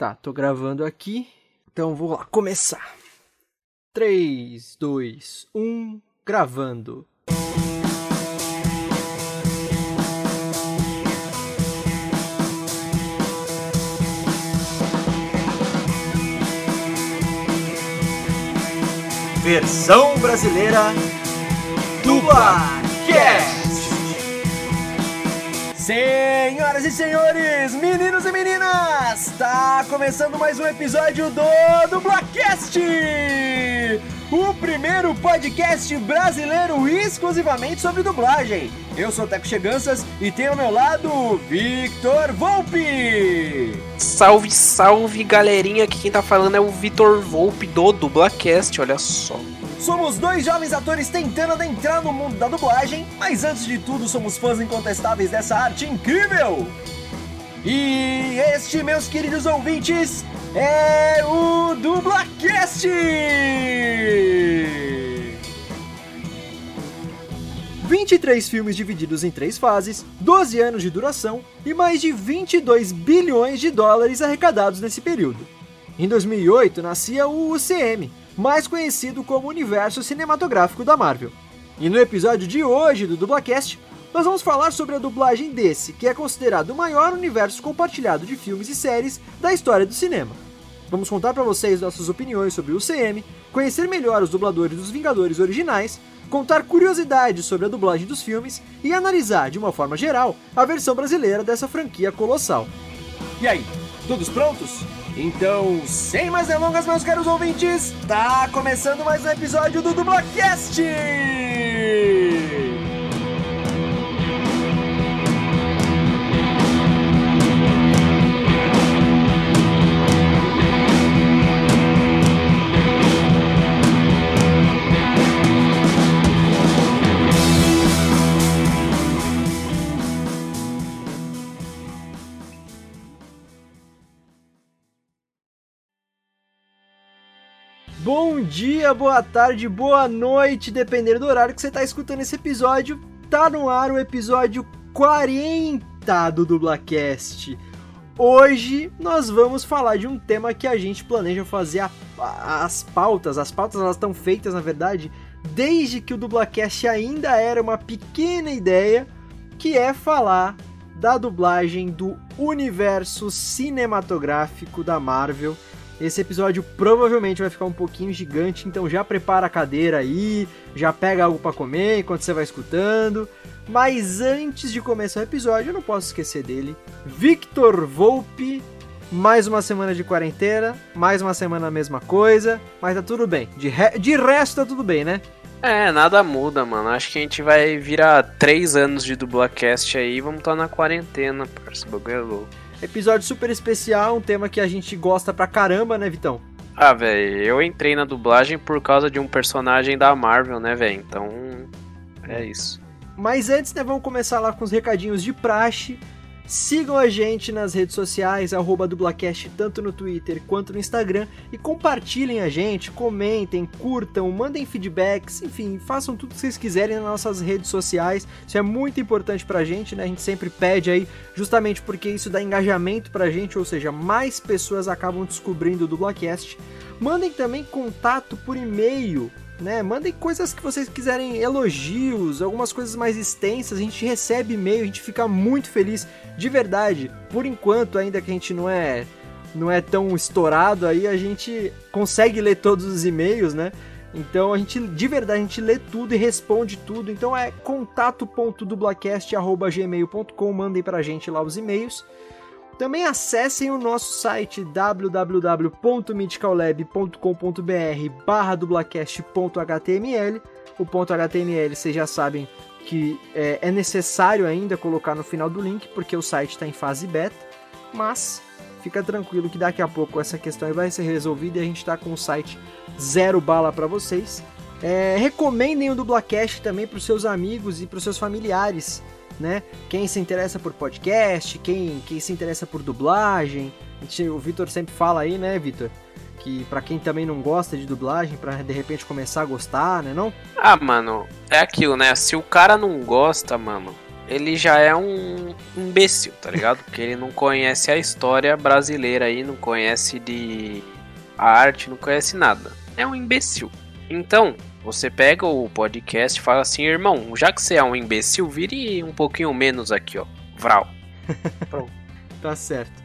Tá, tô gravando aqui. Então vou lá começar. 3, 2, 1, gravando. Versão brasileira do Barcast. Senhoras e senhores, meninos e meninas, está começando mais um episódio do Dublacast, o primeiro podcast brasileiro exclusivamente sobre dublagem. Eu sou o Teco Cheganças e tenho ao meu lado Victor Volpe. Salve, salve galerinha, aqui quem tá falando é o Vitor Volpe do Dublacast, olha só. Somos dois jovens atores tentando adentrar no mundo da dublagem, mas antes de tudo somos fãs incontestáveis dessa arte incrível. E este, meus queridos ouvintes, é o Dublacast! 23 filmes divididos em três fases, 12 anos de duração e mais de 22 bilhões de dólares arrecadados nesse período. Em 2008 nascia o UCM, mais conhecido como Universo Cinematográfico da Marvel. E no episódio de hoje do Dublacast, nós vamos falar sobre a dublagem desse, que é considerado o maior universo compartilhado de filmes e séries da história do cinema. Vamos contar para vocês nossas opiniões sobre o UCM, conhecer melhor os dubladores dos Vingadores originais, contar curiosidades sobre a dublagem dos filmes e analisar, de uma forma geral, a versão brasileira dessa franquia colossal. E aí, todos prontos? Então, sem mais delongas, meus caros ouvintes, tá começando mais um episódio do Dublacast! Bom dia, boa tarde, boa noite, dependendo do horário que você está escutando esse episódio. Tá no ar o episódio 40 do Dublacast. Hoje nós vamos falar de um tema que a gente planeja fazer a, a, as pautas. As pautas elas estão feitas, na verdade, desde que o Dublacast ainda era uma pequena ideia, que é falar da dublagem do universo cinematográfico da Marvel esse episódio provavelmente vai ficar um pouquinho gigante, então já prepara a cadeira aí, já pega algo para comer enquanto você vai escutando. Mas antes de começar o episódio, eu não posso esquecer dele. Victor Volpe, mais uma semana de quarentena, mais uma semana a mesma coisa, mas tá tudo bem. De, re... de resto tá tudo bem, né? É, nada muda, mano. Acho que a gente vai virar três anos de dublacast aí e vamos estar tá na quarentena, parceiro. bagulho é louco. Episódio super especial, um tema que a gente gosta pra caramba, né, Vitão? Ah, velho, eu entrei na dublagem por causa de um personagem da Marvel, né, velho? Então, é isso. Mas antes, né, vamos começar lá com os recadinhos de praxe. Sigam a gente nas redes sociais, arroba dublacast, tanto no Twitter quanto no Instagram, e compartilhem a gente, comentem, curtam, mandem feedbacks, enfim, façam tudo que vocês quiserem nas nossas redes sociais. Isso é muito importante pra gente, né? A gente sempre pede aí, justamente porque isso dá engajamento pra gente, ou seja, mais pessoas acabam descobrindo o Dublacast. Mandem também contato por e-mail né? Mandem coisas que vocês quiserem, elogios, algumas coisas mais extensas. A gente recebe e-mail, a gente fica muito feliz, de verdade. Por enquanto, ainda que a gente não é não é tão estourado aí, a gente consegue ler todos os e-mails, né? Então a gente, de verdade, a gente lê tudo e responde tudo. Então é contato.dublacast.gmail.com, mandem pra gente lá os e-mails. Também acessem o nosso site www.mythicallab.com.br barra dublacast.html. O ponto .html vocês já sabem que é, é necessário ainda colocar no final do link, porque o site está em fase beta, mas fica tranquilo que daqui a pouco essa questão vai ser resolvida e a gente está com o site zero bala para vocês. É, recomendem o Dublacast também para os seus amigos e para os seus familiares né? Quem se interessa por podcast, quem, quem se interessa por dublagem. o Vitor sempre fala aí, né, Vitor? Que para quem também não gosta de dublagem, para de repente começar a gostar, né, não? Ah, mano, é aquilo, né? Se o cara não gosta, mano, ele já é um imbecil, tá ligado? Porque ele não conhece a história brasileira aí, não conhece de arte, não conhece nada. É um imbecil. Então, você pega o podcast e fala assim, irmão, já que você é um imbecil, vire um pouquinho menos aqui, ó. Vral. Pronto. tá certo.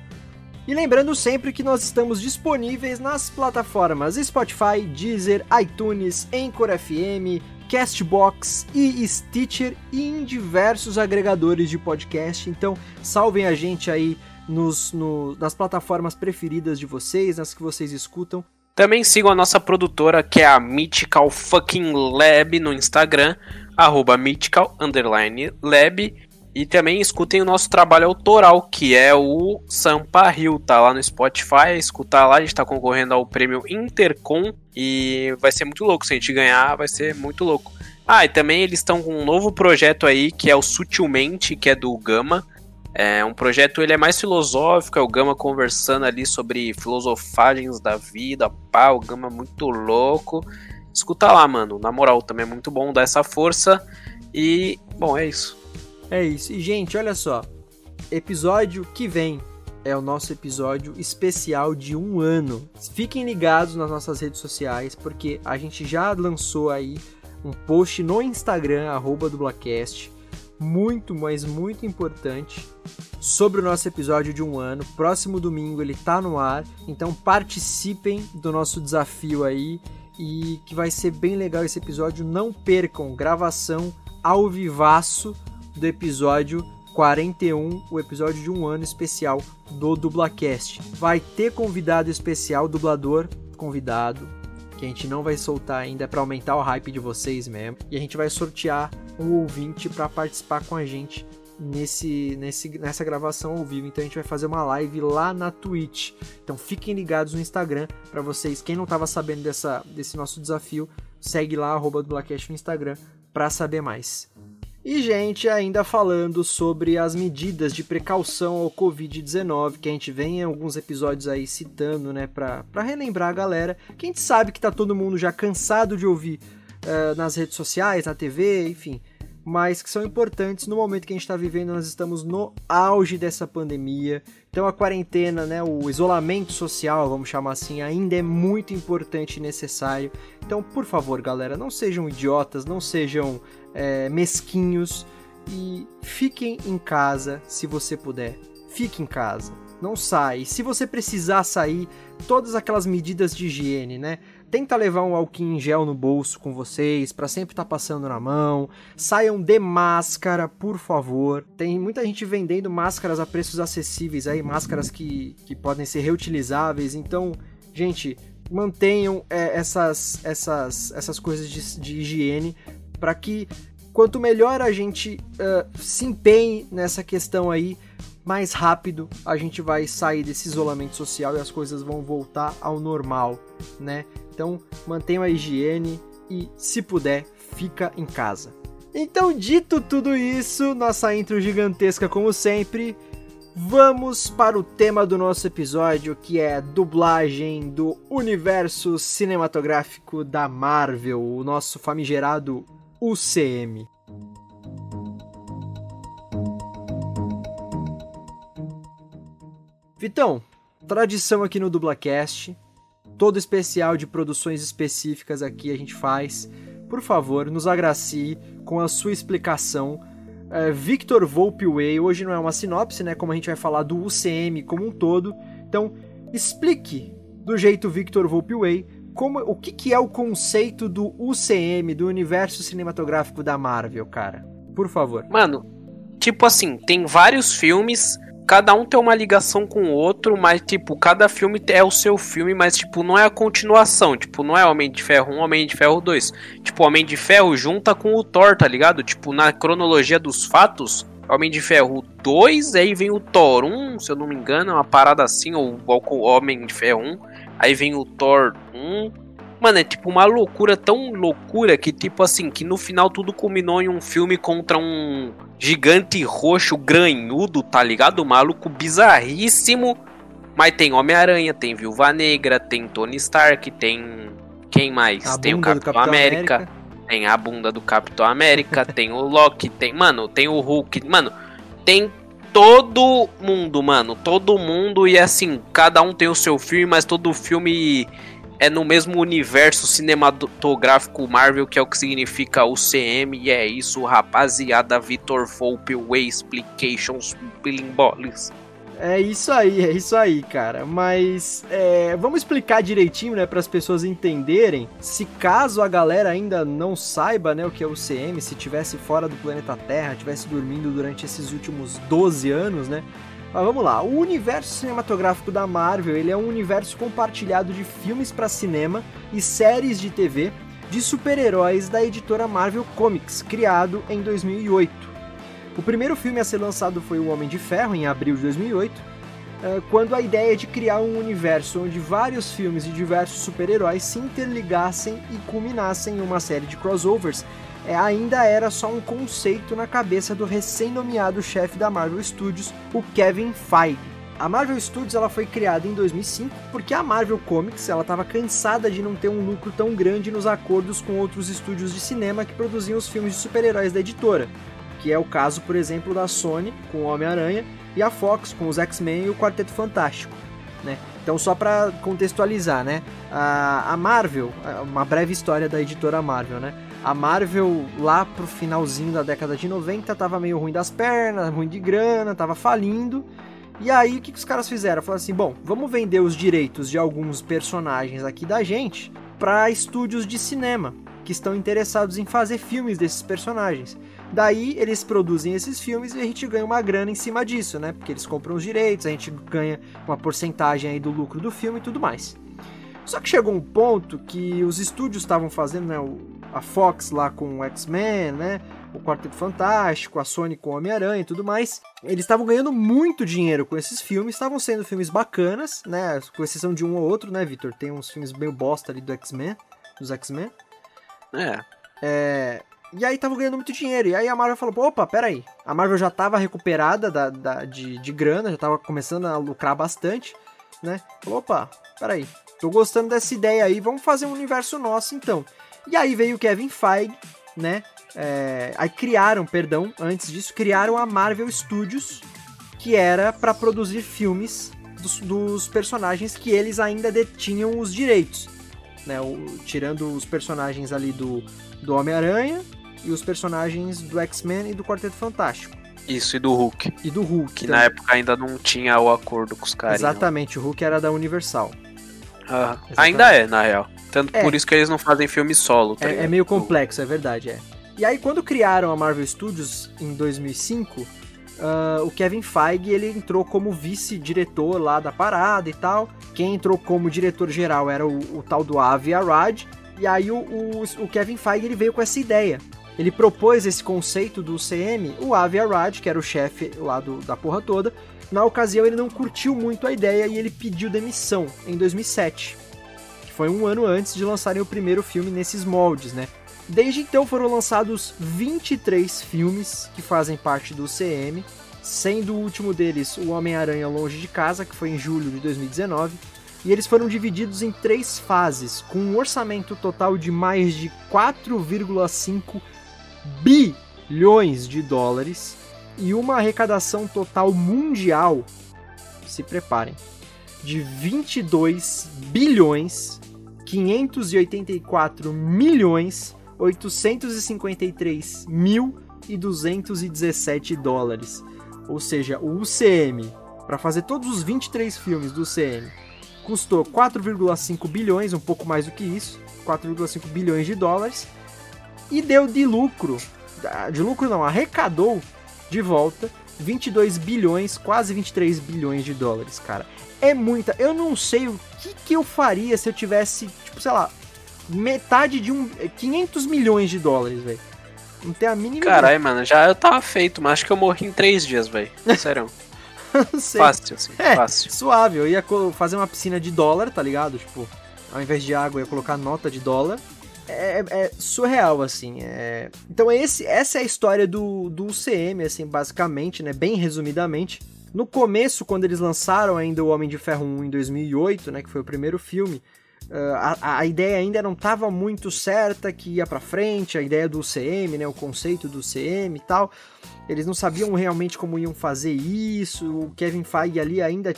E lembrando sempre que nós estamos disponíveis nas plataformas Spotify, Deezer, iTunes, Anchor FM, Castbox e Stitcher e em diversos agregadores de podcast. Então, salvem a gente aí nos, no, nas plataformas preferidas de vocês, nas que vocês escutam. Também sigam a nossa produtora, que é a Mythical Fucking Lab no Instagram, arroba Mythical Underline Lab. E também escutem o nosso trabalho autoral, que é o Sampa Rio, tá lá no Spotify, escutar lá, a gente tá concorrendo ao prêmio Intercom e vai ser muito louco, se a gente ganhar vai ser muito louco. Ah, e também eles estão com um novo projeto aí, que é o Sutilmente, que é do Gama. É um projeto, ele é mais filosófico, é o Gama conversando ali sobre filosofagens da vida, pá, o Gama é muito louco. Escuta lá, mano, na moral, também é muito bom dar essa força. E, bom, é isso. É isso. E, gente, olha só. Episódio que vem é o nosso episódio especial de um ano. Fiquem ligados nas nossas redes sociais, porque a gente já lançou aí um post no Instagram, arroba dublacast, muito, mas muito importante, sobre o nosso episódio de um ano. Próximo domingo ele tá no ar, então participem do nosso desafio aí e que vai ser bem legal esse episódio. Não percam gravação ao vivaço do episódio 41, o episódio de um ano especial do Dublacast. Vai ter convidado especial, dublador convidado, que a gente não vai soltar ainda para aumentar o hype de vocês mesmo. E a gente vai sortear um ouvinte para participar com a gente nesse, nesse, nessa gravação ao vivo. Então a gente vai fazer uma live lá na Twitch. Então fiquem ligados no Instagram para vocês. Quem não estava sabendo dessa, desse nosso desafio, segue lá, arroba Dublacast no Instagram para saber mais. E, gente, ainda falando sobre as medidas de precaução ao Covid-19, que a gente vem em alguns episódios aí citando, né, pra, pra relembrar a galera, que a gente sabe que tá todo mundo já cansado de ouvir uh, nas redes sociais, na TV, enfim, mas que são importantes no momento que a gente está vivendo. Nós estamos no auge dessa pandemia, então a quarentena, né, o isolamento social, vamos chamar assim, ainda é muito importante e necessário. Então, por favor, galera, não sejam idiotas, não sejam é, mesquinhos e fiquem em casa se você puder. Fique em casa, não sai. Se você precisar sair, todas aquelas medidas de higiene, né? Tenta levar um álcool em gel no bolso com vocês, para sempre estar tá passando na mão. Saiam de máscara, por favor. Tem muita gente vendendo máscaras a preços acessíveis aí, máscaras que, que podem ser reutilizáveis. Então, gente, mantenham é, essas, essas, essas coisas de, de higiene para que quanto melhor a gente uh, se empenhe nessa questão aí, mais rápido a gente vai sair desse isolamento social e as coisas vão voltar ao normal, né? Então mantenha a higiene e, se puder, fica em casa. Então, dito tudo isso, nossa intro gigantesca como sempre, vamos para o tema do nosso episódio, que é dublagem do universo cinematográfico da Marvel, o nosso famigerado UCM. Vitão, tradição aqui no Dublacast, todo especial de produções específicas aqui a gente faz. Por favor, nos agracie com a sua explicação. É, Victor Volpe Way, hoje não é uma sinopse, né? Como a gente vai falar do UCM como um todo. Então, explique do jeito Victor Volpe Way como, o que, que é o conceito do UCM, do universo cinematográfico da Marvel, cara? Por favor. Mano, tipo assim, tem vários filmes, cada um tem uma ligação com o outro, mas, tipo, cada filme é o seu filme, mas, tipo, não é a continuação. Tipo, não é Homem de Ferro 1, Homem de Ferro 2. Tipo, Homem de Ferro junta com o Thor, tá ligado? Tipo, na cronologia dos fatos, Homem de Ferro 2, aí vem o Thor 1, se eu não me engano, é uma parada assim, ou igual com o Homem de Ferro 1. Aí vem o Thor 1. Mano, é tipo uma loucura, tão loucura que, tipo assim, que no final tudo culminou em um filme contra um gigante roxo granhudo, tá ligado? Maluco bizarríssimo. Mas tem Homem-Aranha, tem Viúva Negra, tem Tony Stark, tem. Quem mais? A tem o Capitão, Capitão América. América. tem a bunda do Capitão América, tem o Loki, tem, mano, tem o Hulk, mano, tem todo mundo, mano, todo mundo e assim, cada um tem o seu filme, mas todo filme é no mesmo universo cinematográfico Marvel, que é o que significa o CM, e é isso, rapaziada, Vitor Volpe, Way Explications, Bilimbolis. É isso aí, é isso aí, cara. Mas é, vamos explicar direitinho, né, para as pessoas entenderem. Se caso a galera ainda não saiba, né, o que é o CM, se tivesse fora do planeta Terra, tivesse dormindo durante esses últimos 12 anos, né? Mas vamos lá. O universo cinematográfico da Marvel, ele é um universo compartilhado de filmes para cinema e séries de TV de super-heróis da editora Marvel Comics, criado em 2008. O primeiro filme a ser lançado foi O Homem de Ferro, em abril de 2008, eh, quando a ideia de criar um universo onde vários filmes e diversos super-heróis se interligassem e culminassem em uma série de crossovers eh, ainda era só um conceito na cabeça do recém-nomeado chefe da Marvel Studios, o Kevin Feige. A Marvel Studios ela foi criada em 2005 porque a Marvel Comics ela estava cansada de não ter um lucro tão grande nos acordos com outros estúdios de cinema que produziam os filmes de super-heróis da editora que é o caso, por exemplo, da Sony com o Homem-Aranha e a Fox com os X-Men e o Quarteto Fantástico. Né? Então, só para contextualizar, né? A, Marvel, uma breve história da editora Marvel, né? A Marvel, lá pro finalzinho da década de 90, tava meio ruim das pernas, ruim de grana, tava falindo. E aí, o que, que os caras fizeram? Falaram assim: bom, vamos vender os direitos de alguns personagens aqui da gente para estúdios de cinema que estão interessados em fazer filmes desses personagens. Daí eles produzem esses filmes e a gente ganha uma grana em cima disso, né? Porque eles compram os direitos, a gente ganha uma porcentagem aí do lucro do filme e tudo mais. Só que chegou um ponto que os estúdios estavam fazendo, né? A Fox lá com o X-Men, né? O Quarteto Fantástico, a Sony com o Homem-Aranha e tudo mais. Eles estavam ganhando muito dinheiro com esses filmes, estavam sendo filmes bacanas, né? Com exceção de um ou outro, né, Victor? Tem uns filmes meio bosta ali do X-Men, dos X-Men. É. É, e aí tava ganhando muito dinheiro. E aí a Marvel falou: opa, peraí. A Marvel já tava recuperada da, da, de, de grana, já tava começando a lucrar bastante, né? Falou: opa, peraí. Tô gostando dessa ideia aí, vamos fazer um universo nosso então. E aí veio o Kevin Feige, né? É, aí criaram, perdão, antes disso, criaram a Marvel Studios, que era para produzir filmes dos, dos, personagens que eles ainda detinham os direitos. Né, o, tirando os personagens ali do, do Homem-Aranha, e os personagens do X-Men e do Quarteto Fantástico. Isso, e do Hulk. E do Hulk. Que também. na época ainda não tinha o acordo com os caras. Exatamente, o Hulk era da Universal. Ah, ainda é, na real. Tanto é. por isso que eles não fazem filme solo. Tá é, é, meio complexo, é verdade, é. E aí, quando criaram a Marvel Studios em 2005, uh, ah, o Kevin Feige ele entrou como vice-diretor lá da parada e tal. Quem entrou como diretor-geral era o, o, tal do Avi Arad. E aí o, o, o Kevin Feige ele veio com essa ideia ele propôs esse conceito do CM, o Avi Arad, que era o chefe lá do, da porra toda, na ocasião ele não curtiu muito a ideia e ele pediu demissão em 2007, que foi um ano antes de lançarem o primeiro filme nesses moldes, né? Desde então foram lançados 23 filmes que fazem parte do CM, sendo o último deles o Homem-Aranha Longe de Casa, que foi em julho de 2019, e eles foram divididos em três fases, com um orçamento total de mais de 4,5 bilhões de dólares e uma arrecadação total mundial, se preparem, de 22 bilhões 584 milhões 853 mil e 217 dólares. Ou seja, o UCM, para fazer todos os 23 filmes do UCM, custou 4,5 bilhões, um pouco mais do que isso, 4,5 bilhões de dólares e deu de lucro, de lucro não, arrecadou de volta 22 bilhões, quase 23 bilhões de dólares, cara. É muita. Eu não sei o que, que eu faria se eu tivesse, tipo, sei lá, metade de um. 500 milhões de dólares, velho. Não tem a mínima. Caralho, mano, já eu tava feito, mas acho que eu morri em 3 dias, velho. Sério. fácil, assim, é, fácil. Suave, eu ia fazer uma piscina de dólar, tá ligado? Tipo, ao invés de água, eu ia colocar nota de dólar é, é, surreal, assim. É... Então esse, essa é a história do, do UCM, assim, basicamente, né? Bem resumidamente. No começo, quando eles lançaram ainda o Homem de Ferro 1 em 2008, né? Que foi o primeiro filme, Uh, a, a, ideia ainda não estava muito certa que ia para frente, a ideia do CM, né, o conceito do CM e tal. Eles não sabiam realmente como iam fazer isso. O Kevin Feige ali ainda,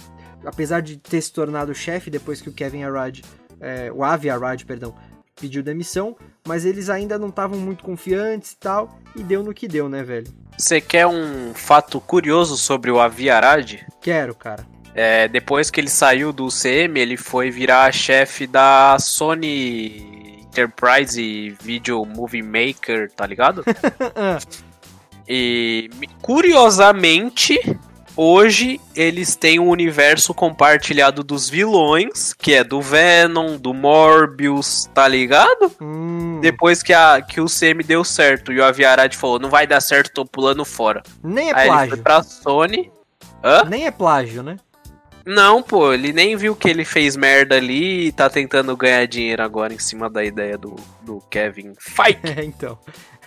apesar de ter se tornado chefe depois que o Kevin Arad, é, o Avi Arad, perdão, pediu demissão, mas eles ainda não estavam muito confiantes e tal, e deu no que deu, né, velho? Você quer um fato curioso sobre o Avi Arad? Quero, cara. É, depois que ele saiu do CM, ele foi virar chefe da Sony Enterprise Video Movie Maker, tá ligado? e curiosamente, hoje eles têm um universo compartilhado dos vilões, que é do Venom, do Morbius, tá ligado? Hum. Depois que, a, que o CM deu certo e o Aviarad falou, não vai dar certo, tô pulando fora. Nem é Aí plágio. Ele foi pra Sony. Hã? Nem é plágio, né? Não, pô, ele nem viu que ele fez merda ali e tá tentando ganhar dinheiro agora em cima da ideia do, do Kevin Feige. É, então.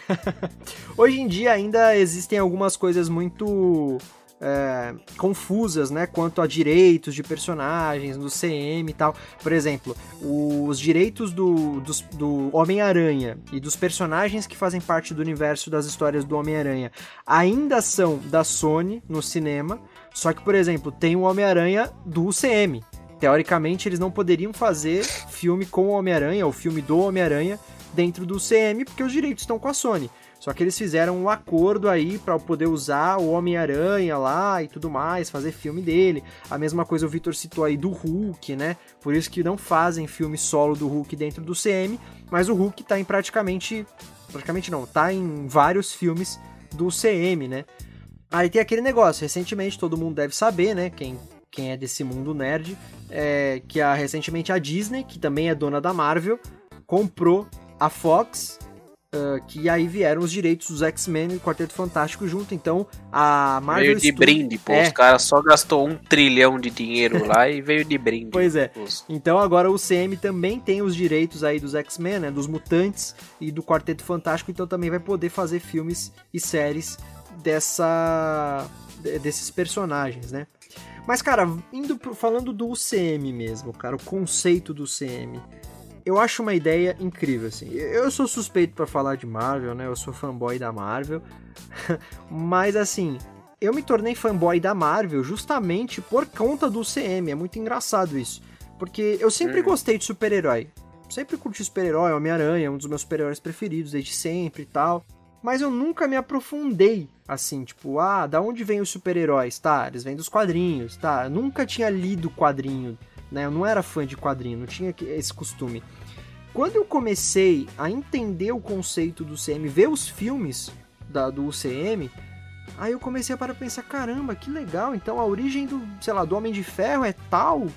Hoje em dia ainda existem algumas coisas muito é, confusas, né, quanto a direitos de personagens do CM e tal. Por exemplo, os direitos do, do, do Homem-Aranha e dos personagens que fazem parte do universo das histórias do Homem-Aranha ainda são da Sony no cinema, só que, por exemplo, tem o Homem-Aranha do UCM. Teoricamente, eles não poderiam fazer filme com o Homem-Aranha, ou filme do Homem-Aranha, dentro do UCM, porque os direitos estão com a Sony. Só que eles fizeram um acordo aí para poder usar o Homem-Aranha lá e tudo mais, fazer filme dele. A mesma coisa o Victor citou aí do Hulk, né? Por isso que não fazem filme solo do Hulk dentro do CM, mas o Hulk tá em praticamente. Praticamente não, tá em vários filmes do CM, né? Aí tem aquele negócio, recentemente todo mundo deve saber, né? Quem, quem é desse mundo nerd, é que a, recentemente a Disney, que também é dona da Marvel, comprou a Fox, uh, que aí vieram os direitos dos X-Men e o Quarteto Fantástico junto. Então a Marvel. Veio de Studio... brinde, pô. É. Os caras só gastou um trilhão de dinheiro lá e veio de brinde. Pois é. Então agora o CM também tem os direitos aí dos X-Men, né? Dos mutantes e do Quarteto Fantástico, então também vai poder fazer filmes e séries dessa desses personagens, né? Mas cara, indo pro, falando do UCM mesmo, cara, o conceito do UCM, eu acho uma ideia incrível assim. Eu sou suspeito para falar de Marvel, né? Eu sou fanboy da Marvel. Mas assim, eu me tornei fanboy da Marvel justamente por conta do UCM. É muito engraçado isso. Porque eu sempre hum. gostei de super-herói. Sempre curti super-herói, Homem-Aranha, é um dos meus super-heróis preferidos desde sempre e tal mas eu nunca me aprofundei assim, tipo, ah, da onde vem os super-heróis? Tá, eles vêm dos quadrinhos, tá? Eu nunca tinha lido quadrinho, né? Eu não era fã de quadrinho, não tinha esse costume. Quando eu comecei a entender o conceito do CM, ver os filmes da, do UCM, aí eu comecei a pensar, caramba, que legal, então a origem do, sei lá, do Homem de Ferro é tal,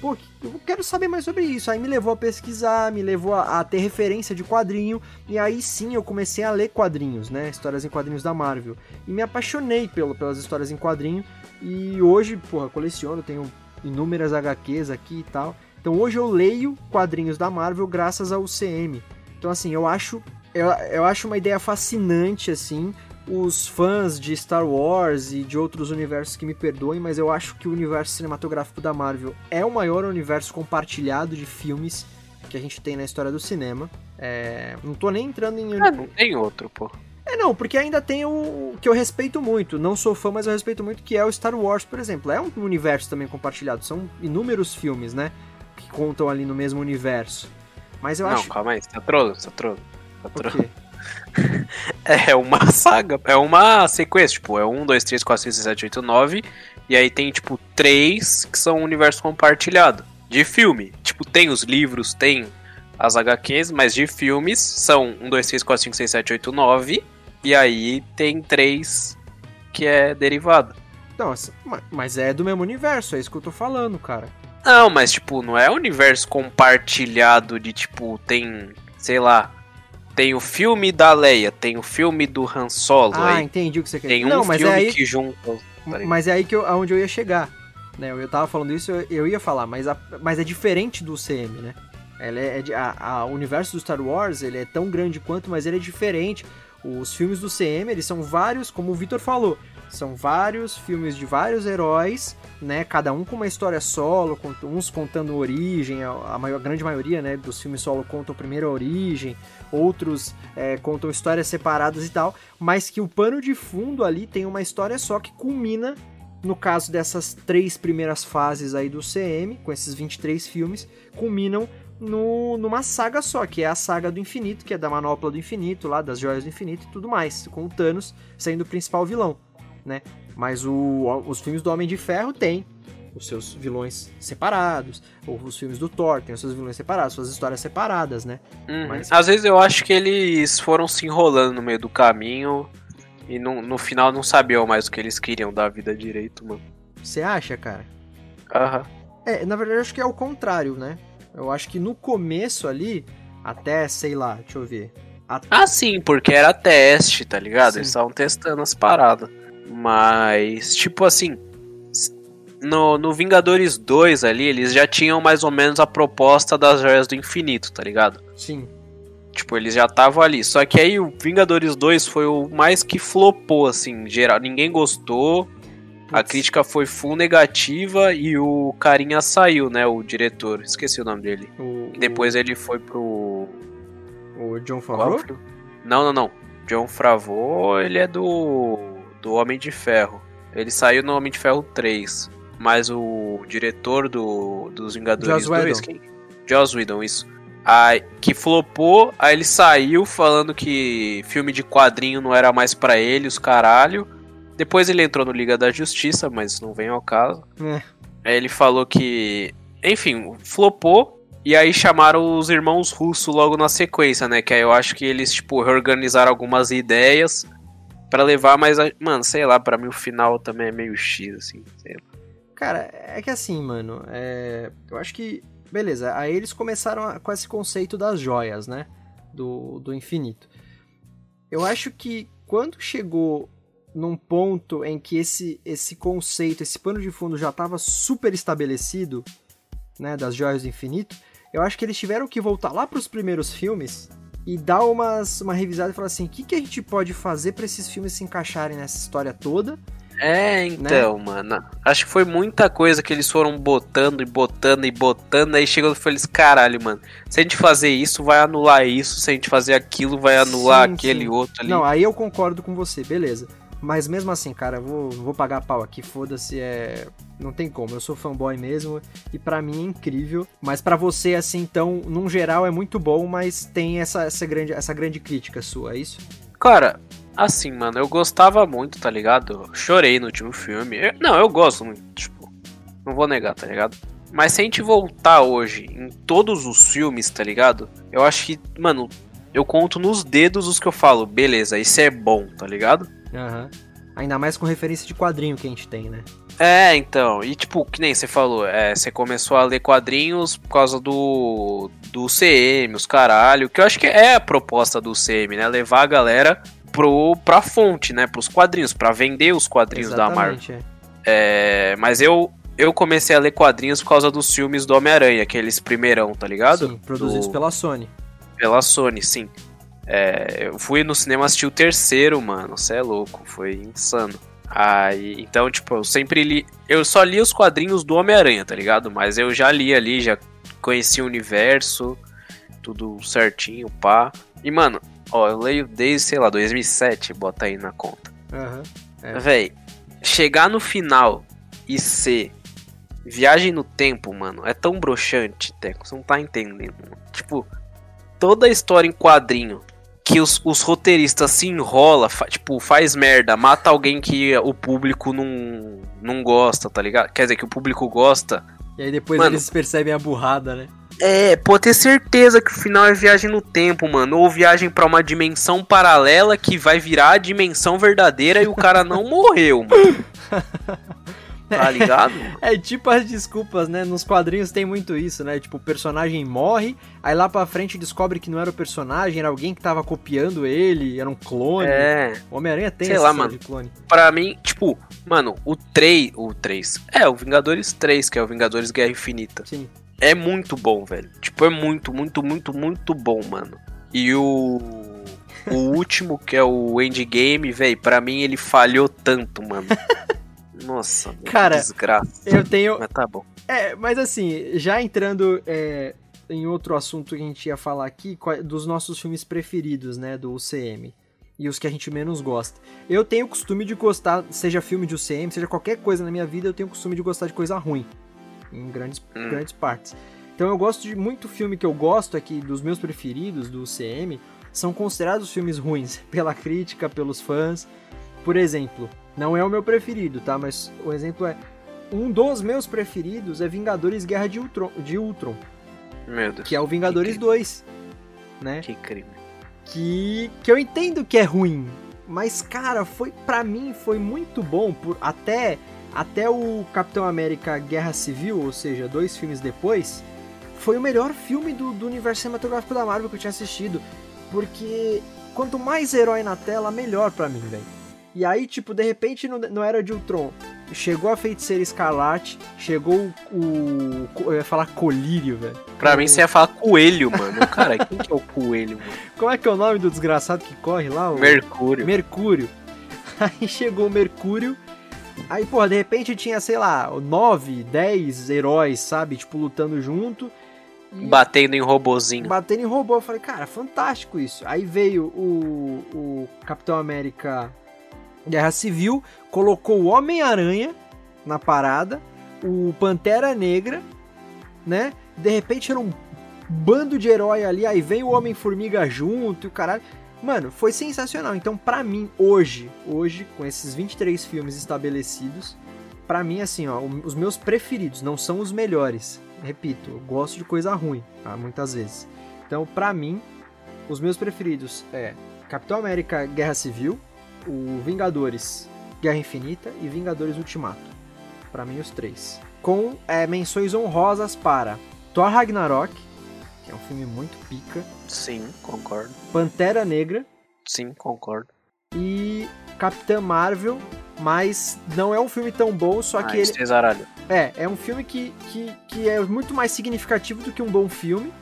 pô, eu quero saber mais sobre isso. Aí me levou a pesquisar, me levou a, a, ter referência de quadrinho, e aí sim eu comecei a ler quadrinhos, né? Histórias em quadrinhos da Marvel. E me apaixonei pelo, pelas histórias em quadrinho, e hoje, porra, coleciono, tenho inúmeras HQs aqui e tal. Então hoje eu leio quadrinhos da Marvel graças ao CM. Então assim, eu acho eu, eu acho uma ideia fascinante assim os fãs de Star Wars e de outros universos que me perdoem, mas eu acho que o universo cinematográfico da Marvel é o maior universo compartilhado de filmes que a gente tem na história do cinema. É... Não tô nem entrando em. Ah, não tem outro, pô. É, não, porque ainda tem o que eu respeito muito. Não sou fã, mas eu respeito muito, que é o Star Wars, por exemplo. É um universo também compartilhado. São inúmeros filmes, né? Que contam ali no mesmo universo. Mas eu não, acho. Não, calma aí, você tá trolando, você tá trolando. Tá trolando. é uma saga, é uma sequência, tipo, é 1, 2, 3, 4, 5, 6, 7, 8, 9. E aí tem, tipo, três que são um universo compartilhado. De filme. Tipo, tem os livros, tem as HQs, mas de filmes são 1, 2, 3, 4, 5, 6, 7, 8, 9. E aí tem três que é derivado. Nossa, mas é do mesmo universo, é isso que eu tô falando, cara. Não, mas tipo, não é universo compartilhado de tipo, tem, sei lá, tem o filme da Leia, tem o filme do Han Solo. Ah, aí entendi o que você quer dizer. Tem um Não, filme é aí... que junta. Mas é aí que eu, aonde eu ia chegar. Né? Eu tava falando isso, eu, eu ia falar, mas, a, mas é diferente do CM, né? Ela é, é a, a, o universo do Star Wars ele é tão grande quanto, mas ele é diferente. Os filmes do CM, eles são vários, como o Victor falou, São vários filmes de vários heróis, né? Cada um com uma história solo, uns contando origem, a, maior, a grande maioria, né, dos filmes solo contam primeiro a origem, outros é, contam histórias separadas e tal, mas que o pano de fundo ali tem uma história só que culmina no caso dessas três primeiras fases aí do CM, com esses 23 filmes, culminam no, numa saga só, que é a saga do infinito, que é da manopla do infinito, lá das joias do infinito e tudo mais, com o Thanos sendo o principal vilão, né? Mas o, os filmes do Homem de Ferro têm os seus vilões separados, ou os filmes do Thor têm os seus vilões separados, suas histórias separadas, né? Uhum. Mas... Às vezes eu acho que eles foram se enrolando no meio do caminho e no, no final não sabiam mais o que eles queriam da vida direito, mano. Você acha, cara? Aham. É, na verdade eu acho que é o contrário, né? Eu acho que no começo ali, até, sei lá, deixa eu ver. Até... Ah, sim, porque era teste, tá ligado? Sim. Eles estavam testando as paradas. Mas, tipo assim, no, no Vingadores 2 ali, eles já tinham mais ou menos a proposta das joias do infinito, tá ligado? Sim. Tipo, eles já estavam ali. Só que aí o Vingadores 2 foi o mais que flopou, assim, geral. Ninguém gostou. A crítica foi full negativa e o carinha saiu, né? O diretor. Esqueci o nome dele. O, Depois o... ele foi pro. O John Favreau? Não, não, não. John Favreau, ele é do. Do Homem de Ferro. Ele saiu no Homem de Ferro 3. Mas o diretor do, dos Vingadores Joss 2. Quem? Joss Whedon, isso. Aí, que flopou, aí ele saiu falando que filme de quadrinho não era mais para ele, os caralho. Depois ele entrou no Liga da Justiça, mas não vem ao caso. É. Aí ele falou que. Enfim, flopou. E aí chamaram os irmãos russos logo na sequência, né? Que aí eu acho que eles, tipo, reorganizaram algumas ideias para levar, mas, mano, sei lá, para mim o final também é meio X, assim, sei lá. Cara, é que assim, mano, é... eu acho que. Beleza, aí eles começaram com esse conceito das joias, né? Do, do infinito. Eu acho que quando chegou num ponto em que esse, esse conceito, esse pano de fundo já estava super estabelecido, né, das joias do infinito, eu acho que eles tiveram que voltar lá para os primeiros filmes e dar umas, uma revisada e falar assim, o que, que a gente pode fazer para esses filmes se encaixarem nessa história toda é, então, né? mano. Acho que foi muita coisa que eles foram botando e botando e botando. Aí chegou e falei caralho, mano. Se a gente fazer isso, vai anular isso. Se a gente fazer aquilo, vai anular sim, aquele sim. outro ali. Não, aí eu concordo com você, beleza. Mas mesmo assim, cara, vou, vou pagar pau aqui, foda-se, é. Não tem como, eu sou fanboy mesmo e para mim é incrível. Mas para você, assim, então, num geral é muito bom, mas tem essa, essa, grande, essa grande crítica sua, é isso? Cara, Assim, mano, eu gostava muito, tá ligado? Chorei no último filme. Eu, não, eu gosto muito, tipo, não vou negar, tá ligado? Mas se a gente voltar hoje em todos os filmes, tá ligado? Eu acho que, mano, eu conto nos dedos os que eu falo, beleza, isso é bom, tá ligado? Uhum. Ainda mais com referência de quadrinho que a gente tem, né? É, então, e tipo, que nem você falou, é, você começou a ler quadrinhos por causa do, do CM, os caralho, que eu acho que é a proposta do CM, né? Levar a galera pro, pra fonte, né? Pros quadrinhos, para vender os quadrinhos Exatamente, da Marvel. É. é, mas eu, eu comecei a ler quadrinhos por causa dos filmes do Homem-Aranha, aqueles primeirão, tá ligado? Sim, produzidos do... pela Sony. Pela Sony, sim. É, eu fui no cinema assistir o terceiro, mano. Você é louco, foi insano. Aí, então, tipo, eu sempre li. Eu só li os quadrinhos do Homem-Aranha, tá ligado? Mas eu já li ali, já conheci o universo, tudo certinho, pá. E, mano, Ó, eu leio desde, sei lá, 2007, bota aí na conta. Uhum, é. Véi, chegar no final e ser viagem no tempo, mano, é tão broxante, Teco, você não tá entendendo. Mano. Tipo, toda a história em quadrinho que os, os roteiristas se enrola, fa, tipo, faz merda, mata alguém que o público não, não gosta, tá ligado? Quer dizer, que o público gosta. E aí depois mano, eles percebem a burrada, né? É, pode ter certeza que o final é viagem no tempo, mano. Ou viagem para uma dimensão paralela que vai virar a dimensão verdadeira e o cara não morreu, mano. Tá ligado? É, tipo as desculpas, né? Nos quadrinhos tem muito isso, né? Tipo, o personagem morre, aí lá pra frente descobre que não era o personagem, era alguém que tava copiando ele, era um clone. É. Homem-Aranha tem Sei lá, mano. de clone. Pra mim, tipo, mano, o 3. O 3. É, o Vingadores 3, que é o Vingadores Guerra Infinita. Sim é muito bom, velho. Tipo, é muito, muito, muito, muito bom, mano. E o. o último, que é o Endgame, velho, pra mim ele falhou tanto, mano. Nossa, Cara, desgraça. Eu tenho. Mas tá bom. É, mas assim, já entrando é, em outro assunto que a gente ia falar aqui, dos nossos filmes preferidos, né, do UCM. E os que a gente menos gosta. Eu tenho o costume de gostar, seja filme de UCM, seja qualquer coisa na minha vida, eu tenho o costume de gostar de coisa ruim. Em grandes, hum. grandes partes. Então eu gosto de muito filme que eu gosto aqui, dos meus preferidos do UCM, são considerados filmes ruins pela crítica, pelos fãs. Por exemplo, não é o meu preferido, tá? Mas o exemplo é. Um dos meus preferidos é Vingadores Guerra de Ultron. De Ultron Meu Deus. Que é o Vingadores 2. Né? Que crime. Que, que eu entendo que é ruim. Mas, cara, foi para mim foi muito bom. por Até, até o Capitão América Guerra Civil, ou seja, dois filmes depois, foi o melhor filme do, do universo cinematográfico da Marvel que eu tinha assistido. Porque quanto mais herói na tela, melhor para mim, velho. E aí, tipo, de repente, no, no Era de Ultron, chegou a Feiticeira Escarlate, chegou o. o eu ia falar colírio, velho. Pra o... mim você ia falar coelho, mano. Cara, quem que é o coelho, mano? Como é que é o nome do desgraçado que corre lá? O... Mercúrio. Mercúrio. Aí chegou o Mercúrio. Aí, porra, de repente tinha, sei lá, nove, dez heróis, sabe? Tipo, lutando junto. Batendo em robozinho. Batendo em robô. Eu falei, cara, fantástico isso. Aí veio o, o Capitão América Guerra Civil, colocou o Homem-Aranha na parada, o Pantera Negra, né? De repente era um bando de herói ali, aí vem o Homem-Formiga junto e o caralho. Mano, foi sensacional. Então, pra mim, hoje, hoje, com esses 23 filmes estabelecidos, pra mim, assim, ó, os meus preferidos não são os melhores. Repito, eu gosto de coisa ruim, tá? Muitas vezes. Então, pra mim, os meus preferidos é Capitão América Guerra Civil, o Vingadores Guerra Infinita e Vingadores Ultimato. Para mim, os três. Com é, menções honrosas para Thor Ragnarok, que é um filme muito pica. Sim, concordo. Pantera Negra. Sim, concordo. E Capitã Marvel, mas não é um filme tão bom, só que ah, ele. Cesaralho. É, é um filme que, que, que é muito mais significativo do que um bom filme.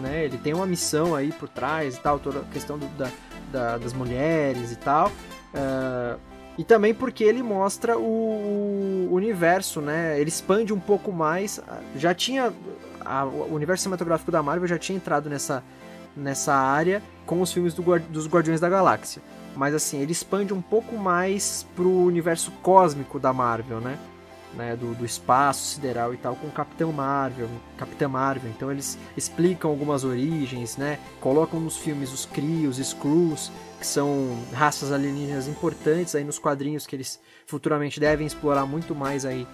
Né? Ele tem uma missão aí por trás e tal, toda a questão do, da, da, das mulheres e tal. Uh, e também porque ele mostra o, o, universo, né? Ele expande um pouco mais. Já tinha. A, o universo cinematográfico da Marvel já tinha entrado nessa, nessa área com os filmes do, dos Guardiões da Galáxia. Mas assim, ele expande um pouco mais pro universo cósmico da Marvel, né? né, do, do, espaço sideral e tal, com o Capitão Marvel, Capitã Marvel. Então eles explicam algumas origens, né? Colocam nos filmes os Kree, os Skrulls, que são raças alienígenas importantes aí nos quadrinhos que eles futuramente devem explorar muito mais aí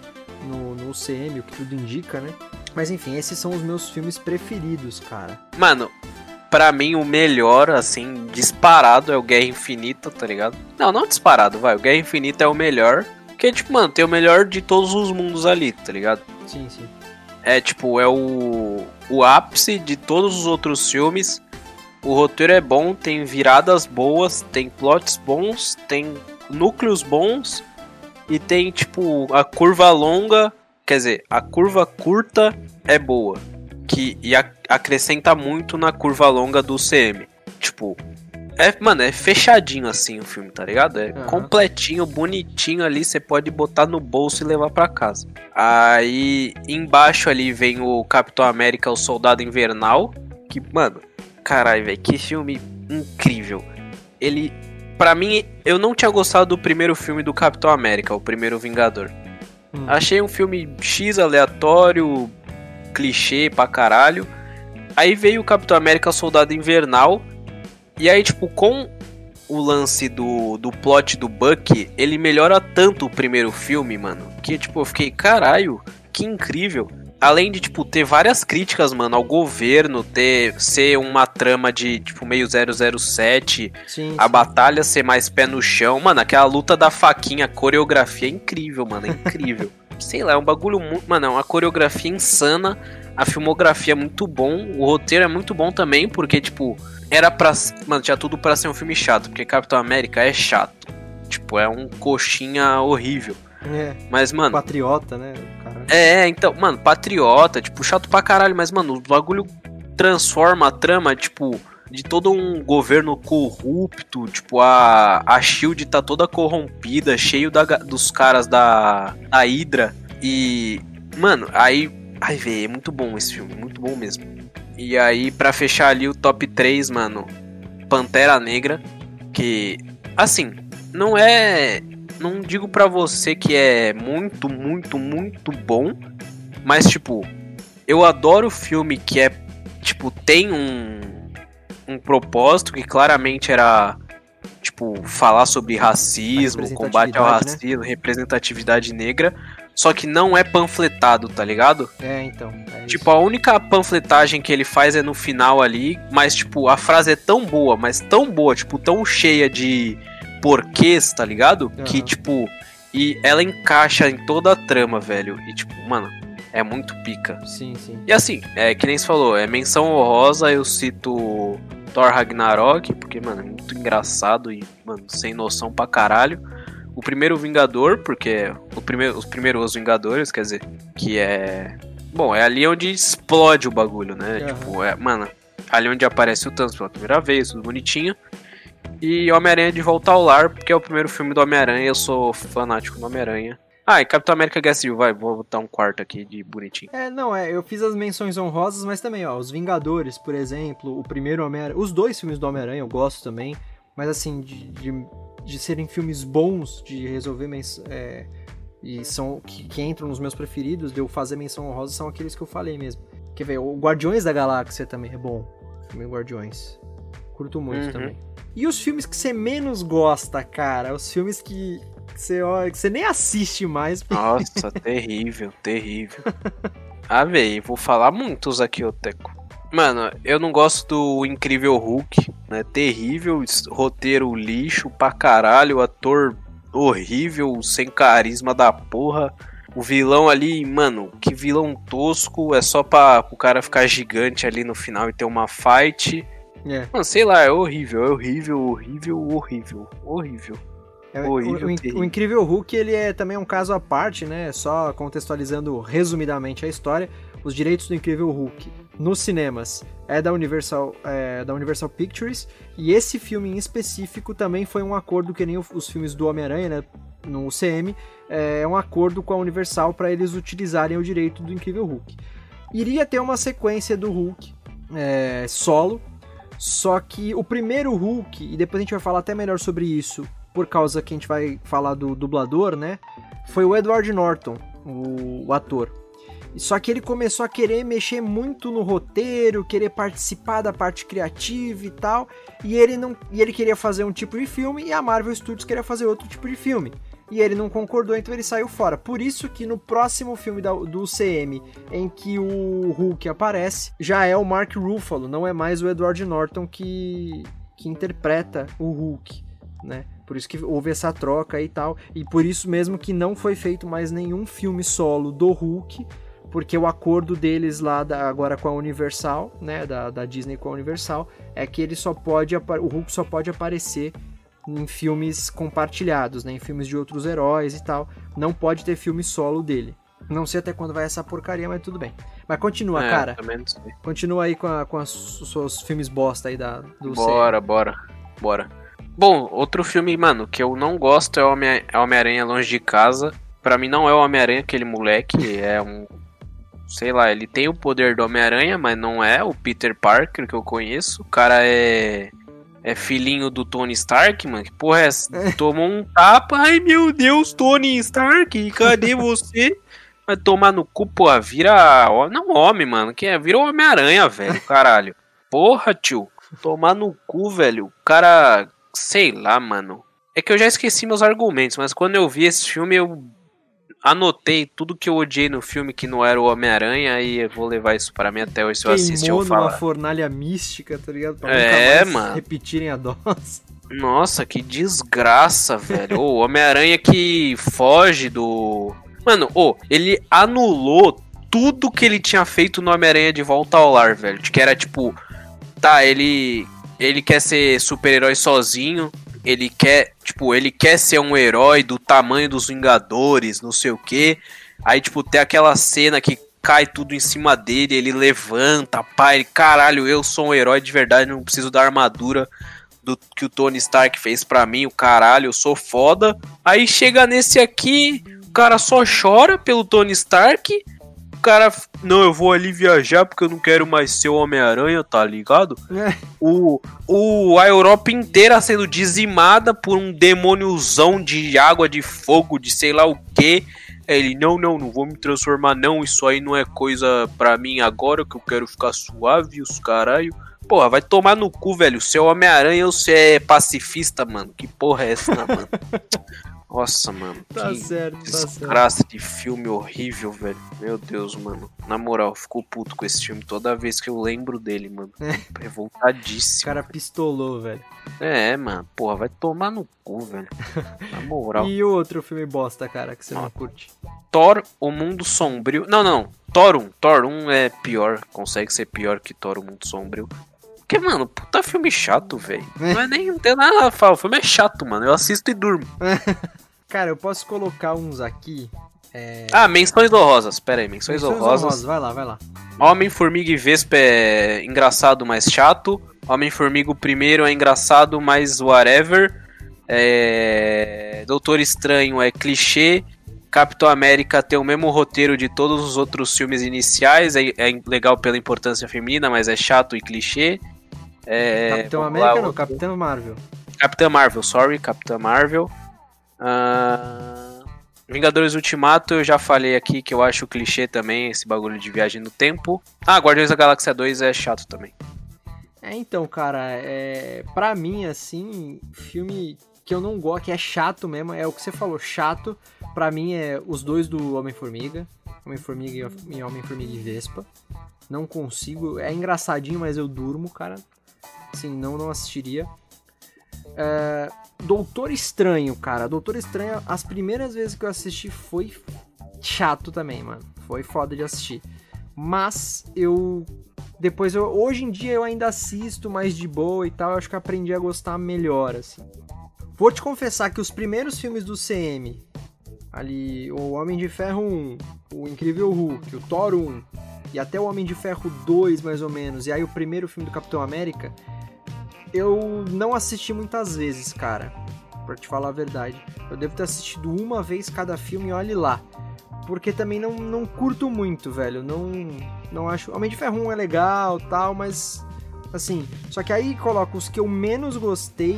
no, no UCM, o que tudo indica, né? Mas enfim, esses são os meus filmes preferidos, cara. Mano, para mim o melhor, assim, disparado é o Guerra Infinita, tá ligado? Não, não disparado, vai. O Guerra Infinita é o melhor. Porque, tipo, mano, tem o melhor de todos os mundos ali, tá ligado? Sim, sim. É, tipo, é o, o ápice de todos os outros filmes. O roteiro é bom, tem viradas boas, tem plots bons, tem núcleos bons e tem, tipo, a curva longa, quer dizer, a curva curta é boa. Que, e a, acrescenta muito na curva longa do CM. Tipo, é, mano, é fechadinho assim o filme, tá ligado? É uhum. completinho, bonitinho ali, você pode botar no bolso e levar para casa. Aí embaixo ali vem o Capitão América, o Soldado Invernal, que, mano, caralho, velho, que filme incrível. Ele, para mim, eu não tinha gostado do primeiro filme do Capitão América, o primeiro Vingador. Hum. Achei um filme X aleatório, clichê pra caralho. Aí veio o Capitão América Soldado Invernal, e aí, tipo, com o lance do, do plot do Buck, ele melhora tanto o primeiro filme, mano, que, tipo, eu fiquei, caralho, que incrível. Além de, tipo, ter várias críticas, mano, ao governo, ter ser uma trama de, tipo, meio 007, sim, a sim. batalha ser mais pé no chão. Mano, aquela luta da faquinha, a coreografia é incrível, mano, é incrível. Sei lá, é um bagulho muito. Mano, é uma coreografia insana, a filmografia é muito bom, o roteiro é muito bom também, porque, tipo, era pra. Mano, tinha tudo para ser um filme chato, porque Capitão América é chato. Tipo, é um coxinha horrível. É. Mas, mano. Patriota, né? Caralho. É, então, mano, patriota, tipo, chato pra caralho, mas, mano, o bagulho transforma a trama, tipo. de todo um governo corrupto, tipo, a, a Shield tá toda corrompida, cheio da, dos caras da, da Hydra. E, mano, aí, ai, velho, é muito bom esse filme, muito bom mesmo. E aí, para fechar ali o top 3, mano, Pantera Negra, que, assim, não é. Não digo pra você que é muito, muito, muito bom, mas, tipo, eu adoro filme que é, tipo, tem um, um propósito que claramente era, tipo, falar sobre racismo, combate ao né? racismo, representatividade negra, só que não é panfletado, tá ligado? É, então. é Tipo, a única panfletagem que ele faz é no final ali, mas, tipo, a frase é tão boa, mas tão boa, tipo, tão cheia de porquês, tá ligado? Que, Aham. tipo, e ela encaixa em toda a trama, velho. E, tipo, mano, é muito pica. Sim, sim. E assim, é que nem você falou, é menção honrosa, eu cito Thor Ragnarok, porque, mano, é muito engraçado e, mano, sem noção pra caralho. O primeiro Vingador, porque o primeiro, os primeiros Vingadores, quer dizer, que é. Bom, é ali onde explode o bagulho, né? Aham. Tipo, é, mano, ali onde aparece o Thanos pela primeira vez, tudo bonitinho. E Homem-Aranha de Volta ao Lar, porque é o primeiro filme do Homem-Aranha, eu sou fanático do Homem-Aranha. Ah, e Capitão América Civil, vai, vou botar um quarto aqui de bonitinho. É, não, é, eu fiz as menções honrosas, mas também, ó, os Vingadores, por exemplo, o primeiro Homem-Aranha, os dois filmes do Homem-Aranha eu gosto também, mas assim, de, de, de serem filmes bons, de resolver é, e são que, que entram nos meus preferidos, de eu fazer menção honrosa, são aqueles que eu falei mesmo. Quer ver, o Guardiões da Galáxia também é bom, o filme Guardiões. Curto muito Uhum. também. E os filmes que você menos gosta, cara? Os filmes que você, olha, que você nem assiste mais. Nossa, terrível, terrível. Ah, véi, vou falar muitos aqui, ô Teco. Mano, eu não gosto do Incrível Hulk, né? Terrível, roteiro lixo pra caralho, ator horrível, sem carisma da porra. O vilão ali, mano, que vilão tosco, é só pra o cara ficar gigante ali no final e ter uma fight. É. Mano, sei lá, é horrível, é horrível, horrível, horrível, horrível. É, Horrível, o, o- o Incrível Hulk ele é também um caso à parte, né? Só contextualizando resumidamente a história, os direitos do Incrível Hulk nos cinemas é da Universal, é da Universal Pictures e esse filme em específico também foi um acordo que nem os filmes do Homem-Aranha, né? No UCM é um acordo com a Universal para eles utilizarem o direito do Incrível Hulk. Iria ter uma sequência do Hulk é, solo, só que o primeiro Hulk, e depois a gente vai falar até melhor sobre isso, por causa que a gente vai falar do dublador, né? Foi o Edward Norton, o, o ator. Só que ele começou a querer mexer muito no roteiro, querer participar da parte criativa e tal, e ele não, e ele queria fazer um tipo de filme e a Marvel Studios queria fazer outro tipo de filme. E ele não concordou, então ele saiu fora. Por isso que no próximo filme da- do CM, em que o Hulk aparece, já é o Mark Ruffalo, não é mais o Edward Norton que, que interpreta o Hulk, né? Por isso que houve essa troca e tal, e por isso mesmo que não foi feito mais nenhum filme solo do Hulk, porque o acordo deles lá da- agora com a Universal, né, da, da Disney com a Universal, é que ele só pode o Hulk só pode aparecer em filmes compartilhados, né, em filmes de outros heróis e tal. Não pode ter filme solo dele. Não sei até quando vai essa porcaria, mas tudo bem. Mas continua, É, cara. Continua aí com, a, com as- os seus filmes bosta aí da, do Bora, bora, bora. Bom, outro filme, mano, que eu não gosto é é Homem-Aranha Longe de Casa. Pra mim não é o Homem-Aranha aquele moleque, é um... Sei lá, ele tem o poder do Homem-Aranha, mas não é o Peter Parker que eu conheço. O cara é... É filhinho do Tony Stark, mano. Que porra é essa? Tomou um tapa. Ai, meu Deus, Tony Stark, cadê você? Vai tomar no cu, porra. Vira... Não homem, mano. Que é? Vira o Homem-Aranha, velho. Caralho. Porra, tio. Tomar no cu, velho. O cara. Sei lá, mano. É que eu já esqueci meus argumentos, mas quando eu vi esse filme, eu anotei tudo que eu odiei no filme que não era o Homem-Aranha e eu vou levar isso para mim até hoje se eu assistir eu numa falar. fornalha mística, tá ligado? Pra É, mano. repetirem a dose. Nossa, que desgraça, velho. O Homem-Aranha que foge do. Mano, ô, ele anulou tudo que ele tinha feito no Homem-Aranha de volta ao lar, velho. Que era tipo. Tá, ele. Ele quer ser super-herói sozinho. Ele quer. Tipo, ele quer ser um herói do tamanho dos Vingadores, não sei o quê. Aí, tipo, tem aquela cena que cai tudo em cima dele, ele levanta, pai, caralho, eu sou um herói de verdade, não preciso da armadura do que o Tony Stark fez para mim, o caralho, eu sou foda. Aí chega nesse aqui, o cara só chora pelo Tony Stark. Cara, não, eu vou ali viajar porque eu não quero mais ser o Homem-Aranha, tá ligado? É. O, o, a Europa inteira sendo dizimada por um demôniozão de água, de fogo, de sei lá o que. Ele, não, não, não vou me transformar, não. Isso aí não é coisa pra mim agora, que eu quero ficar suave, os caralho. Porra, vai tomar no cu, velho. Você é Homem-Aranha ou você é pacifista, mano? Que porra é essa, mano? Nossa, mano. Tá que certo, tá certo. desgraça de filme horrível, velho. Meu Deus, mano. Na moral, eu fico puto com esse filme toda vez que eu lembro dele, mano. É. O Revoltadíssimo. cara pistolou, velho. É, mano. Porra, vai tomar no cu, velho. Na moral. E o outro filme bosta, cara, que você não curte? Thor, O Mundo Sombrio. Não, não. Thor 1. Thor 1 é pior. Consegue ser pior que Thor, O Mundo Sombrio. Porque, mano, puta filme chato, velho. Não é nem. Não tem nada a falar. O filme é chato, mano. Eu assisto e durmo. Cara, eu posso colocar uns aqui. É... Ah, menções honrosas. Pera aí, menções, Menções honrosas. honrosas. Vai lá, vai lá. Homem, Formiga e Vespa é engraçado, mas chato. Homem, Formiga o primeiro é engraçado, mas whatever. É... Doutor Estranho é clichê. Capitão América tem o mesmo roteiro de todos os outros filmes iniciais. É, é legal pela importância feminina, mas é chato e clichê. É, Capitão América lá, não. Capitão Marvel. Capitã Marvel, sorry, Capitã Marvel. Ah, Vingadores Ultimato, eu já falei aqui que eu acho clichê também, esse bagulho de viagem no tempo. Ah, Guardiões da Galáxia 2 é chato também. É, então, cara, é... pra mim, assim, filme que eu não gosto, que é chato mesmo, é o que você falou, chato. Pra mim é os dois do Homem-Formiga. Homem-Formiga e Homem-Formiga e Vespa. Não consigo. É engraçadinho, mas eu durmo, cara. Assim, não, não assistiria. É, Doutor Estranho, cara. Doutor Estranho, as primeiras vezes que eu assisti foi chato também, mano. Foi foda de assistir. Mas eu. Depois eu. Hoje em dia eu ainda assisto mais de boa e tal. Eu acho que aprendi a gostar melhor, assim. Vou te confessar que os primeiros filmes do CM, ali, o Homem de Ferro 1, o Incrível Hulk, o Thor 1, e até o Homem de Ferro 2, mais ou menos, e aí o primeiro filme do Capitão América, eu não assisti muitas vezes, cara. Pra te falar a verdade. Eu devo ter assistido uma vez cada filme olhe lá. Porque também não, não curto muito, velho. Não, não acho. Homem de Ferro 1 é legal tal, mas. Assim. Só que aí coloca os que eu menos gostei.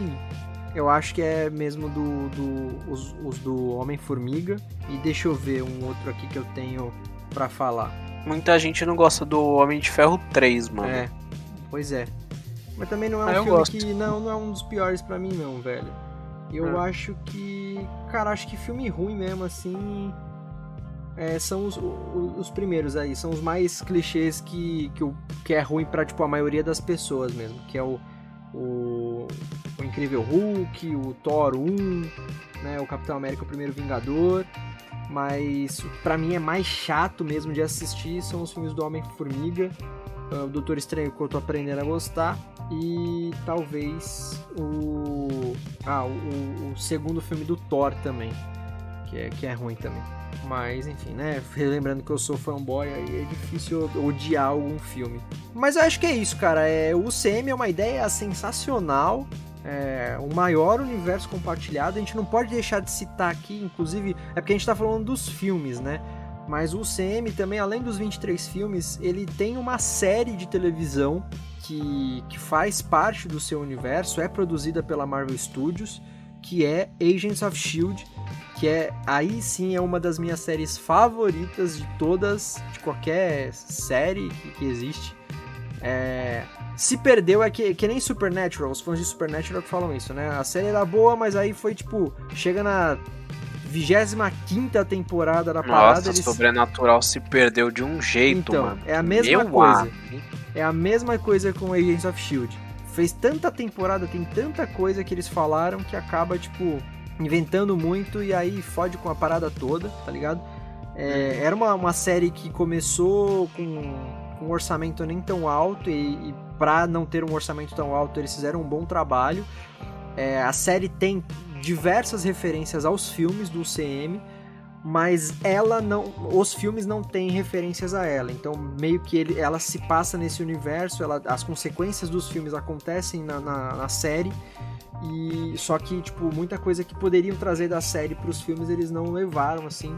Eu acho que é mesmo do. do os, os do Homem-Formiga. E deixa eu ver um outro aqui que eu tenho pra falar. Muita gente não gosta do Homem de Ferro 3, mano. É, pois é. Mas também não é um Ah, filme gosto. que não, não é um dos piores pra mim não, velho. Eu Hum. acho que, cara, acho que filme ruim mesmo assim é, são os, o- os primeiros aí, são os mais clichês que, que, que é ruim pra tipo a maioria das pessoas mesmo, que é o o, o Incrível Hulk, o Thor 1, né, o Capitão América o Primeiro Vingador. Mas pra mim é mais chato mesmo de assistir são os filmes do Homem-Formiga, ah, o Doutor Estranho que eu tô aprendendo a gostar e talvez o ah, o- o segundo filme do Thor também, que é, que é ruim também. Mas enfim, né? Lembrando que eu sou fanboy, aí é difícil odiar algum filme. Mas eu acho que é isso, cara. É, o CM é uma ideia sensacional. É o maior universo compartilhado. A gente não pode deixar de citar aqui, inclusive, é porque a gente tá falando dos filmes, né? Mas o CM também, além dos 23 filmes, ele tem uma série de televisão que, que faz parte do seu universo, é produzida pela Marvel Studios, que é Agents of Shield, que é aí sim é uma das minhas séries favoritas de todas, de qualquer série que, que existe. É, se perdeu é que, que nem Supernatural, os fãs de Supernatural que falam isso, né? A série era boa, mas aí foi tipo, chega na 25 temporada da parada, Nossa, Sobrenatural se perdeu de um jeito, Então, mano. é a mesma Meu coisa. amigo. É a mesma coisa com Agents of Shield. Fez tanta temporada, tem tanta coisa que eles falaram que acaba, tipo, inventando muito e aí fode com a parada toda, tá ligado? É, era uma, uma série que começou com, com um orçamento nem tão alto e, e pra não ter um orçamento tão alto eles fizeram um bom trabalho. É, a série tem diversas referências aos filmes do CM, mas ela não, os filmes não têm referências a ela. Então meio que ele, ela se passa nesse universo, ela, as consequências dos filmes acontecem na, na, na série e só que tipo muita coisa que poderiam trazer da série para os filmes eles não levaram assim.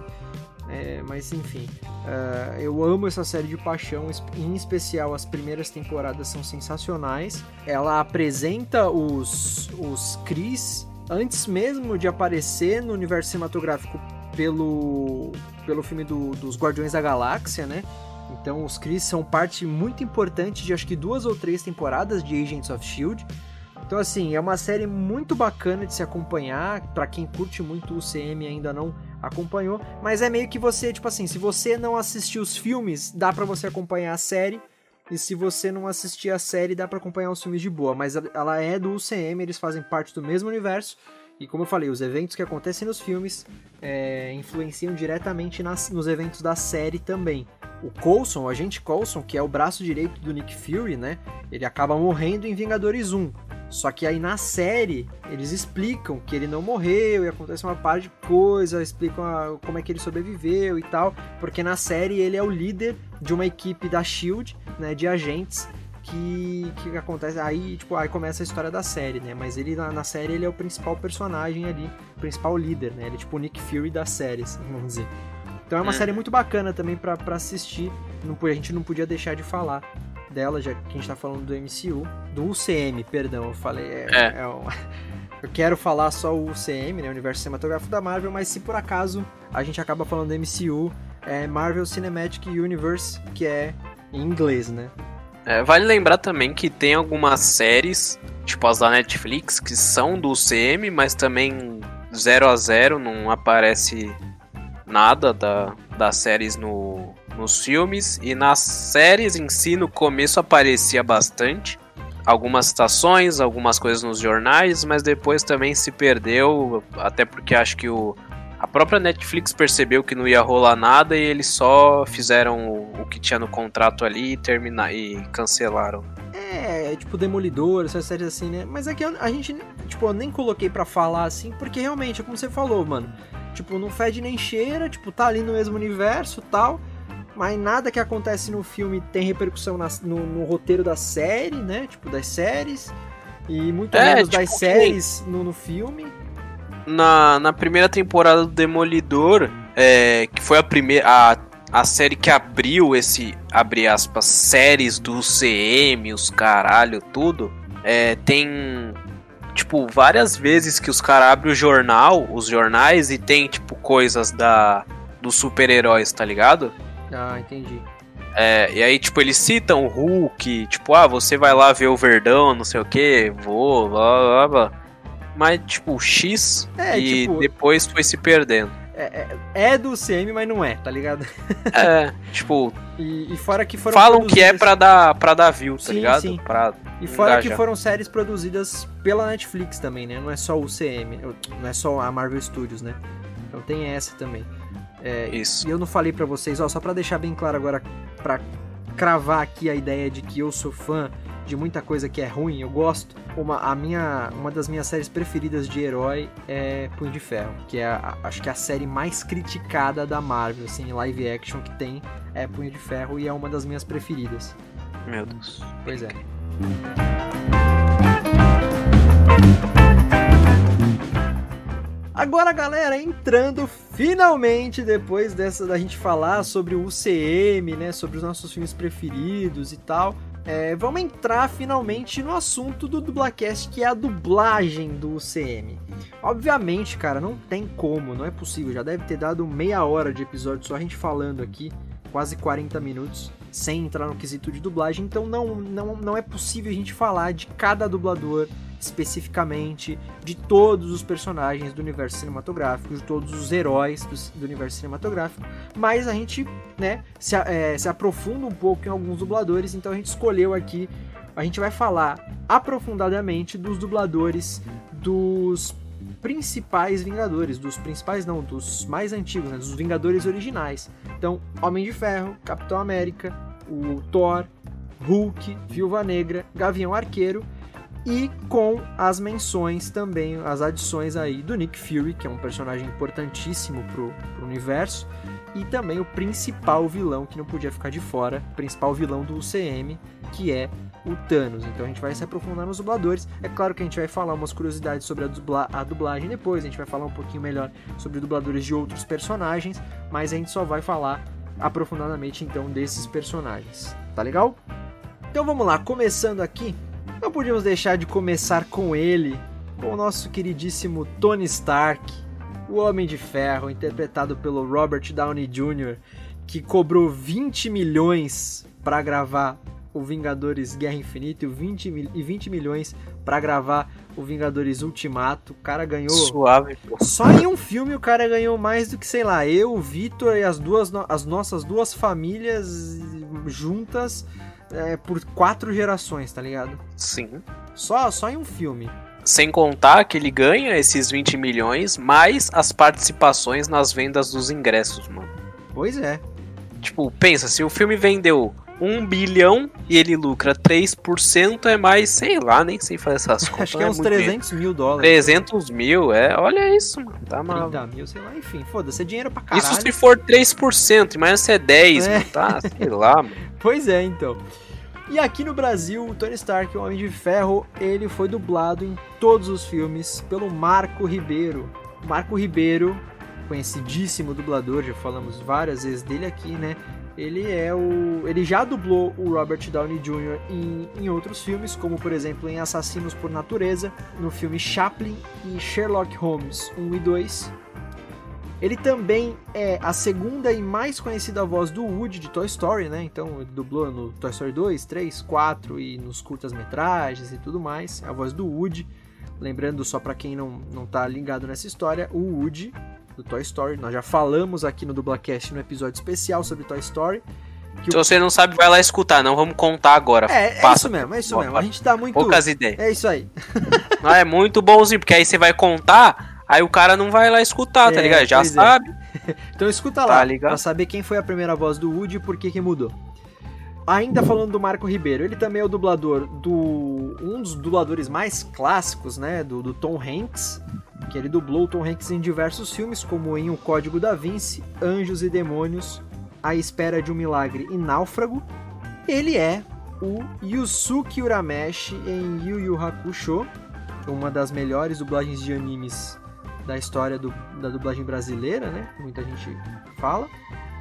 É, mas enfim, uh, eu amo essa série de paixão, em especial as primeiras temporadas são sensacionais. Ela apresenta os, os Chris antes mesmo de aparecer no universo cinematográfico pelo, pelo filme do, dos Guardiões da Galáxia, né? Então os Chris são parte muito importante de acho que duas ou três temporadas de Agents of Shield. Então assim, é uma série muito bacana de se acompanhar, para quem curte muito o UCM ainda não acompanhou, mas é meio que você, tipo assim, se você não assistiu os filmes, dá para você acompanhar a série. E se você não assistir a série, dá para acompanhar os filmes de boa, mas ela é do UCM, eles fazem parte do mesmo universo. E como eu falei, os eventos que acontecem nos filmes é, influenciam diretamente nas, nos eventos da série também. O Coulson, o agente Coulson, que é o braço direito do Nick Fury, né? Ele acaba morrendo em Vingadores 1. Só que aí na série eles explicam que ele não morreu e acontece uma par de coisa, explicam a, como é que ele sobreviveu e tal, porque na série ele é o líder de uma equipe da Shield, né, de agentes que, que acontece aí tipo aí começa a história da série né? Mas ele na, na, série ele é o principal personagem ali o principal líder né? Ele é tipo o Nick Fury da série assim, vamos dizer. Então é uma hum. série muito bacana também para assistir. Não a gente não podia deixar de falar dela já que a gente tá falando do MCU do UCM perdão eu falei é, é. é um... eu quero falar só o UCM né? O universo cinematográfico da Marvel mas se por acaso a gente acaba falando do MCU é Marvel Cinematic Universe que é em inglês né é, vale lembrar também que tem algumas séries, tipo as da Netflix, que são do CM, mas também 0 a 0 não aparece nada da, das séries no, nos filmes. E nas séries em si, no começo aparecia bastante. Algumas citações, algumas coisas nos jornais, mas depois também se perdeu, até porque acho que o, a própria Netflix percebeu que não ia rolar nada e eles só fizeram o, o que tinha no contrato ali e terminar e cancelaram. É, tipo Demolidor, essas séries assim, né? Mas é que a gente, tipo, eu nem coloquei para falar assim, porque realmente, é como você falou, mano. Tipo, não fede nem cheira, tipo, tá ali no mesmo universo tal. Mas nada que acontece no filme tem repercussão na, no, no, roteiro da série, né? Tipo, das séries. E muito é, menos tipo, das séries no, no filme na, na primeira temporada do Demolidor, é, que foi a primeira. A, a série que abriu esse, abre aspas, séries do CM, os caralho, tudo. É, tem tipo, várias vezes que os caras abrem o jornal, os jornais, e tem, tipo, coisas da dos super-heróis, tá ligado? Ah, entendi. É, e aí, tipo, eles citam o Hulk, tipo, ah, você vai lá ver o Verdão, não sei o que, vou, blá blá blá mas tipo X é, e tipo, depois foi se perdendo. É, é, é, do CM, mas não é, tá ligado? É, tipo. E, e fora que foram. Falam produzidas... que é pra dar, pra dar view, tá sim, ligado? Sim. Pra e fora engajar. que foram séries produzidas pela Netflix também, né? Não é só o CM, não é só a Marvel Studios, né? Então tem essa também. É, Isso. E eu não falei para vocês, ó, só para deixar bem claro agora, para cravar aqui a ideia de que eu sou fã de muita coisa que é ruim, eu gosto. Uma, a minha, uma das minhas séries preferidas de herói é Punho de Ferro, que é a, acho que é a série mais criticada da Marvel, assim, live action que tem é Punho de Ferro e é uma das minhas preferidas. Meu Deus. Pois é. Agora, galera, entrando finalmente depois dessa da gente falar sobre o UCM, né, sobre os nossos filmes preferidos e tal, é, vamos entrar finalmente no assunto do Dublacast, que é a dublagem do UCM. Obviamente, cara, não tem como, não é possível. Já deve ter dado meia hora de episódio só a gente falando aqui, quase 40 minutos, sem entrar no quesito de dublagem. Então não, não, não é possível a gente falar de cada dublador especificamente, de todos os personagens do universo cinematográfico, de todos os heróis do, do universo cinematográfico. Mas a gente né, se, é, se aprofunda um pouco em alguns dubladores, então a gente escolheu aqui. A gente vai falar aprofundadamente dos dubladores dos principais Vingadores, dos principais não, dos mais antigos, né, dos Vingadores originais. Então, Homem de Ferro, Capitão América, o Thor, Hulk, Viúva Negra, Gavião Arqueiro e com as menções também, as adições aí do Nick Fury, que é um personagem importantíssimo pro, pro universo, e também o principal vilão que não podia ficar de fora, principal vilão do UCM, que é o Thanos. Então a gente vai se aprofundar nos dubladores. É claro que a gente vai falar umas curiosidades sobre a, dubla a dublagem depois, a gente vai falar um pouquinho melhor sobre dubladores de outros personagens, mas a gente só vai falar aprofundadamente então desses personagens. Tá legal? Então vamos lá, começando aqui, não podíamos deixar de começar com ele, com o nosso queridíssimo Tony Stark, o Homem de Ferro, interpretado pelo Robert Downey Jr., que cobrou 20 milhões para gravar o Vingadores Guerra Infinita e 20, mil, e 20 milhões para gravar o Vingadores Ultimato. O cara ganhou. Suave, pô. Só em um filme o cara ganhou mais do que, sei lá, eu, o Vitor e as duas as nossas duas famílias juntas é, por quatro gerações, tá ligado? Sim. Só, só em um filme. Sem contar que ele ganha esses 20 milhões, mais as participações nas vendas dos ingressos, mano. Pois é. Tipo, pensa, se o filme vendeu 1 bilhão e ele lucra 3%, é mais, sei lá, nem sei fazer essas contas. Acho que é uns muito 300 mil dólares. 300 mil, é, olha isso, mano. Tá mal. 30 mil, sei lá, enfim, foda-se, é dinheiro pra caralho. Isso se for 3%, imagina se é 10, É. mano, tá? Sei lá, mano. Pois é, então. E aqui no Brasil, o Tony Stark, o Homem de Ferro, ele foi dublado em todos os filmes pelo Marco Ribeiro. Marco Ribeiro, conhecidíssimo dublador, já falamos várias vezes dele aqui, né? Ele é o. Ele já dublou o Robert Downey Jr. em, em outros filmes, como por exemplo em Assassinos por Natureza, no filme Chaplin e Sherlock Holmes 1 e 2. Ele também é a segunda e mais conhecida voz do Woody de Toy Story, né? Então ele dublou no Toy Story 2, 3, 4 e nos curtas-metragens e tudo mais. É a voz do Woody. Lembrando, só pra quem não, não tá ligado nessa história, o Woody do Toy Story. Nós já falamos aqui no Dublacast no episódio especial sobre Toy Story. Que Se você não sabe, vai lá escutar, não vamos contar agora. É, é Passa. isso mesmo, é isso Bora, mesmo. A gente tá muito. Poucas ideias. É isso aí. Não, é muito bonzinho, porque aí você vai contar, aí o cara não vai lá escutar, tá É, ligado? Já é. sabe. Então escuta Tá lá, ligado? pra saber quem foi a primeira voz do Woody e por que que mudou. Ainda falando do Marco Ribeiro, ele também é o dublador do um dos dubladores mais clássicos, né, do, do Tom Hanks, que ele dublou Tom Hanks em diversos filmes, como em O Código da Vinci, Anjos e Demônios, A Espera de um Milagre e Náufrago. Ele é o Yusuke Urameshi em Yu Yu Hakusho, uma das melhores dublagens de animes da história do- da dublagem brasileira, né? Muita gente fala.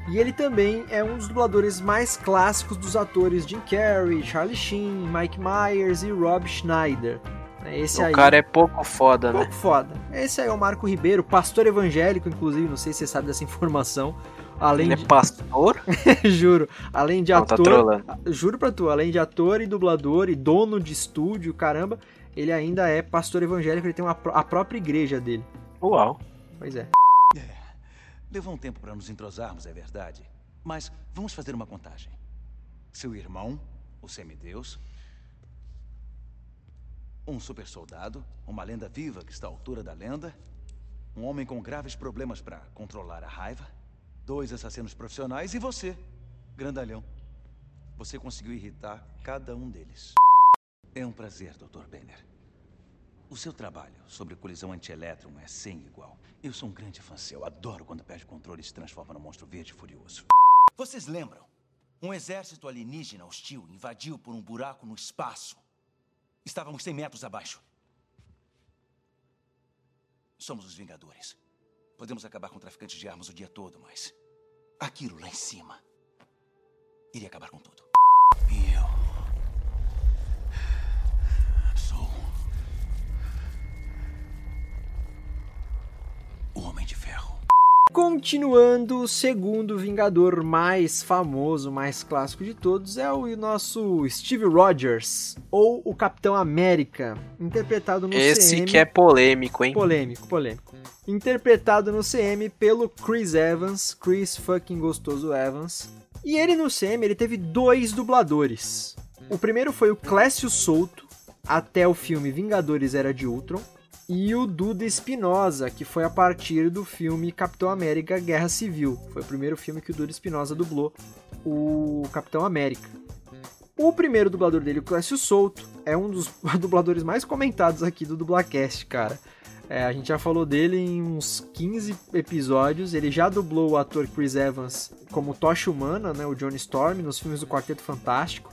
E ele também é um dos dubladores mais clássicos dos atores Jim Carrey, Charlie Sheen, Mike Myers e Rob Schneider. Né? Esse O aí cara é pouco foda, né? pouco foda. Esse aí é o Marco Ribeiro, pastor evangélico, inclusive, não sei se você sabe dessa informação. Além Ele é de, pastor? juro, além de Não, tá ator, trolando. juro pra tu, além de ator e dublador e dono de estúdio, caramba, ele ainda é pastor evangélico, ele tem uma, a própria igreja dele. Uau. Pois é. Levou um tempo para nos entrosarmos, é verdade. Mas vamos fazer uma contagem. Seu irmão, o semideus. Um super soldado, uma lenda viva que está à altura da lenda. Um homem com graves problemas para controlar a raiva. Dois assassinos profissionais e você, grandalhão. Você conseguiu irritar cada um deles. É um prazer, Dr. Banner. O seu trabalho sobre colisão antielétron é sem igual. Eu sou um grande fã seu. Adoro quando perde o controle e se transforma num monstro verde furioso. Vocês lembram? Um exército alienígena hostil invadiu por um buraco no espaço. Estávamos 100 metros abaixo. Somos os Vingadores. Podemos acabar com traficantes de armas o dia todo, mas. Aquilo lá em cima. iria acabar com tudo. Continuando, o segundo Vingador mais famoso, mais clássico de todos é o nosso Steve Rogers, ou o Capitão América, interpretado no Esse CM. que é polêmico, hein? Polêmico, polêmico. Interpretado no CM pelo Chris Evans, Chris fucking gostoso Evans. E ele no CM, ele teve dois dubladores. O primeiro foi o Clécio Souto, até o filme Vingadores Era de Ultron, e o Duda Espinosa, que foi a partir do filme Capitão América Guerra Civil. Foi o primeiro filme que o Duda Espinosa dublou o Capitão América. O primeiro dublador dele, o Clécio Souto, é um dos dubladores mais comentados aqui do Dublacast, cara. É, a gente já falou dele em uns 15 episódios. Ele já dublou o ator Chris Evans como Tocha Humana, né, o Johnny Storm, nos filmes do Quarteto Fantástico.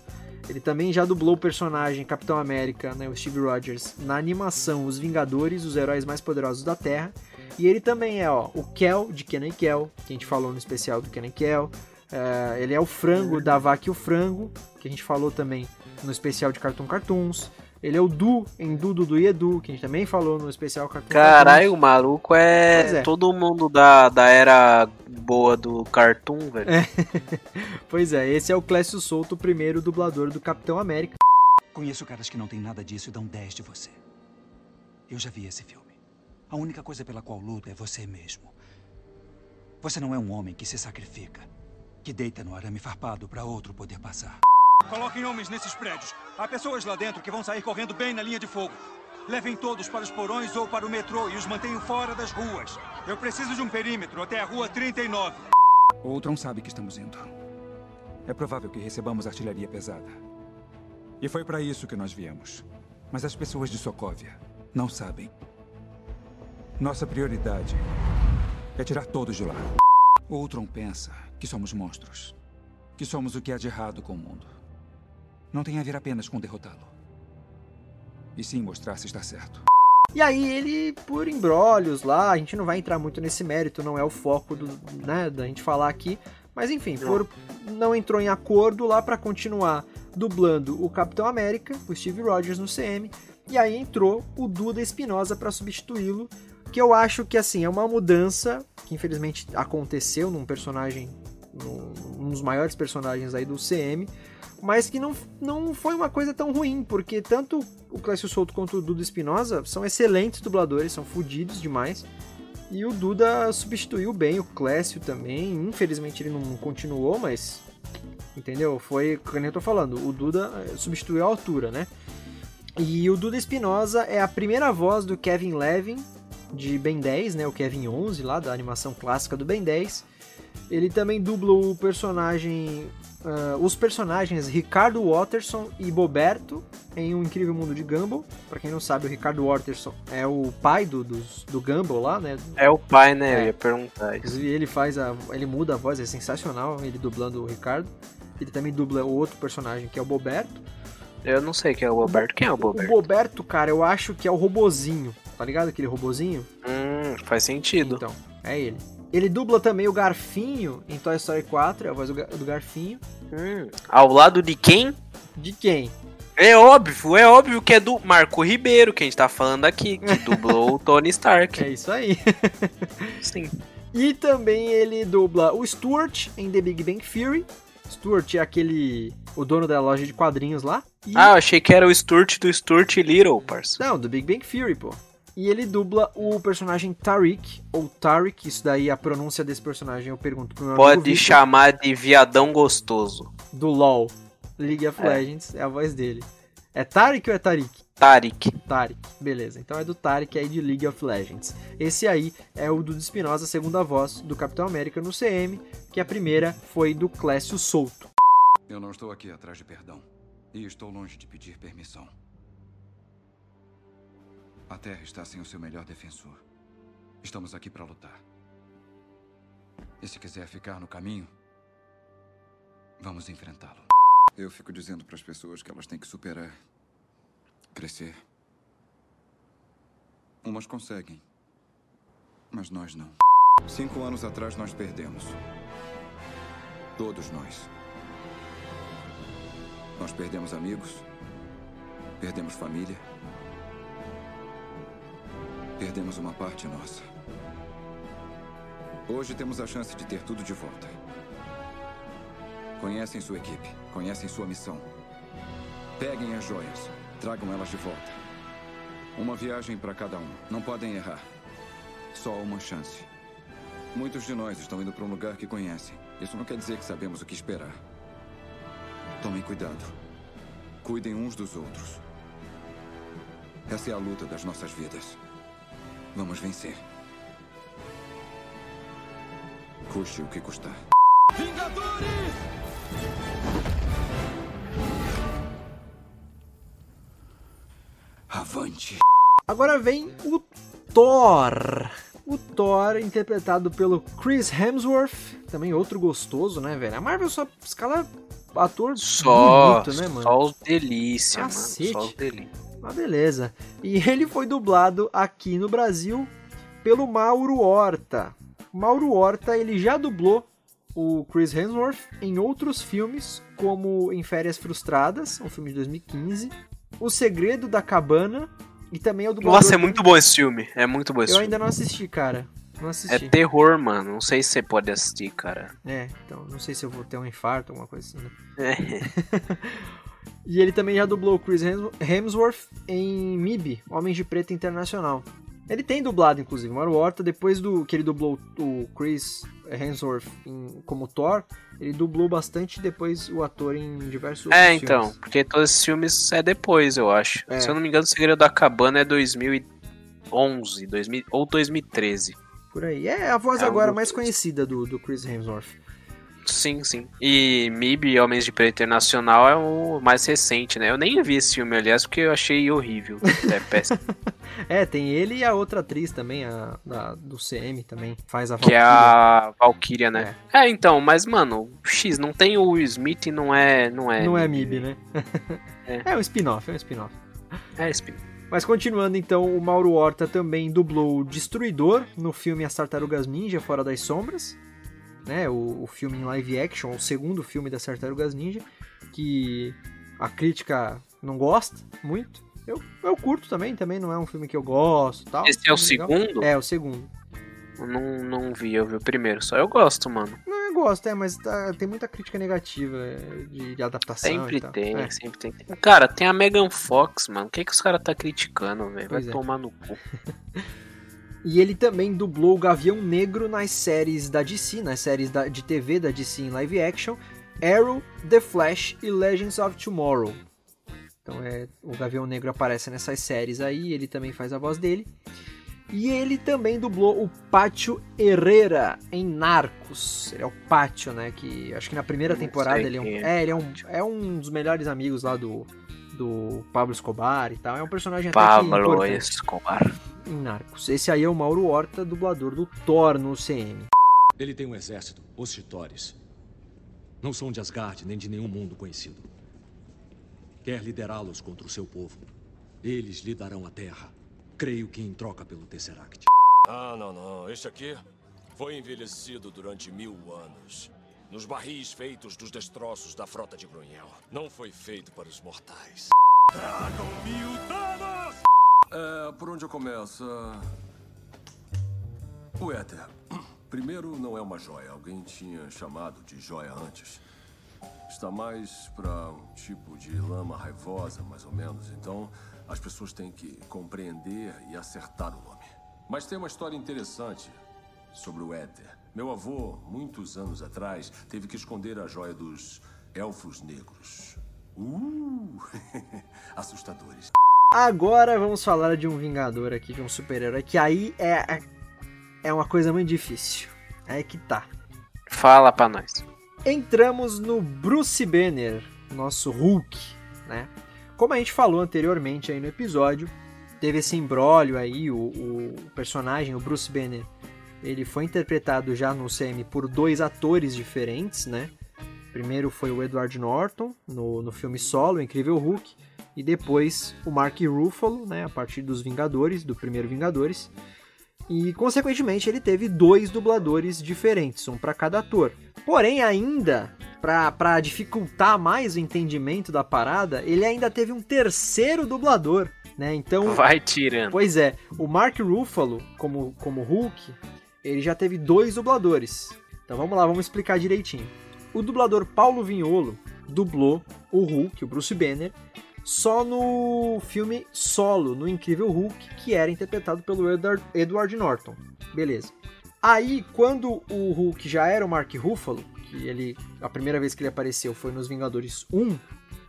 Ele também já dublou o personagem Capitão América, né, o Steve Rogers, na animação Os Vingadores, os heróis mais poderosos da Terra. E ele também é ó, o Kel, de Kenan Kel, que a gente falou no especial do Kenan Kel. É, ele é o frango da Vaca e o Frango, que a gente falou também no especial de Cartoon Cartoons. Ele é o Du em Du, Dudu e Edu, que a gente também falou no especial Cartoon Caralho, o maluco é, é, todo mundo da, da era boa do Cartoon, velho. É. pois é, esse é o Clécio Souto, o primeiro dublador do Capitão América. Conheço caras que não têm nada disso e dão 10 de você. Eu já vi esse filme. A única coisa pela qual luta é você mesmo. Você não é um homem que se sacrifica, que deita no arame farpado para outro poder passar. Coloquem homens nesses prédios. Há pessoas lá dentro que vão sair correndo bem na linha de fogo. Levem todos para os porões ou para o metrô e os mantenham fora das ruas. Eu preciso de um perímetro até a rua 39. O Ultron sabe que estamos indo. É provável que recebamos artilharia pesada. E foi para isso que nós viemos. Mas as pessoas de Sokovia não sabem. Nossa prioridade é tirar todos de lá. O Ultron pensa que somos monstros. Que somos o que há de errado com o mundo. Não tem a ver apenas com derrotá-lo. E sim mostrar se está certo. E aí ele, por embrólios lá, a gente não vai entrar muito nesse mérito, não é o foco do, né, da gente falar aqui. Mas enfim, por, não entrou em acordo lá para continuar dublando o Capitão América, o Steve Rogers no CM. E aí entrou o Duda Espinosa para substituí-lo, que eu acho que assim é uma mudança que infelizmente aconteceu num personagem, um dos maiores personagens aí do CM, mas que não, não foi uma coisa tão ruim, porque tanto o Clécio Souto quanto o Duda Espinosa são excelentes dubladores, são fodidos demais. E o Duda substituiu bem o Clécio também. Infelizmente ele não continuou, mas. Entendeu? Foi o que eu tô falando. O Duda eh, substituiu a altura, né? E o Duda Espinosa é a primeira voz do Kevin Levin de Ben 10, né? O Kevin 11 lá da animação clássica do Ben 10. Ele também dubla o personagem uh, os personagens Ricardo Watterson e Boberto em Um Incrível Mundo de Gumball. Para quem não sabe, o Ricardo Watterson é o pai do, do, do Gumball lá, né? É o pai, né? É. Eu ia perguntar. Inclusive ele faz a, ele muda a voz, é sensacional ele dublando o Ricardo. Ele também dubla o outro personagem que é o Boberto. Eu não sei quem é o Boberto. Quem é o Boberto? O Boberto, cara, eu acho que é o robozinho. Tá ligado? Aquele robozinho? Hum, faz sentido. Então, é ele. Ele dubla também o Garfinho em Toy Story 4, é a voz do Garfinho. Hum, ao lado de quem? De quem? É óbvio, é óbvio que é do Marco Ribeiro, que a gente tá falando aqui, que dublou o Tony Stark. É isso aí. Sim. E também ele dubla o Stuart em The Big Bang Theory. Stuart é aquele. o dono da loja de quadrinhos lá. E... Ah, eu achei que era o Stuart do Stuart Little, parça. Não, do Big Bang Theory, pô. E ele dubla o personagem Tariq, ou Tariq, isso daí a pronúncia desse personagem eu pergunto pro meu Pode amigo chamar de viadão gostoso. Do LoL, League of é. Legends, é a voz dele. É Tariq ou é Tariq? Tariq. Tariq, beleza. Então é do Tariq aí de League of Legends. Esse aí é o do Espinosa, segunda voz do Capitão América no CM, que a primeira foi do Clécio Souto. Eu não estou aqui atrás de perdão. E estou longe de pedir permissão. A Terra está sem o seu melhor defensor. Estamos aqui para lutar. E se quiser ficar no caminho, vamos enfrentá-lo. Eu fico dizendo para as pessoas que elas têm que superar, crescer. Umas conseguem, mas nós não. Cinco anos atrás nós perdemos. Todos nós. Nós perdemos amigos, perdemos família. Perdemos uma parte nossa. Hoje temos a chance de ter tudo de volta. Conhecem sua equipe, conhecem sua missão. Peguem as joias, tragam elas de volta. Uma viagem para cada um. Não podem errar. Só uma chance. Muitos de nós estão indo para um lugar que conhecem. Isso não quer dizer que sabemos o que esperar. Tomem cuidado. Cuidem uns dos outros. Essa é a luta das nossas vidas. Vamos vencer. Custe o que custar. Vingadores! Avante. Agora vem o Thor. O Thor, interpretado pelo Chris Hemsworth, também outro gostoso, né, velho? A Marvel só escala ator Só, bonito, né, mano? só os delícia, Cacete. mano. Só os delícia. Mas beleza. E ele foi dublado aqui no Brasil pelo Mauro Horta. Mauro Horta, ele já dublou o Chris Hemsworth em outros filmes, como Em Férias Frustradas, um filme de 2015, O Segredo da Cabana, e também é o dublador... Nossa, é muito bom esse filme. É muito bom esse Eu filme. ainda não assisti, cara. Não É assisti. terror, mano. Não sei se você pode assistir, cara. É, então, não sei se eu vou ter um infarto, alguma coisa assim, né? É. E ele também já dublou o Chris Hems- Hemsworth em MIB, Homens de Preto Internacional. Ele tem dublado, inclusive, Mauro Horta, depois do que ele dublou o Chris Hemsworth em- como Thor, ele dublou bastante depois o ator em diversos É, filmes. então. Porque todos esses filmes é depois, eu acho. É. Se eu não me engano, o Segredo da Cabana é 2011 2000, ou 2013. Por aí. É a voz É, agora um mais conhecida do, do Chris Hemsworth. Sim, sim. E MIB, Homens de Preto Internacional, é o mais recente, né? Eu nem vi esse filme, aliás, porque eu achei horrível. É péssimo. É, tem ele e a outra atriz também, a do CM também, faz a que é Valkyria. a Valkyria, né? É. então, mas, mano, X, não tem o Will Smith e não é. Não é, Não é MIB, né? É. é um spin-off, é um spin-off. É filme. Mas continuando então, o Mauro Horta também dublou o Destruidor no filme As Tartarugas Ninja Fora das Sombras, né? O, o filme em live action, o segundo filme das Tartarugas Ninja, que a crítica não gosta muito. Eu, eu curto também, também não é um filme que eu gosto, tal. Esse é o segundo? É, o segundo. Eu não, não vi, eu vi o primeiro. Só eu gosto, mano. Não, eu gosto, é, mas tá- tem muita crítica negativa é, de, de adaptação. Sempre tem, É. sempre tem. Cara, tem a Megan Fox, mano. O que, que os caras tá criticando, velho? Vai é. tomar no cu. E ele também dublou o Gavião Negro nas séries da DC, nas séries da- de TV da DC em live action, Arrow, The Flash e Legends of Tomorrow. Então é, o Gavião Negro aparece nessas séries aí, ele também faz a voz dele. E ele também dublou o Pátio Herrera em Narcos. Ele é o Pátio, né? Que acho que na primeira temporada ele é um, é é, ele é um, é um dos melhores amigos lá do, do Pablo Escobar e tal. É um personagem até que Pablo importante Escobar. em Narcos. Esse aí é o Mauro Horta, dublador do Thor no CM. Ele tem um exército, os Chitores. Não são de Asgard nem de nenhum mundo conhecido. Quer liderá-los contra o seu povo. Eles lhe darão a terra. Creio que em troca pelo Tesseract. Ah, não, não. Este aqui foi envelhecido durante mil anos. Nos barris feitos dos destroços da frota de Grunhel. Não foi feito para os mortais. É, por onde eu começo? O éter. Primeiro, não é uma joia. Alguém tinha chamado de joia antes. Está mais para um tipo de lama raivosa, mais ou menos. Então, as pessoas têm que compreender e acertar o nome. Mas tem uma história interessante sobre o éter. Meu avô, muitos anos atrás, teve que esconder a joia dos elfos negros. Uh! Assustadores. Agora vamos falar de um Vingador aqui, de um super-herói, que aí é, é uma coisa muito difícil. É que tá. Fala pra nós. Entramos no Bruce Banner, nosso Hulk, né? Como a gente falou anteriormente aí no episódio, teve esse imbróglio aí, o, o personagem, o Bruce Banner, ele foi interpretado já no CM por dois atores diferentes, né? Primeiro foi o Edward Norton, no, no filme solo, Incrível Hulk, e depois o Mark Ruffalo, né, a partir dos Vingadores, do primeiro Vingadores. E, consequentemente, ele teve dois dubladores diferentes, um para cada ator. Porém, ainda, para dificultar mais o entendimento da parada, ele ainda teve um terceiro dublador, né? Então, Vai tirando. Pois é, o Mark Ruffalo, como, como Hulk, ele já teve dois dubladores. Então vamos lá, vamos explicar direitinho. O dublador Paulo Vinholo dublou o Hulk, o Bruce Banner, só no filme solo, no Incrível Hulk, que era interpretado pelo Edward, Edward Norton. Beleza. Aí, quando o Hulk já era o Mark Ruffalo, que ele a primeira vez que ele apareceu foi nos Vingadores 1,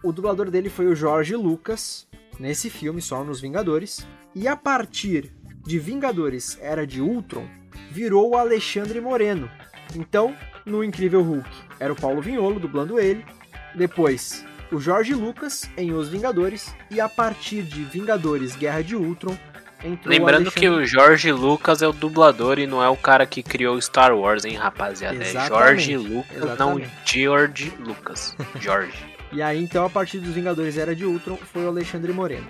o dublador dele foi o George Lucas, nesse filme só nos Vingadores. E a partir de Vingadores Era de Ultron, virou o Alexandre Moreno. Então, no Incrível Hulk, era o Paulo Vinholo dublando ele. Depois, o Jorge Lucas em Os Vingadores e a partir de Vingadores Guerra de Ultron entrou Lembrando o que o Jorge Lucas é o dublador e não é o cara que criou Star Wars, hein, rapaziada? Exatamente, É Jorge Lucas, exatamente. não George Lucas. Jorge. E aí, então, a partir dos Vingadores Era de Ultron, foi o Alexandre Moreno.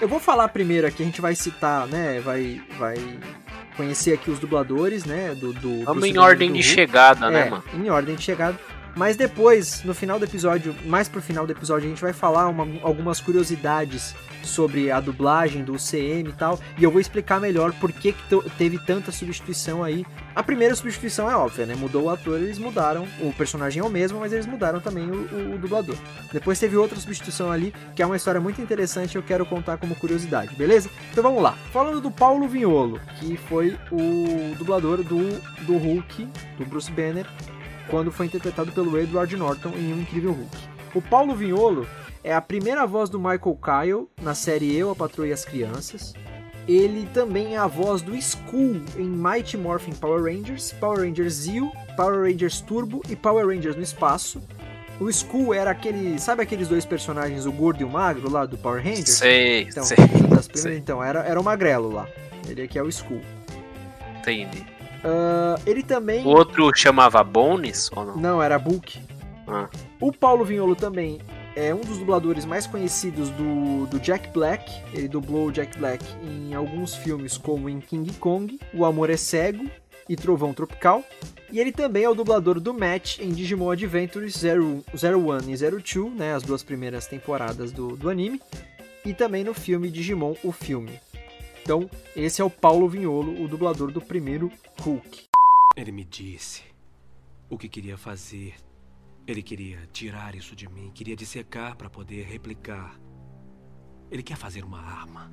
Eu vou falar primeiro aqui, a gente vai citar, né, vai, vai conhecer aqui os dubladores, né, do... do Vamos em ordem de chegada, né, É, mano? em ordem de chegada. Mas depois, no final do episódio, mais pro final do episódio, a gente vai falar uma- algumas curiosidades sobre a dublagem do CM e tal. E eu vou explicar melhor por que, que teve tanta substituição aí. A primeira substituição é óbvia, né? Mudou o ator, eles mudaram. O personagem é o mesmo, mas eles mudaram também o, o- o dublador. Depois teve outra substituição ali, que é uma história muito interessante eu quero contar como curiosidade, beleza? Então vamos lá. Falando do Paulo Vinholo, que foi o dublador do, do Hulk, do Bruce Banner, quando foi interpretado pelo Edward Norton em Um Incrível Hulk. O Paulo Vinholo é a primeira voz do Michael Kyle na série Eu, a Patroa e as Crianças. Ele também é a voz do Skull em Mighty Morphin Power Rangers, Power Rangers Zeo, Power Rangers Turbo e Power Rangers no Espaço. O Skull era aquele. Sabe aqueles dois personagens, o gordo e o magro lá do Power Rangers? Sei, Então, sei. das primeiras- sei. então era, era o magrelo lá. Ele aqui é o Skull. Entendi. Ah, ele também. O outro chamava Bones ou não? Não, era Book. Ah. O Paulo Vinholo também é um dos dubladores mais conhecidos do, do Jack Black. Ele dublou o Jack Black em alguns filmes, como em King Kong, O Amor é Cego e Trovão Tropical. E ele também é o dublador do Matt em Digimon Adventures 0, 01 e 02, né, as duas primeiras temporadas do, do anime. E também no filme Digimon, o filme. Então, esse é o Paulo Vinholo, o dublador do primeiro Hulk. Ele me disse o que queria fazer. Ele queria tirar isso de mim, queria dissecar para poder replicar. Ele quer fazer uma arma.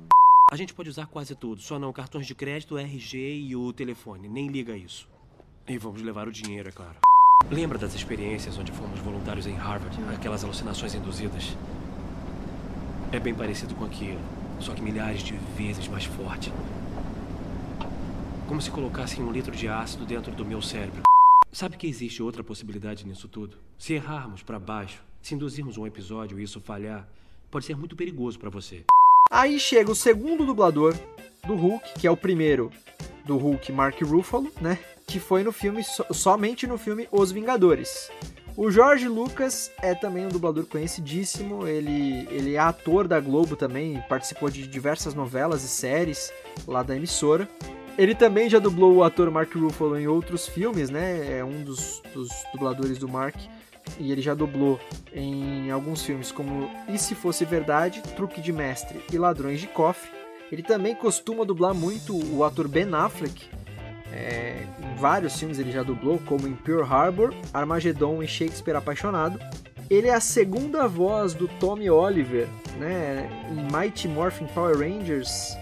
A gente pode usar quase tudo, só não cartões de crédito, RG e o telefone. Nem liga isso. E vamos levar o dinheiro, é claro. Lembra das experiências onde fomos voluntários em Harvard? Aquelas alucinações induzidas? É bem parecido com aquilo, só que milhares de vezes mais forte. Como se colocassem um litro de ácido dentro do meu cérebro. Sabe que existe outra possibilidade nisso tudo? Se errarmos para baixo, se induzirmos um episódio e isso falhar, pode ser muito perigoso para você. Aí chega o segundo dublador do Hulk, que é o primeiro do Hulk, Mark Ruffalo, né? Que foi no filme, so- somente no filme Os Vingadores. O Jorge Lucas é também um dublador conhecidíssimo, ele, ele é ator da Globo também, participou de diversas novelas e séries lá da emissora. Ele também já dublou o ator Mark Ruffalo em outros filmes, né? É um dos, dos dubladores do Mark. E ele já dublou em alguns filmes como E Se Fosse Verdade, Truque de Mestre e Ladrões de Cofre. Ele também costuma dublar muito o ator Ben Affleck. É, em vários filmes ele já dublou, como em Pearl Harbor, Armageddon e Shakespeare Apaixonado. Ele é a segunda voz do Tommy Oliver, né, em Mighty Morphin Power Rangers.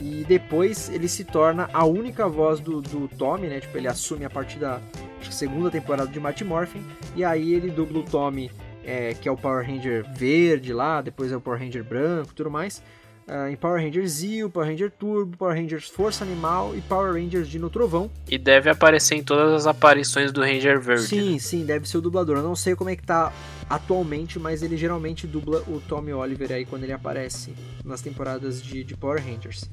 E depois ele se torna a única voz do, do Tommy, né? Tipo, ele assume a partir da segunda temporada de Mighty Morphin. E aí ele dubla o Tommy, é, que é o Power Ranger verde lá, depois é o Power Ranger branco tudo mais. Ah, em Power Rangers Zeo, Power Ranger Turbo, Power Rangers Força Animal e Power Rangers Dino Trovão. E deve aparecer em todas as aparições do Ranger Verde. Sim, sim, deve ser o dublador. Eu não sei como é que tá atualmente, mas ele geralmente dubla o Tommy Oliver aí quando ele aparece nas temporadas de, de Power Rangers.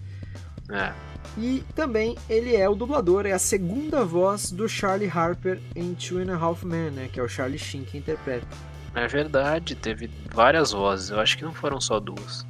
É. E também ele é o dublador, é a segunda voz do Charlie Harper em Two and a Half Men, né? Que é o Charlie Sheen que interpreta. É verdade, teve várias vozes. Eu acho que não foram só duas.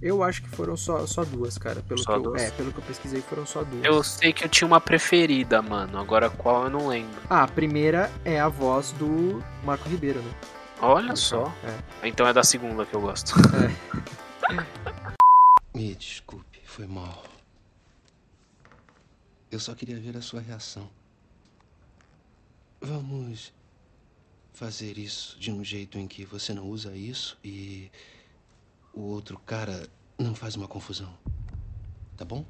Eu acho que foram só, só duas, cara. Pelo Só que eu, duas? é, pelo que eu pesquisei, foram só duas. Eu sei que eu tinha uma preferida, mano. Agora qual eu não lembro. Ah, a primeira é a voz do Marco Ribeiro, né? Olha só. É. Então é da segunda que eu gosto. Me desculpe, foi mal. Eu só queria ver a sua reação. Vamos fazer isso de um jeito em que você não usa isso e o outro cara não faz uma confusão. Tá bom?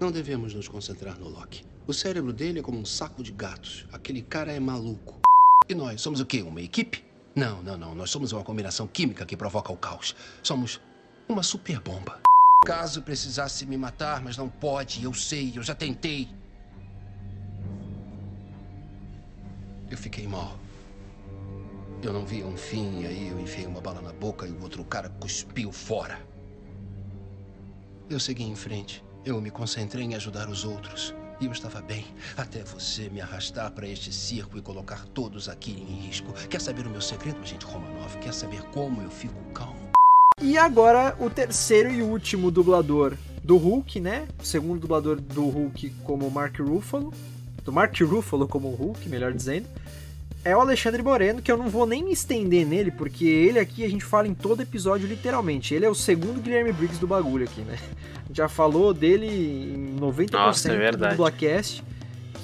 Não devemos nos concentrar no Loki. O cérebro dele é como um saco de gatos. Aquele cara é maluco. E nós somos o quê? Uma equipe? Não, não, não. Nós somos uma combinação química que provoca o caos. Somos uma super bomba. Caso precisasse me matar, mas não pode, eu sei, eu já tentei. Eu fiquei mal. Eu não via um fim e aí eu enfiei uma bala na boca e o outro cara cuspiu fora. Eu segui em frente. Eu me concentrei em ajudar os outros. E eu estava bem, até você me arrastar para este circo e colocar todos aqui em risco. Quer saber o meu segredo, agente Romanov? Quer saber como eu fico calmo? E agora o terceiro e último dublador do Hulk, né? O segundo dublador do Hulk como Mark Ruffalo, do Mark Ruffalo como Hulk, melhor dizendo, é o Alexandre Moreno, que eu não vou nem me estender nele, porque ele aqui a gente fala em todo episódio literalmente. Ele é o segundo Guilherme Briggs do bagulho aqui, né? Já falou dele em 90% Nossa, é do Dublacast,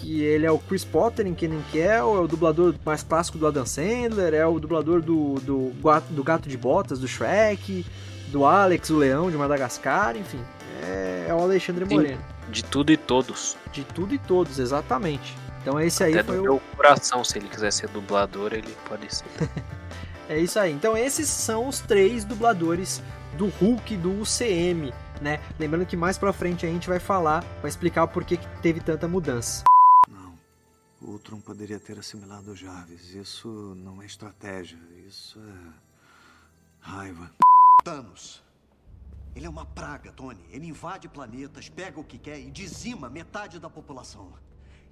que ele é o Chris Potter em Kenan Kell, é o dublador mais clássico do Adam Sandler, é o dublador do, do, do Gato de Botas, do Shrek, do Alex, o Leão de Madagascar, enfim. É, é o Alexandre Moreno. De tudo e todos. De tudo e todos, exatamente. Então esse aí Até foi do o... meu coração, se ele quiser ser dublador, ele pode ser. É isso aí. Então esses são os três dubladores do Hulk do UCM, né? Lembrando que mais pra frente a gente vai falar, vai explicar porquê que teve tanta mudança. O Ultron poderia ter assimilado o Jarvis. Isso não é estratégia, isso é. raiva. Thanos. Ele é uma praga, Tony. Ele invade planetas, pega o que quer e dizima metade da população.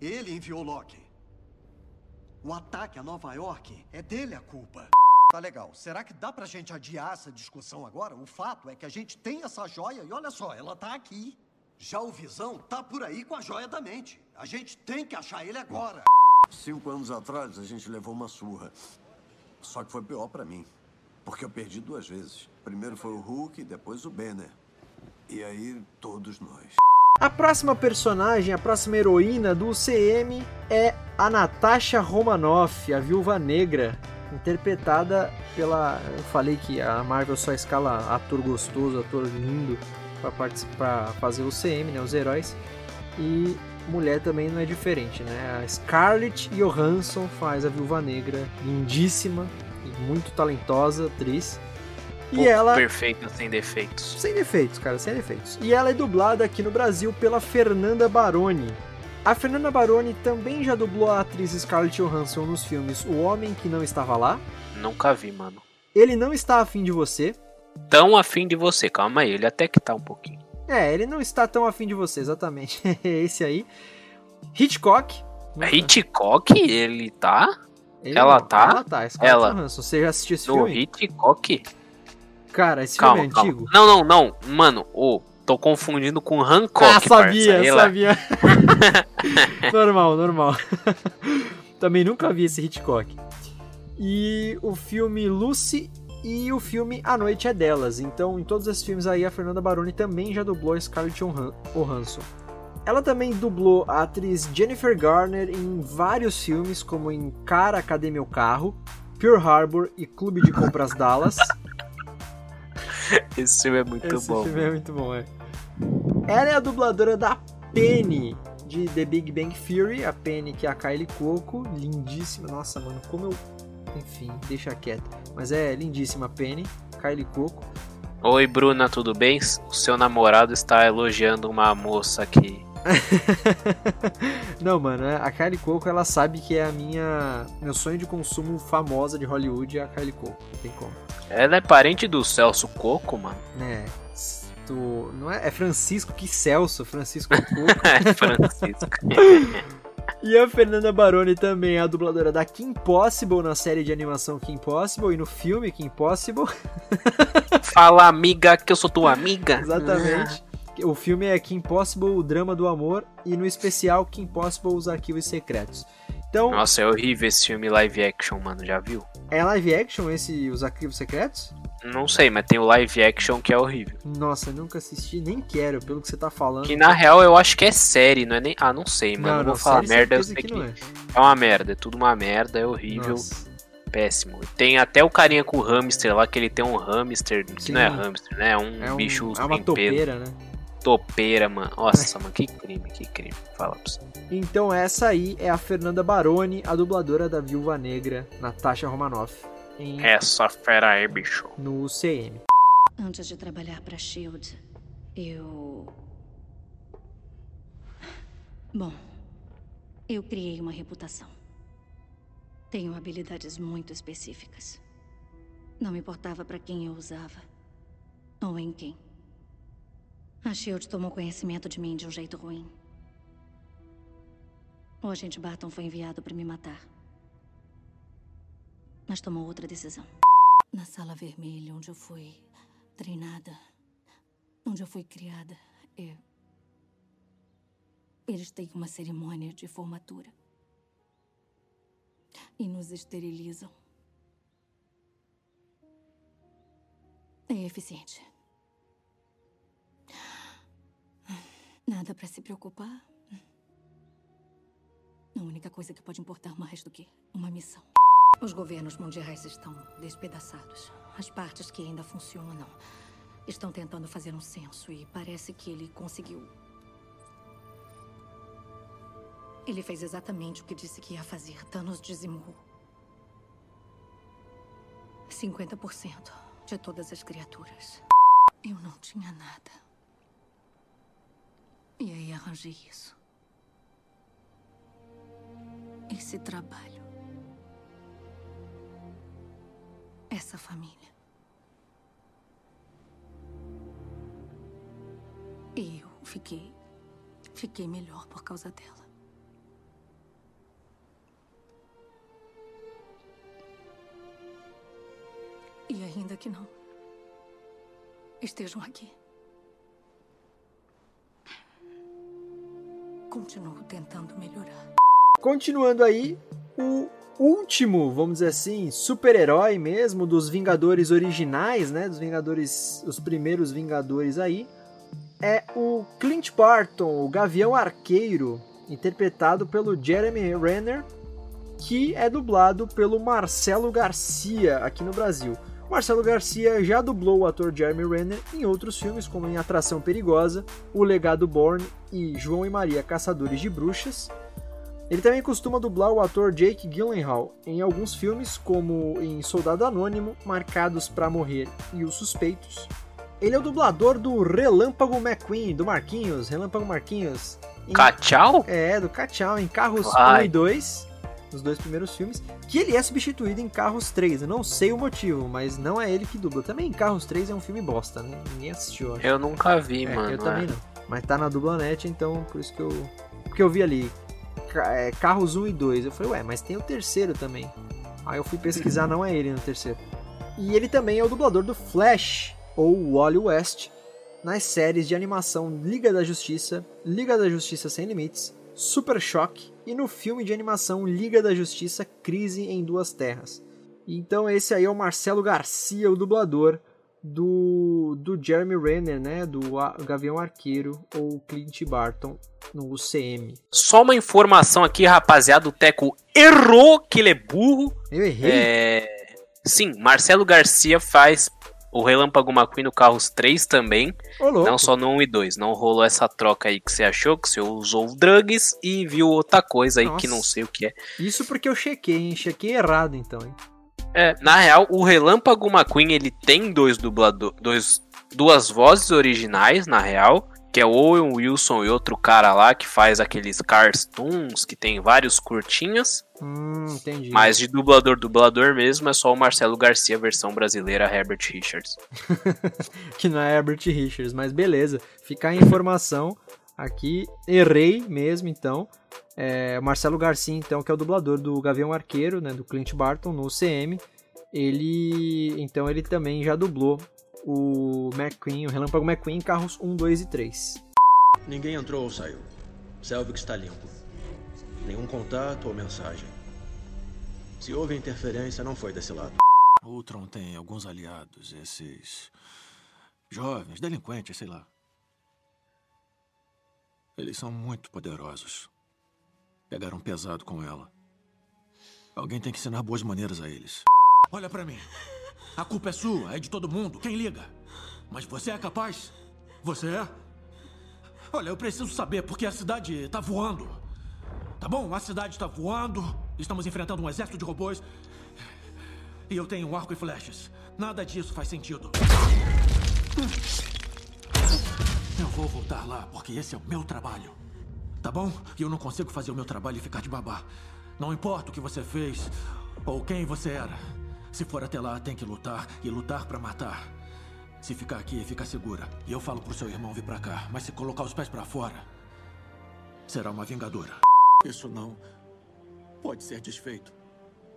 Ele enviou Loki. O ataque a Nova York é dele a culpa. Tá legal. Será que dá pra gente adiar essa discussão agora? O fato é que a gente tem essa joia e olha só, ela tá aqui. Já o Visão tá por aí com a joia da mente. A gente tem que achar ele agora. Cinco anos atrás, a gente levou uma surra. Só que foi pior pra mim. Porque eu perdi duas vezes. Primeiro foi o Hulk, depois o Banner. E aí, todos nós. A próxima personagem, a próxima heroína do UCM é a Natasha Romanoff, a Viúva Negra, interpretada pela. Eu falei que a Marvel só escala ator gostoso, ator lindo para participar, fazer o UCM, né, os heróis. E mulher também não é diferente, né? A Scarlett Johansson faz a Viúva Negra, lindíssima e muito talentosa atriz. E ela Perfeita, sem defeitos. sem defeitos, cara, sem defeitos. E ela é dublada aqui no Brasil pela Fernanda Baroni. A Fernanda Baroni também já dublou a atriz Scarlett Johansson nos filmes O Homem que Não Estava Lá, Nunca vi, mano. Ele Não Está Afim de Você. Tão afim de você, calma aí, ele até que tá um pouquinho. É, ele não está tão afim de você, exatamente. Esse aí. Hitchcock. Hitchcock, ele tá? Ele ela não, tá? Ela tá, Scarlett Ela. Johansson. Você já assistiu esse No filme? Hitchcock? Cara, esse calma, filme é calma. antigo? Não, não, não. Mano, ô, tô confundindo com Hancock, ah, sabia, parça. Sabia. normal, normal. Também nunca vi esse Hitchcock. E o filme Lucy e o filme A Noite é Delas. Então, em todos esses filmes aí, a Fernanda Baroni também já dublou Scarlett Johan- Johansson. Ela também dublou a atriz Jennifer Garner em vários filmes, como em Cara, Cadê Meu Carro, Pearl Harbor e Clube de Compras Dallas. Esse filme é muito Esse bom. filme é muito bom, é. Ela é a dubladora da Penny de The Big Bang Theory, a Penny que é a Kylie Cuoco, lindíssima. Nossa, mano, como eu. Enfim, deixa quieto. Mas é lindíssima a Penny, Kylie Cuoco. Oi, Bruna, tudo bem? O seu namorado está elogiando uma moça aqui. Não, mano, é- a Kylie Cuoco ela sabe que é a minha. Meu sonho de consumo famosa de Hollywood é a Kylie Cuoco. Não tem como. Ela é parente do Celso Coco, mano. Né? Tu, não é, é Francisco que Celso, Francisco Cuoco. É Francisco. E a Fernanda Baroni também é a dubladora da Kim Possible na série de animação Kim Possible e no filme Kim Possible. Fala, amiga, que eu sou tua amiga. Exatamente. O filme é Kim Possible, o drama do amor, e no especial Kim Possible, os arquivos secretos. Então, Nossa, é horrível esse filme live action, mano, já viu? é live action esse Os Arquivos Secretos? Não sei, mas tem o live action que é horrível. Nossa, nunca assisti, nem quero, pelo que você tá falando. Que na real eu acho que é série, não é nem. Ah, não sei, mano. Não, Não, não, vou falar série merda, eu sei que que, é. é uma merda, é tudo uma merda, é horrível, Nossa. péssimo. Tem até o carinha com o hamster lá, que ele tem um hamster, que Sim. não é hamster, né? É um, É, um, bicho é uma topeira, né? Topeira, mano. Nossa, mano, que crime, que crime. Fala pra você. Então essa aí é a Fernanda Baroni, a dubladora da Viúva Negra, Natasha Romanoff, em, Essa fera aí, bicho. no UCM. Antes de trabalhar para Shield, eu. Bom, eu criei uma reputação. Tenho habilidades muito específicas. Não me importava para quem eu usava. Ou em quem. A Shield tomou conhecimento de mim de um jeito ruim. O agente Barton foi enviado para me matar. Mas tomou outra decisão. Na sala vermelha, onde eu fui treinada, onde eu fui criada, é... eles têm uma cerimônia de formatura. E nos esterilizam. É eficiente. Nada para se preocupar. A única coisa que pode importar mais do que uma missão. Os governos mundiais estão despedaçados. As partes que ainda funcionam estão tentando fazer um censo e parece que ele conseguiu. Ele fez exatamente o que disse que ia fazer. Thanos dizimou 50% de todas as criaturas. Eu não tinha nada. E aí arranjei isso. Esse trabalho. Essa família. E eu fiquei. Fiquei melhor por causa dela. E ainda que não estejam aqui. Continuo tentando melhorar. Continuando aí, o último, vamos dizer assim, super-herói mesmo dos Vingadores originais, né? Dos Vingadores, os primeiros Vingadores aí, é o Clint Barton, o Gavião Arqueiro, interpretado pelo Jeremy Renner, que é dublado pelo Marcelo Garcia aqui no Brasil. Marcelo Garcia já dublou o ator Jeremy Renner em outros filmes, como em Atração Perigosa, O Legado Born e João e Maria Caçadores de Bruxas. Ele também costuma dublar o ator Jake Gyllenhaal em alguns filmes, como em Soldado Anônimo, Marcados para Morrer e Os Suspeitos. Ele é o dublador do Relâmpago McQueen, do Marquinhos, Relâmpago Marquinhos. Em... Cachau? É, do Cachau, em Carros Ai. 1 e 2, nos dois primeiros filmes, que ele é substituído em Carros 3. Eu não sei o motivo, mas não é ele que dubla. Também Carros 3 é um filme bosta, né? Ninguém assistiu, acho. Eu nunca vi, É, mano. Eu também é. não. Mas tá na Dublanet, então por isso que eu. Porque eu vi ali. é, Carros 1 e 2. Eu falei, ué, mas tem o terceiro também. Aí eu fui pesquisar, não é ele no terceiro. E ele também é o dublador do Flash, ou Wally West, nas séries de animação Liga da Justiça, Liga da Justiça Sem Limites, Super Choque e no filme de animação Liga da Justiça Crise em Duas Terras. Então esse aí é o Marcelo Garcia, o dublador do, do Jeremy Renner, né, do Gavião Arqueiro ou Clint Barton no UCM. Só uma informação aqui, rapaziada. O Teco errou que ele é burro. Eu errei? É... Sim, Marcelo Garcia faz o Relâmpago McQueen no Carros 3 também. Louco. Não só no 1 e 2. Não rolou essa troca aí que você achou, que você usou drugs e viu outra coisa aí que Nossa. não sei o que é. Isso porque eu chequei, hein? Chequei errado então, hein? É, na real, o Relâmpago McQueen ele tem dois dubladores, dois, duas vozes originais, na real, que é o Owen Wilson e outro cara lá que faz aqueles cartoons que tem vários curtinhas, Hum, entendi. mas de dublador dublador mesmo é só o Marcelo Garcia versão brasileira Herbert Richards. que não é Herbert Richards, mas beleza. Fica a informação aqui. Errei mesmo, então. É, Marcelo Garcia, então, que é o dublador do Gavião Arqueiro, né, do Clint Barton, no UCM. Ele, então, ele também já dublou o McQueen, o Relâmpago McQueen em carros 1, 2 e 3. Ninguém entrou ou saiu. Selvig está limpo. Nenhum contato ou mensagem. Se houve interferência, não foi desse lado. Ultron tem alguns aliados, esses. jovens, delinquentes, sei lá. Eles são muito poderosos. Pegaram pesado com ela. Alguém tem que ensinar boas maneiras a eles. Olha pra mim. A culpa é sua, é de todo mundo. Quem liga? Mas você é capaz? Você é? Olha, eu preciso saber porque a cidade tá voando. Tá bom? A cidade tá voando. Estamos enfrentando um exército de robôs. E eu tenho um arco e flechas. Nada disso faz sentido. Eu vou voltar lá porque esse é o meu trabalho. Tá bom? E eu não consigo fazer o meu trabalho e ficar de babá. Não importa o que você fez ou quem você era. Se for até lá, tem que lutar e lutar para matar. Se ficar aqui, fica segura. E eu falo pro seu irmão vir pra cá. Mas se colocar os pés pra fora, será uma vingadora. Isso não pode ser desfeito.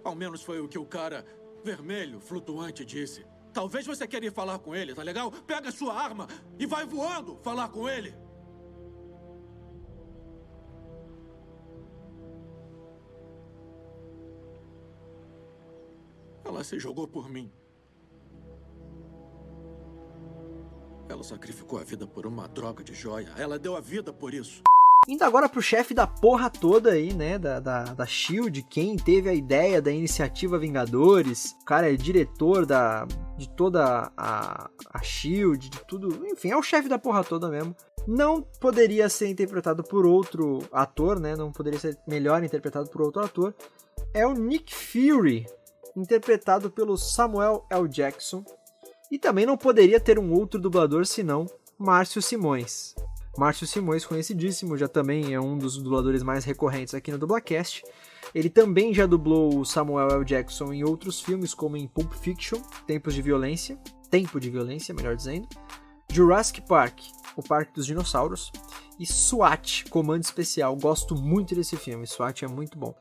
Ao menos foi o que o cara vermelho, flutuante, disse. Talvez você queira ir falar com ele, tá legal? Pega sua arma e vai voando falar com ele. Ela se jogou por mim. Ela sacrificou a vida por uma droga de joia. Ela deu a vida por isso. Indo agora pro chefe da porra toda aí, né? Da, da, da Shield, quem teve a ideia da iniciativa Vingadores. O cara é diretor da, de toda a, a Shield, de tudo. Enfim, é o chefe da porra toda mesmo. Não poderia ser interpretado por outro ator, né? Não poderia ser melhor interpretado por outro ator. É o Nick Fury, interpretado pelo Samuel L. Jackson. E também não poderia ter um outro dublador senão Márcio Simões. Márcio Simões, conhecidíssimo, já também é um dos dubladores mais recorrentes aqui no Dublacast. Ele também já dublou o Samuel L. Jackson em outros filmes, como em Pulp Fiction, Tempos de Violência, Tempo de Violência, melhor dizendo, Jurassic Park, O Parque dos Dinossauros, e SWAT, Comando Especial. Gosto muito desse filme, SWAT é muito bom.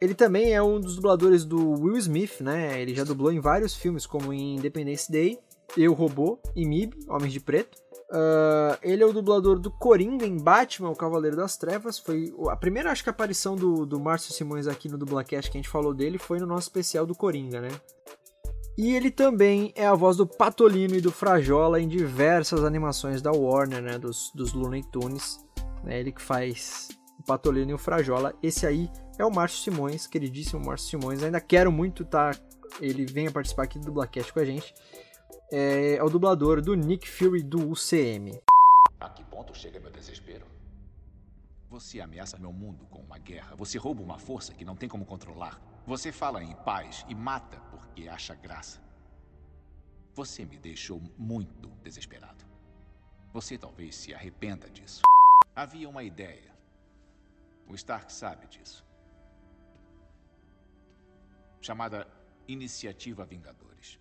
Ele também é um dos dubladores do Will Smith, né? Ele já dublou em vários filmes, como em Independence Day, Eu Robô e MIB, Homens de Preto. Uh, ele é o dublador do Coringa em Batman, o Cavaleiro das Trevas. Foi a primeira, acho que, aparição do, do Márcio Simões aqui no Dublacast que a gente falou dele foi no nosso especial do Coringa, né? E ele também é a voz do Patolino e do Frajola em diversas animações da Warner, né? Dos, dos Looney Tunes. É ele que faz o Patolino e o Frajola. Esse aí é o Márcio Simões, queridíssimo Márcio Simões. Ainda quero muito tá, ele venha participar aqui do Dublacast com a gente. É, é o dublador do Nick Fury do UCM. A que ponto chega meu desespero? Você ameaça meu mundo com uma guerra. Você rouba uma força que não tem como controlar. Você fala em paz e mata porque acha graça. Você me deixou muito desesperado. Você talvez se arrependa disso. Havia uma ideia. O Stark sabe disso chamada Iniciativa Vingadores.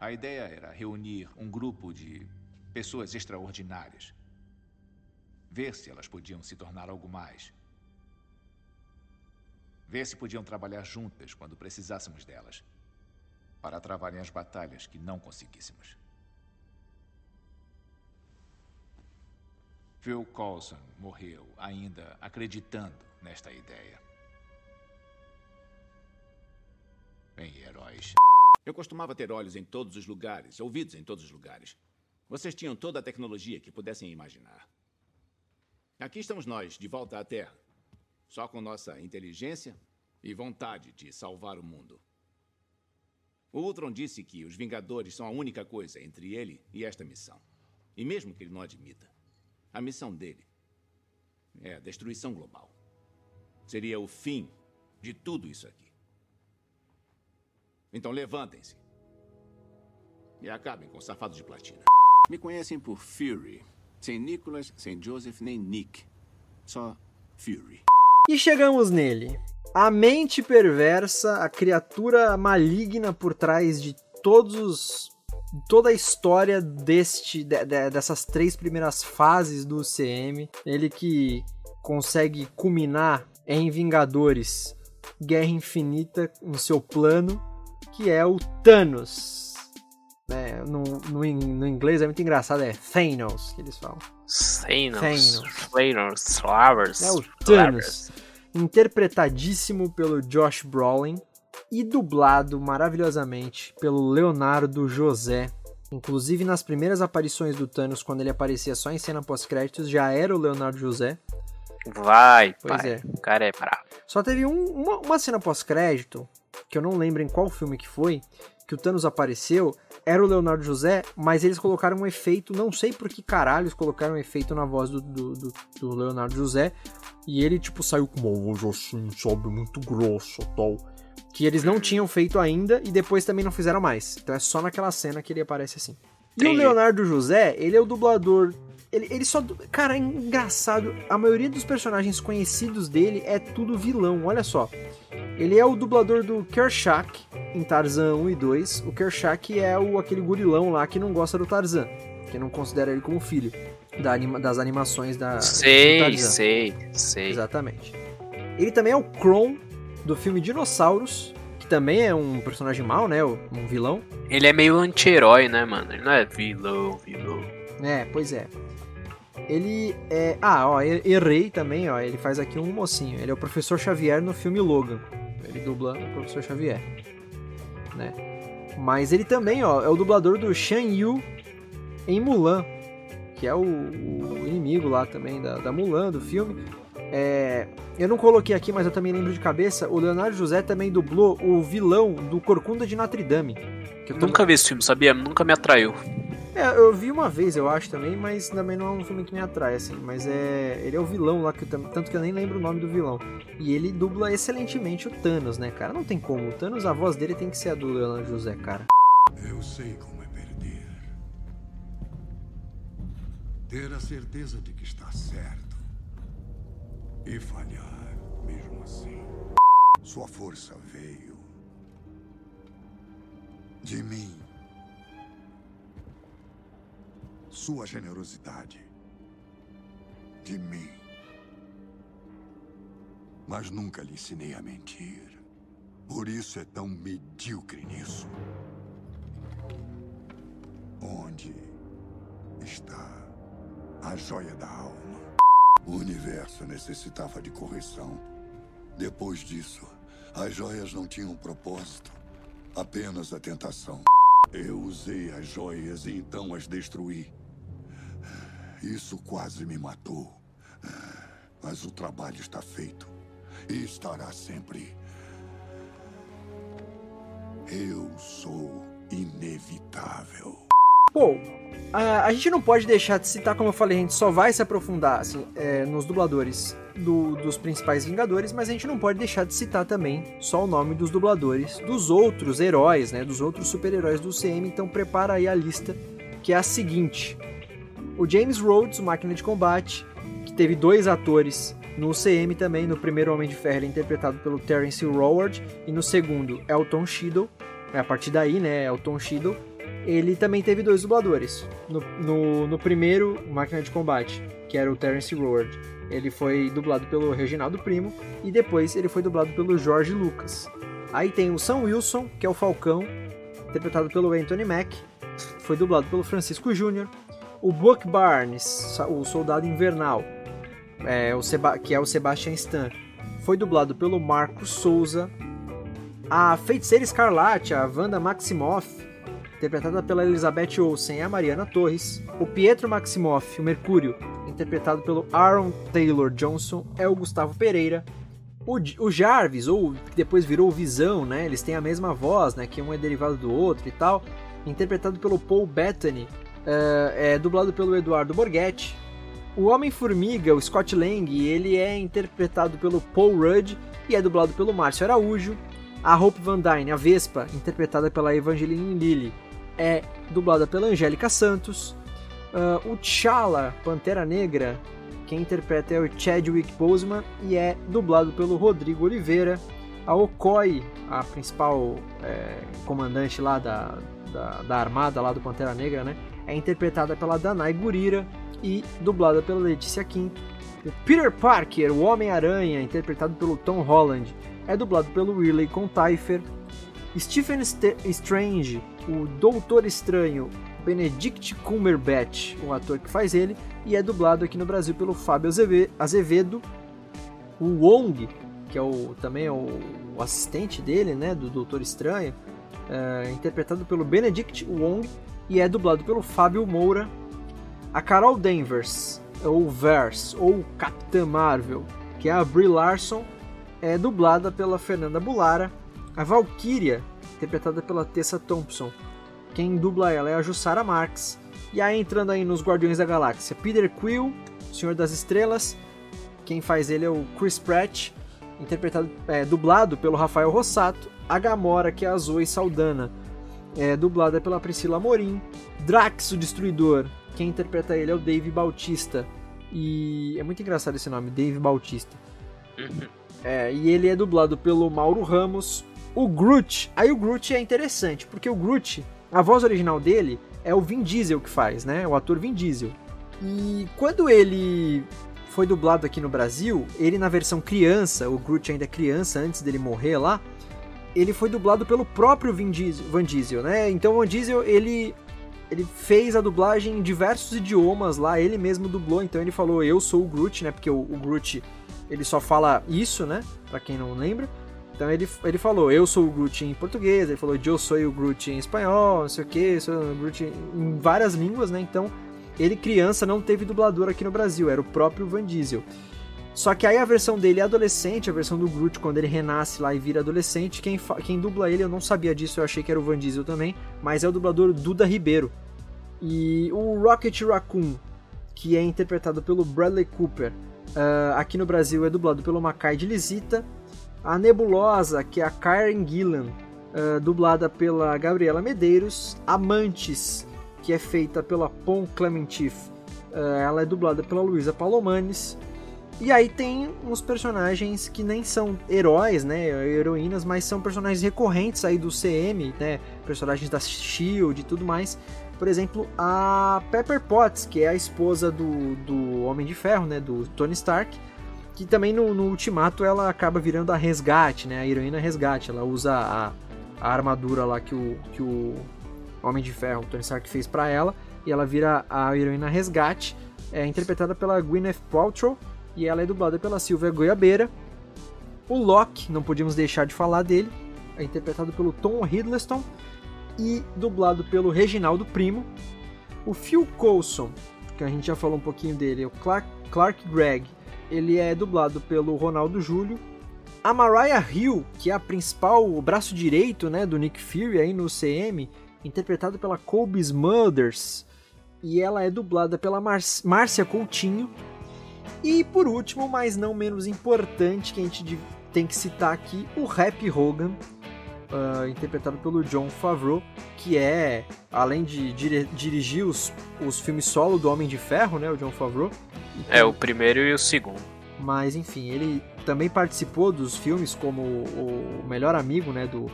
A ideia era reunir um grupo de pessoas extraordinárias, ver se elas podiam se tornar algo mais, ver se podiam trabalhar juntas quando precisássemos delas, para travarem as batalhas que não conseguíssemos. Phil Coulson morreu ainda acreditando nesta ideia. Em heróis. Eu costumava ter olhos em todos os lugares, ouvidos em todos os lugares. Vocês tinham toda a tecnologia que pudessem imaginar. Aqui estamos nós, de volta à Terra. Só com nossa inteligência e vontade de salvar o mundo. O Ultron disse que os Vingadores são a única coisa entre ele e esta missão. E mesmo que ele não admita, a missão dele é a destruição global. Seria o fim de tudo isso aqui. Então levantem-se. E acabem com o safado de platina. Me conhecem por Fury. Sem Nicholas, sem Joseph, nem Nick. Só Fury. E chegamos nele. A mente perversa, a criatura maligna por trás de todos os toda a história deste de, de, dessas três primeiras fases do UCM, ele que consegue culminar em Vingadores Guerra Infinita no seu plano que é o Thanos. Né? No, no, no, inglês é muito engraçado, é Thanos que eles falam. Thanos. Thanos. Thanos. É o Thanos. Interpretadíssimo pelo Josh Brolin e dublado maravilhosamente pelo Leonardo José. Inclusive nas primeiras aparições do Thanos, quando ele aparecia só em cena pós-créditos, já era o Leonardo José. Vai, pois pai. É. O cara é bravo. Só teve um, uma, uma cena pós-crédito que eu não lembro em qual filme que foi, que o Thanos apareceu, era o Leonardo José, mas eles colocaram um efeito, não sei por que caralho eles colocaram um efeito na voz do, do, do, do Leonardo José, e ele, tipo, saiu com uma voz assim, sabe, muito grossa tal. Que eles não tinham feito ainda e depois também não fizeram mais. Então é só naquela cena que ele aparece assim. E o Leonardo José, ele é o dublador Ele, ele só. Cara, é engraçado. A maioria dos personagens conhecidos dele é tudo vilão, olha só. Ele é o dublador do Kershak em Tarzan 1 e 2. O Kershak é o, aquele gurilão lá que não gosta do Tarzan, que não considera ele como filho da anima, das animações da. Sei, sei, sei. Exatamente. Ele também é o Kron do filme Dinossauros, que também é um personagem mau, né? Um vilão. Ele é meio anti-herói, né, mano? Ele não é vilão, vilão. É, pois é. Ele é. Ah, ó, errei também, ó. Ele faz aqui um mocinho. Ele é o professor Xavier no filme Logan. Ele dubla o professor Xavier. Né? Mas ele também, ó, é o dublador do Shan Yu em Mulan. Que é o, o inimigo lá também da, da Mulan, do filme. É, eu não coloquei aqui, mas eu também lembro de cabeça. O Leonardo José também dublou o vilão do Corcunda de Notre Dame. Nunca vi esse filme, sabia? Nunca me atraiu. É, eu vi uma vez, eu acho também, mas também não é um filme que me atrai, assim. Mas é. Ele é o vilão lá, que eu, tanto que eu nem lembro o nome do vilão. E ele dubla excelentemente o Thanos, né, cara? Não tem como. O Thanos, a voz dele tem que ser a do Leonardo José, cara. Eu sei como é perder. Ter a certeza de que está certo. E falhar, mesmo assim. Sua força veio. De mim. Sua generosidade. De mim. Mas nunca lhe ensinei a mentir. Por isso é tão medíocre nisso. Onde está a joia da alma? O universo necessitava de correção. Depois disso, as joias não tinham propósito, apenas a tentação. Eu usei as joias e então as destruí. Isso quase me matou. Mas o trabalho está feito. E estará sempre. Eu sou inevitável. Pô, a, a, gente não pode deixar de citar, como eu falei, a gente só vai se aprofundar assim, é, nos dubladores do, dos principais Vingadores, mas a gente não pode deixar de citar também só o nome dos dubladores dos outros heróis, né? Dos outros super-heróis do CM. Então prepara aí a lista, que é a seguinte: o James Rhodes, o Máquina de Combate, que teve dois atores no CM também. No primeiro Homem de Ferro ele é interpretado pelo Terence Howard e no segundo Elton Shiddle. É a partir daí, né, Elton Shiddle. Ele também teve dois dubladores. No, no, no primeiro Máquina de Combate, que era o Terence Howard, ele foi dublado pelo Reginaldo Primo e depois ele foi dublado pelo George Lucas. Aí tem o Sam Wilson, que é o Falcão, interpretado pelo Anthony Mack, foi dublado pelo Francisco Júnior. O Buck Barnes, o Soldado Invernal, é, o que é o Sebastian Stan, foi dublado pelo Marcos Souza. A Feiticeira Escarlate, a Wanda Maximoff, interpretada pela Elizabeth Olsen e a Mariana Torres. O Pietro Maximoff, o Mercúrio, interpretado pelo Aaron Taylor Johnson, é o Gustavo Pereira. O, o Jarvis, ou que depois virou Visão, né? Eles têm a mesma voz, né? Que um é derivado do outro e tal. Interpretado pelo Paul Bettany, uh, é dublado pelo Eduardo Borghetti. O Homem-Formiga, o Scott Lang, ele é interpretado pelo Paul Rudd e é dublado pelo Márcio Araújo. A Hope Van Dyne, a Vespa, interpretada pela Evangeline Lilly, é dublada pela Angélica Santos. Uh, o T'Challa, Pantera Negra, quem interpreta é o Chadwick Boseman e é dublado pelo Rodrigo Oliveira. A Okoi, a principal é, comandante lá da, da, da, armada lá do Pantera Negra, né? é interpretada pela Danai Gurira e dublada pela Letícia Quinto. O Peter Parker, o Homem-Aranha, interpretado pelo Tom Holland, é dublado pelo Riley Contaifer. Stephen St Strange, o Doutor Estranho, Benedict Cumberbatch, o ator que faz ele, e é dublado aqui no Brasil pelo Fábio Azevedo. O Wong, que é o, também é o, o assistente dele, né, do Doutor Estranho, é, interpretado pelo Benedict Wong, e é dublado pelo Fábio Moura. A Carol Danvers, ou Verse, ou Capitã Marvel, que é a Brie Larson, é dublada pela Fernanda Bulara. A Valkyria, interpretada pela Tessa Thompson. Quem dubla ela é a Jussara Marx. E aí entrando aí nos Guardiões da Galáxia, Peter Quill, Senhor das Estrelas. Quem faz ele é o Chris Pratt, interpretado, é, dublado pelo Rafael Rossato. A Gamora, que é a Zoe Saldana, é dublada pela Priscila Morim. Drax, o Destruidor, quem interpreta ele é o Dave Bautista. E é muito engraçado esse nome, Dave Bautista. É, e ele é dublado pelo Mauro Ramos. O Groot, aí o Groot é interessante, porque o Groot, a voz original dele é o Vin Diesel que faz, né? O ator Vin Diesel. E quando ele foi dublado aqui no Brasil, ele na versão criança, o Groot ainda é criança antes dele morrer lá, ele foi dublado pelo próprio Vin Diesel, Van Diesel, né? Então o Van Diesel, ele ele fez a dublagem em diversos idiomas lá, ele mesmo dublou, então ele falou eu sou o Groot, né? Porque o, o Groot ele só fala isso, né? Pra quem não lembra. Então ele, ele falou, eu sou o Groot em português, ele falou, eu sou o Groot em espanhol, não sei o que, sou o Groot em várias línguas, né? Então, ele criança não teve dublador aqui no Brasil, era o próprio Van Diesel. Só que aí a versão dele é adolescente, a versão do Groot, quando ele renasce lá e vira adolescente, quem, quem dubla ele, eu não sabia disso, eu achei que era o Van Diesel também, mas é o dublador Duda Ribeiro. E o Rocket Raccoon, que é interpretado pelo Bradley Cooper, uh, aqui no Brasil é dublado pelo Makai de Lisita. A Nebulosa, que é a Karen Gillan, uh, dublada pela Gabriela Medeiros. Amantes, que é feita pela Pon Clementif, uh, ela é dublada pela Luísa Palomanes. E aí tem uns personagens que nem são heróis, né, heroínas, mas são personagens recorrentes aí do CM, né, personagens da SHIELD e tudo mais. Por exemplo, a Pepper Potts, que é a esposa do, do Homem de Ferro, né, do Tony Stark, que também no, no Ultimato ela acaba virando a resgate, né, a heroína resgate, ela usa a, a armadura lá que o, que o Homem de Ferro, o Tony Stark fez para ela, e ela vira a heroína resgate, é interpretada pela Gwyneth Paltrow, e ela é dublada pela Silvia Goiabeira. O Loki, não podíamos deixar de falar dele, é interpretado pelo Tom Hiddleston e dublado pelo Reginaldo Primo. O Phil Coulson, que a gente já falou um pouquinho dele, é o Clark, Clark Gregg, ele é dublado pelo Ronaldo Júlio. A Mariah Hill, que é a principal, o braço direito né, do Nick Fury aí no CM, interpretado pela Colby Smulders, e ela é dublada pela Márcia Coutinho. E por último, mas não menos importante, que a gente tem que citar aqui, o Rap Hogan, uh, interpretado pelo John Favreau, que é, além de dir dirigir os, os filmes solo do Homem de Ferro, né, o John Favreau. É, o primeiro e o segundo. Mas enfim, ele também participou dos filmes como o melhor amigo, né, do,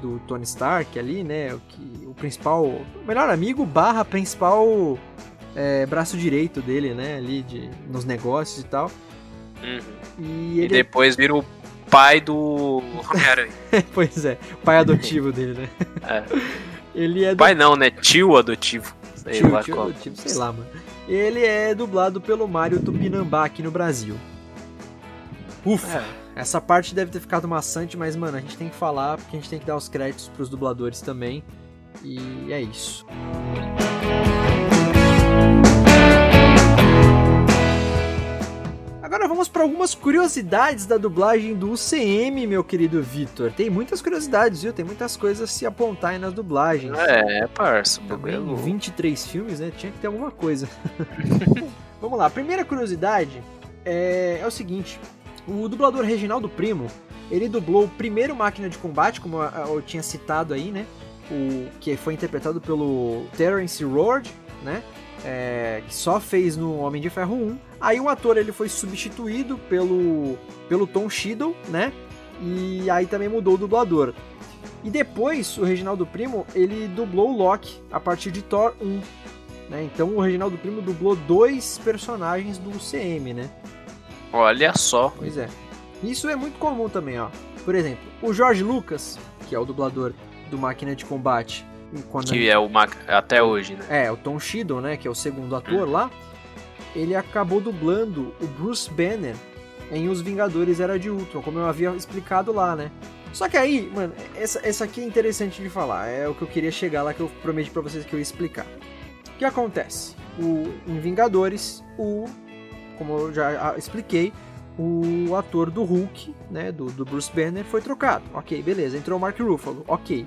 do Tony Stark ali, né, o, que, o principal, o melhor amigo barra principal é, braço direito dele, né, ali de, nos negócios e tal. Uhum. E, ele... e, depois vira o pai do Homem-Aranha. pois é, pai adotivo dele, né? É. Ele é do... Pai não, né? Tio adotivo. Sei tio, lá tio qual. adotivo, sei lá, mano. Ele é dublado pelo Mário Tupinambá aqui no Brasil. Ufa! É. Essa parte deve ter ficado maçante, mas, mano, a gente tem que falar, porque a gente tem que dar os créditos pros dubladores também. E é isso. Agora vamos para algumas curiosidades da dublagem do UCM, meu querido Vitor. Tem muitas curiosidades, viu? Tem muitas coisas a se apontar aí nas dublagens. É, parça. Também 23 filmes, né? Tinha que ter alguma coisa. vamos lá. A primeira curiosidade é, é o seguinte. O dublador Reginaldo Primo, ele dublou o primeiro Máquina de Combate, como eu tinha citado aí, né? O, que foi interpretado pelo Terence Roard, né? É, que só fez no Homem de Ferro 1. Aí um ator ele foi substituído pelo, pelo Tom Shiddle, né? E aí também mudou o dublador. E depois o Reginaldo Primo ele dublou o Loki a partir de Thor 1. Né? Então o Reginaldo Primo dublou dois personagens do CM, né? Olha só. Pois é. Isso é muito comum também, ó. Por exemplo, o Jorge Lucas, que é o dublador do Máquina de Combate. Que gente... é o Mac... até hoje, né? É, o Tom Shiddle, né? Que é o segundo ator hum. lá ele acabou dublando o Bruce Banner em Os Vingadores Era de Ultron, como eu havia explicado lá, né? Só que aí, mano, essa, essa aqui é interessante de falar, é o que eu queria chegar lá que eu prometi para vocês que eu ia explicar. O que acontece? O, em Vingadores, o, como eu já expliquei, o ator do Hulk, né, do, do Bruce Banner, foi trocado. Ok, beleza, entrou o Mark Ruffalo, ok.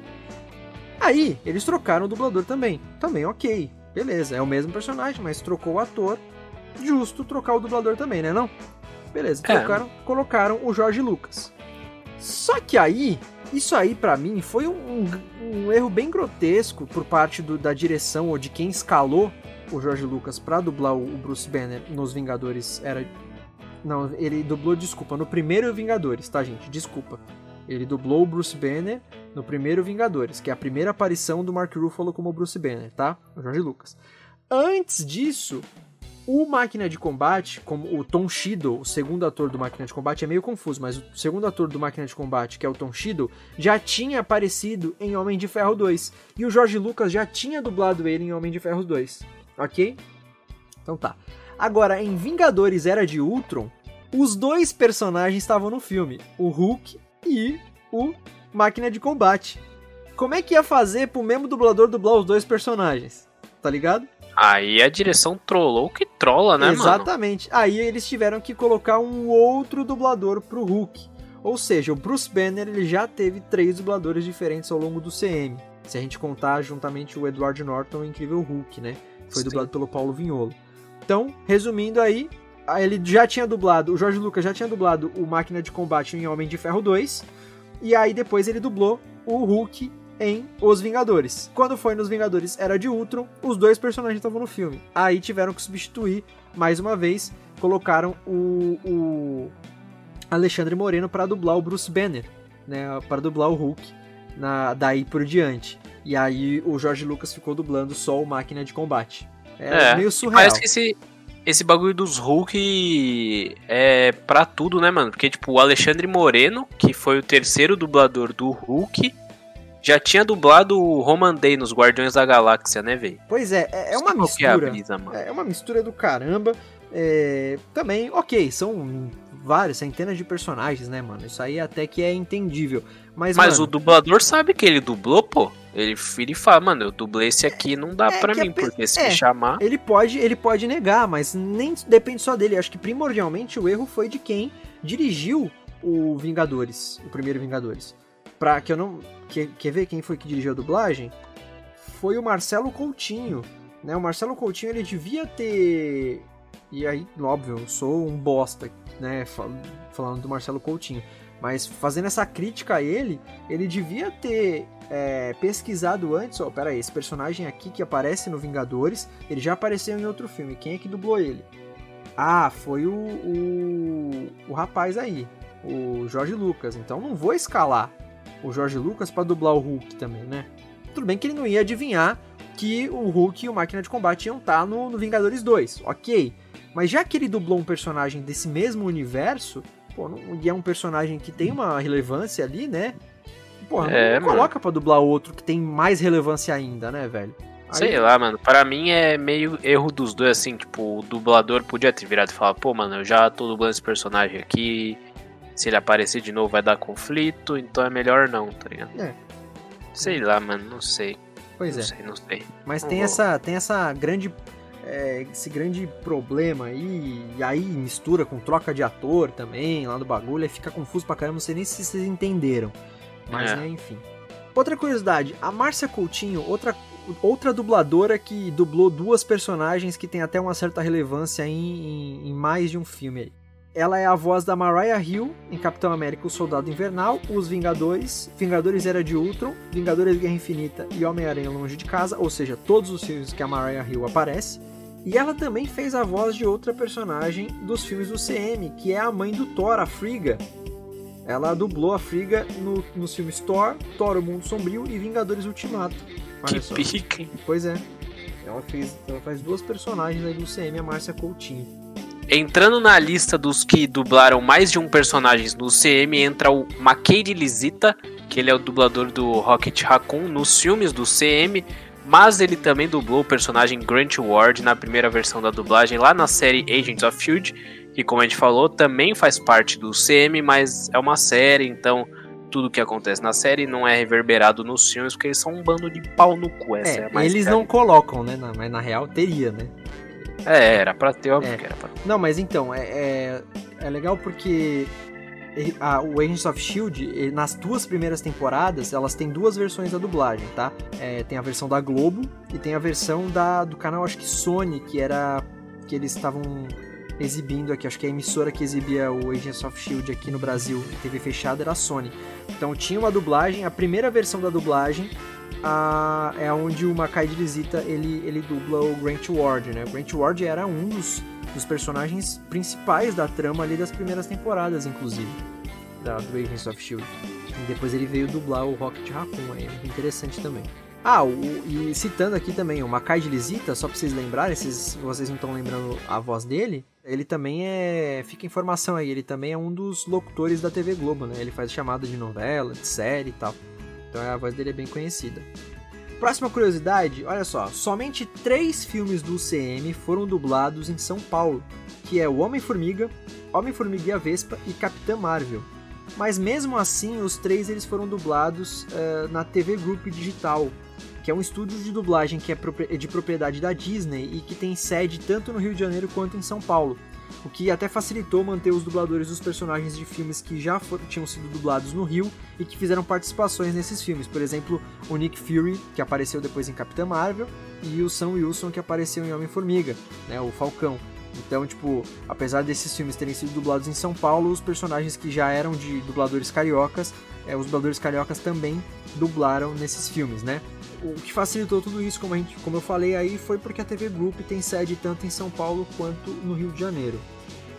Aí, eles trocaram o dublador também. Também ok, beleza, é o mesmo personagem, mas trocou o ator justo trocar o dublador também, né não? Beleza, é. trocaram, colocaram o Jorge Lucas. Só que aí, isso aí para mim foi um, um, erro bem grotesco por parte do, da direção ou de quem escalou o George Lucas pra dublar o Bruce Banner nos Vingadores era. Não, ele dublou, desculpa, no primeiro Vingadores, tá, gente? Desculpa. Ele dublou o Bruce Banner no primeiro Vingadores, que é a primeira aparição do Mark Ruffalo como Bruce Banner, tá? O George Lucas. Antes disso, o Máquina de Combate, como o Tom Shido, o segundo ator do Máquina de Combate, é meio confuso, mas o segundo ator do Máquina de Combate, que é o Tom Shido, já tinha aparecido em Homem de Ferro 2. E o George Lucas já tinha dublado ele em Homem de Ferro 2. Ok? Então tá. Agora, em Vingadores Era de Ultron, os dois personagens estavam no filme, o Hulk e o Máquina de Combate. Como é que ia fazer pro mesmo dublador dublar os dois personagens? Tá ligado? Aí a direção trollou que trola, né, mano? Exatamente. Aí eles tiveram que colocar um outro dublador pro Hulk. Ou seja, o Bruce Banner ele já teve três dubladores diferentes ao longo do CM. Se a gente contar juntamente o Edward Norton e o Incrível Hulk, né? Foi Sim. dublado pelo Paulo Vignolo. Então, resumindo aí, ele já tinha dublado, o Jorge Lucas já tinha dublado o Máquina de Combate em Homem de Ferro 2. E aí depois ele dublou o Hulk em Os Vingadores. Quando foi nos Vingadores Era de Ultron, os dois personagens estavam no filme. Aí tiveram que substituir mais uma vez, colocaram o, o Alexandre Moreno para dublar o Bruce Banner, né, para dublar o Hulk na, daí por diante. E aí o Jorge Lucas ficou dublando só o Máquina de Combate. É, meio e surreal. Parece que esse, esse bagulho dos Hulk é pra tudo, né, mano? Porque, tipo, o Alexandre Moreno, que foi o terceiro dublador do Hulk, já tinha dublado o Roman Day nos Guardiões da Galáxia, né, velho? Pois é, é, é uma é mistura. brisa, mano? É uma mistura do caramba. É, também, ok, são várias, centenas de personagens, né, mano? Isso aí até que é entendível. Mas, Mas mano, o dublador sabe que ele dublou, pô. Ele, ele fala, mano, eu dublei esse aqui, não dá pra que a mim, pe- porque se é, me chamar. Ele pode, ele pode negar, mas nem depende só dele. Acho que primordialmente o erro foi de quem dirigiu o Vingadores, o primeiro Vingadores. Pra que eu não. Quer, quer ver quem foi que dirigiu a dublagem? Foi o Marcelo Coutinho. Né? O Marcelo Coutinho ele devia ter. E aí, óbvio, eu sou um bosta, né? fal- Falando do Marcelo Coutinho. Mas fazendo essa crítica a ele, ele devia ter é, pesquisado antes. Ó, pera aí, esse personagem aqui que aparece no Vingadores, ele já apareceu em outro filme. Quem é que dublou ele? Ah, foi o, o, o rapaz aí, o Jorge Lucas. Então não vou escalar o Jorge Lucas pra dublar o Hulk também, né? Tudo bem que ele não ia adivinhar que o Hulk e o Máquina de Combate iam estar no, no Vingadores 2, ok. Mas já que ele dublou um personagem desse mesmo universo, pô, não, e é um personagem que tem uma relevância ali, né? Porra, É, não mano. coloca pra dublar outro que tem mais relevância ainda, né, velho? Aí- Sei lá, mano. Pra mim é meio erro dos dois, assim. Tipo, o dublador podia ter virado e falar: pô, mano, eu já tô dublando esse personagem aqui. Se ele aparecer de novo vai dar conflito, então é melhor não, tá ligado? É. Sei lá, mano, não sei. Pois não é. sei, não sei. Mas Não tem vou- essa, tem essa grande. É, esse grande problema aí, e aí mistura com troca de ator também, lá do bagulho, aí fica confuso pra caramba, não sei nem se vocês entenderam. Mas, É. né, enfim. Outra curiosidade, a Márcia Coutinho, outra, outra dubladora que dublou duas personagens que tem até uma certa relevância em, em, em mais de um filme aí. Ela é a voz da Mariah Hill em Capitão América, o Soldado Invernal, Os Vingadores, Vingadores Era de Ultron, Vingadores Guerra Infinita e Homem-Aranha Longe de Casa, ou seja, todos os filmes que a Mariah Hill aparece. E ela também fez a voz de outra personagem dos filmes do CM, que é a mãe do Thor, a Frigga. Ela dublou a Frigga no, nos filmes Thor, Thor O Mundo Sombrio e Vingadores Ultimato. Olha Que só. hein? Pois é. Ela, fez, ela faz duas personagens aí do CM, a Márcia Coutinho. Entrando na lista dos que dublaram mais de um personagem no CM, entra o Makei Lisita, que ele é o dublador do Rocket Raccoon nos filmes do CM, mas ele também dublou o personagem Grant Ward na primeira versão da dublagem lá na série Agents of Shield, que como a gente falou, também faz parte do CM, mas é uma série, então tudo que acontece na série não é reverberado nos filmes, porque eles são um bando de pau no cu. Essa é, É, eles não colocam, né? na- Mas na real teria, né? É, era pra ter, óbvio É. que era pra ter. Não, mas então, é, é, é legal porque a- o Agents of Shield, ele- nas duas primeiras temporadas, elas têm duas versões da dublagem, tá? É, tem a versão da Globo e tem a versão da, do canal, acho que Sony, que era. que eles estavam exibindo aqui. Acho que a emissora que exibia o Agents of Shield aqui no Brasil, TV fechada, era a Sony. Então tinha uma dublagem, a primeira versão da dublagem a, é onde o Makai de Visita ele, ele dubla o Grant Ward, né? O Grant Ward era um dos, dos personagens principais da trama ali das primeiras temporadas, inclusive, da, do Agents of S.H.I.E.L.D. E depois ele veio dublar o Rocket Raccoon, é interessante também. Ah, o, e citando aqui também o Makai de Lisita, só pra vocês lembrarem, se vocês não estão lembrando a voz dele, ele também é. Fica informação aí, ele também é um dos locutores da TV Globo, né? Ele faz chamada de novela, de série e tal. Então a voz dele é bem conhecida. Próxima curiosidade, olha só, somente três filmes do UCM foram dublados em São Paulo, que é o Homem-Formiga, Homem-Formiga e a Vespa e Capitã Marvel. Mas mesmo assim, os três eles foram dublados uh, na TV Group Digital, que é um estúdio de dublagem que é de propriedade da Disney e que tem sede tanto no Rio de Janeiro quanto em São Paulo. O que até facilitou manter os dubladores dos personagens de filmes que já for, tinham sido dublados no Rio e que fizeram participações nesses filmes. Por exemplo, o Nick Fury, que apareceu depois em Capitã Marvel, e o Sam Wilson, que apareceu em Homem-Formiga, né, o Falcão. Então, tipo, apesar desses filmes terem sido dublados em São Paulo, os personagens que já eram de dubladores cariocas, é, os dubladores cariocas também dublaram nesses filmes, né? O que facilitou tudo isso, como, a gente, como eu falei aí, foi porque a TV Group tem sede tanto em São Paulo quanto no Rio de Janeiro.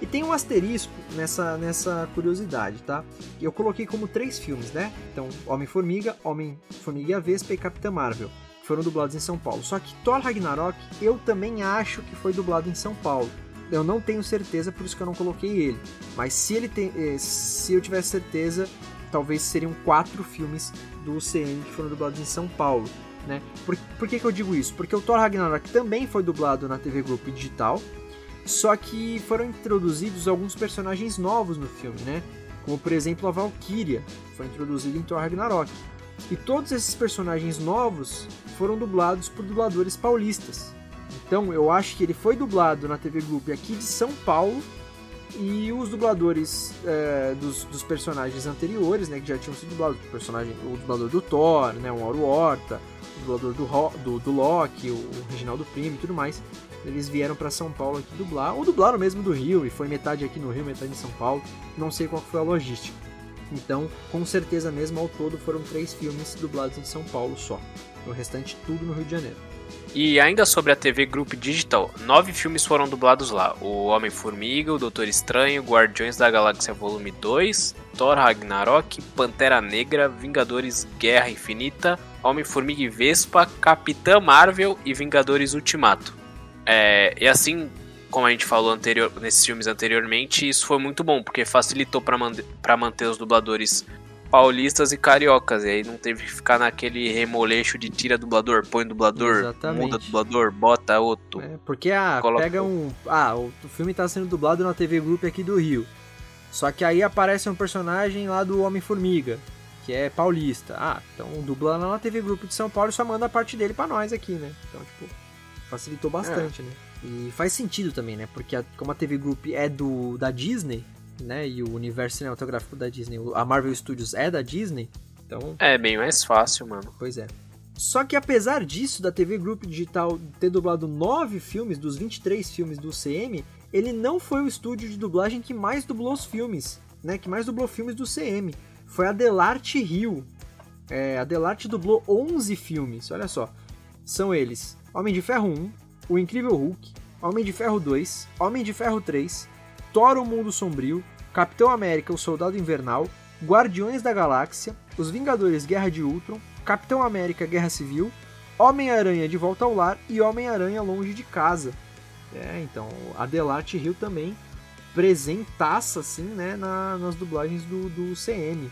E tem um asterisco nessa, nessa curiosidade, tá? Eu coloquei como três filmes, né? Então, Homem-Formiga, Homem-Formiga e a Vespa e Capitã Marvel foram dublados em São Paulo. Só que Thor Ragnarok eu também acho que foi dublado em São Paulo. Eu não tenho certeza, por isso que eu não coloquei ele. Mas se ele tem, eh, se eu tivesse certeza, talvez seriam quatro filmes do UCM que foram dublados em São Paulo. Né? Por, por que, que eu digo isso? Porque o Thor Ragnarok também foi dublado na TV Group Digital, só que foram introduzidos alguns personagens novos no filme, né? Como por exemplo a Valkyria, foi introduzida em Thor Ragnarok. E todos esses personagens novos foram dublados por dubladores paulistas. Então eu acho que ele foi dublado na TV Group aqui de São Paulo e os dubladores é, dos, dos, personagens anteriores, né, que já tinham sido dublados, o personagem, o dublador do Thor, né, o Mauro Horta, dublador do, do, do Loki, o, Reginaldo Primo e tudo mais, eles vieram para São Paulo aqui dublar, ou dublaram mesmo do Rio, e foi metade aqui no Rio, metade em São Paulo, não sei qual foi a logística. Então, com certeza mesmo, ao todo foram três filmes dublados em São Paulo só. O restante tudo no Rio de Janeiro. E ainda sobre a TV Group Digital, nove filmes foram dublados lá: O Homem-Formiga, O Doutor Estranho, Guardiões da Galáxia Volume 2, Thor Ragnarok, Pantera Negra, Vingadores Guerra Infinita, Homem-Formiga e Vespa, Capitã Marvel e Vingadores Ultimato. É, e assim como a gente falou anterior, nesses filmes anteriormente, isso foi muito bom, porque facilitou para manter os dubladores paulistas e cariocas. E aí não teve que ficar naquele remoleixo de tira dublador, põe dublador, Exatamente. muda dublador, bota outro. É, porque ah, coloca... pega um. Ah, o filme tá sendo dublado na TV Group aqui do Rio. Só que aí aparece um personagem lá do Homem-Formiga, que é paulista. Ah, então dubla lá na TV Group de São Paulo e só manda a parte dele para nós aqui, né? Então, tipo, facilitou bastante, é. né? E faz sentido também, né? Porque a, como a TV Group é do da Disney, né? E o universo cinematográfico da Disney, a Marvel Studios é da Disney, então. É bem mais fácil, mano. Pois é. Só que apesar disso, da TV Group Digital ter dublado nove filmes dos 23 filmes do CM, ele não foi o estúdio de dublagem que mais dublou os filmes, né? Que mais dublou filmes do CM. Foi a Delarte Rio. É, a Delarte dublou 11 filmes, olha só. São eles Homem de Ferro 1, O Incrível Hulk, Homem de Ferro 2, Homem de Ferro 3, Thor o Mundo Sombrio, Capitão América o Soldado Invernal, Guardiões da Galáxia, Os Vingadores Guerra de Ultron, Capitão América Guerra Civil, Homem-Aranha de Volta ao Lar e Homem-Aranha Longe de Casa. É, então, a Delarte Rio também presentaça, assim, né, na, nas dublagens do, do CM.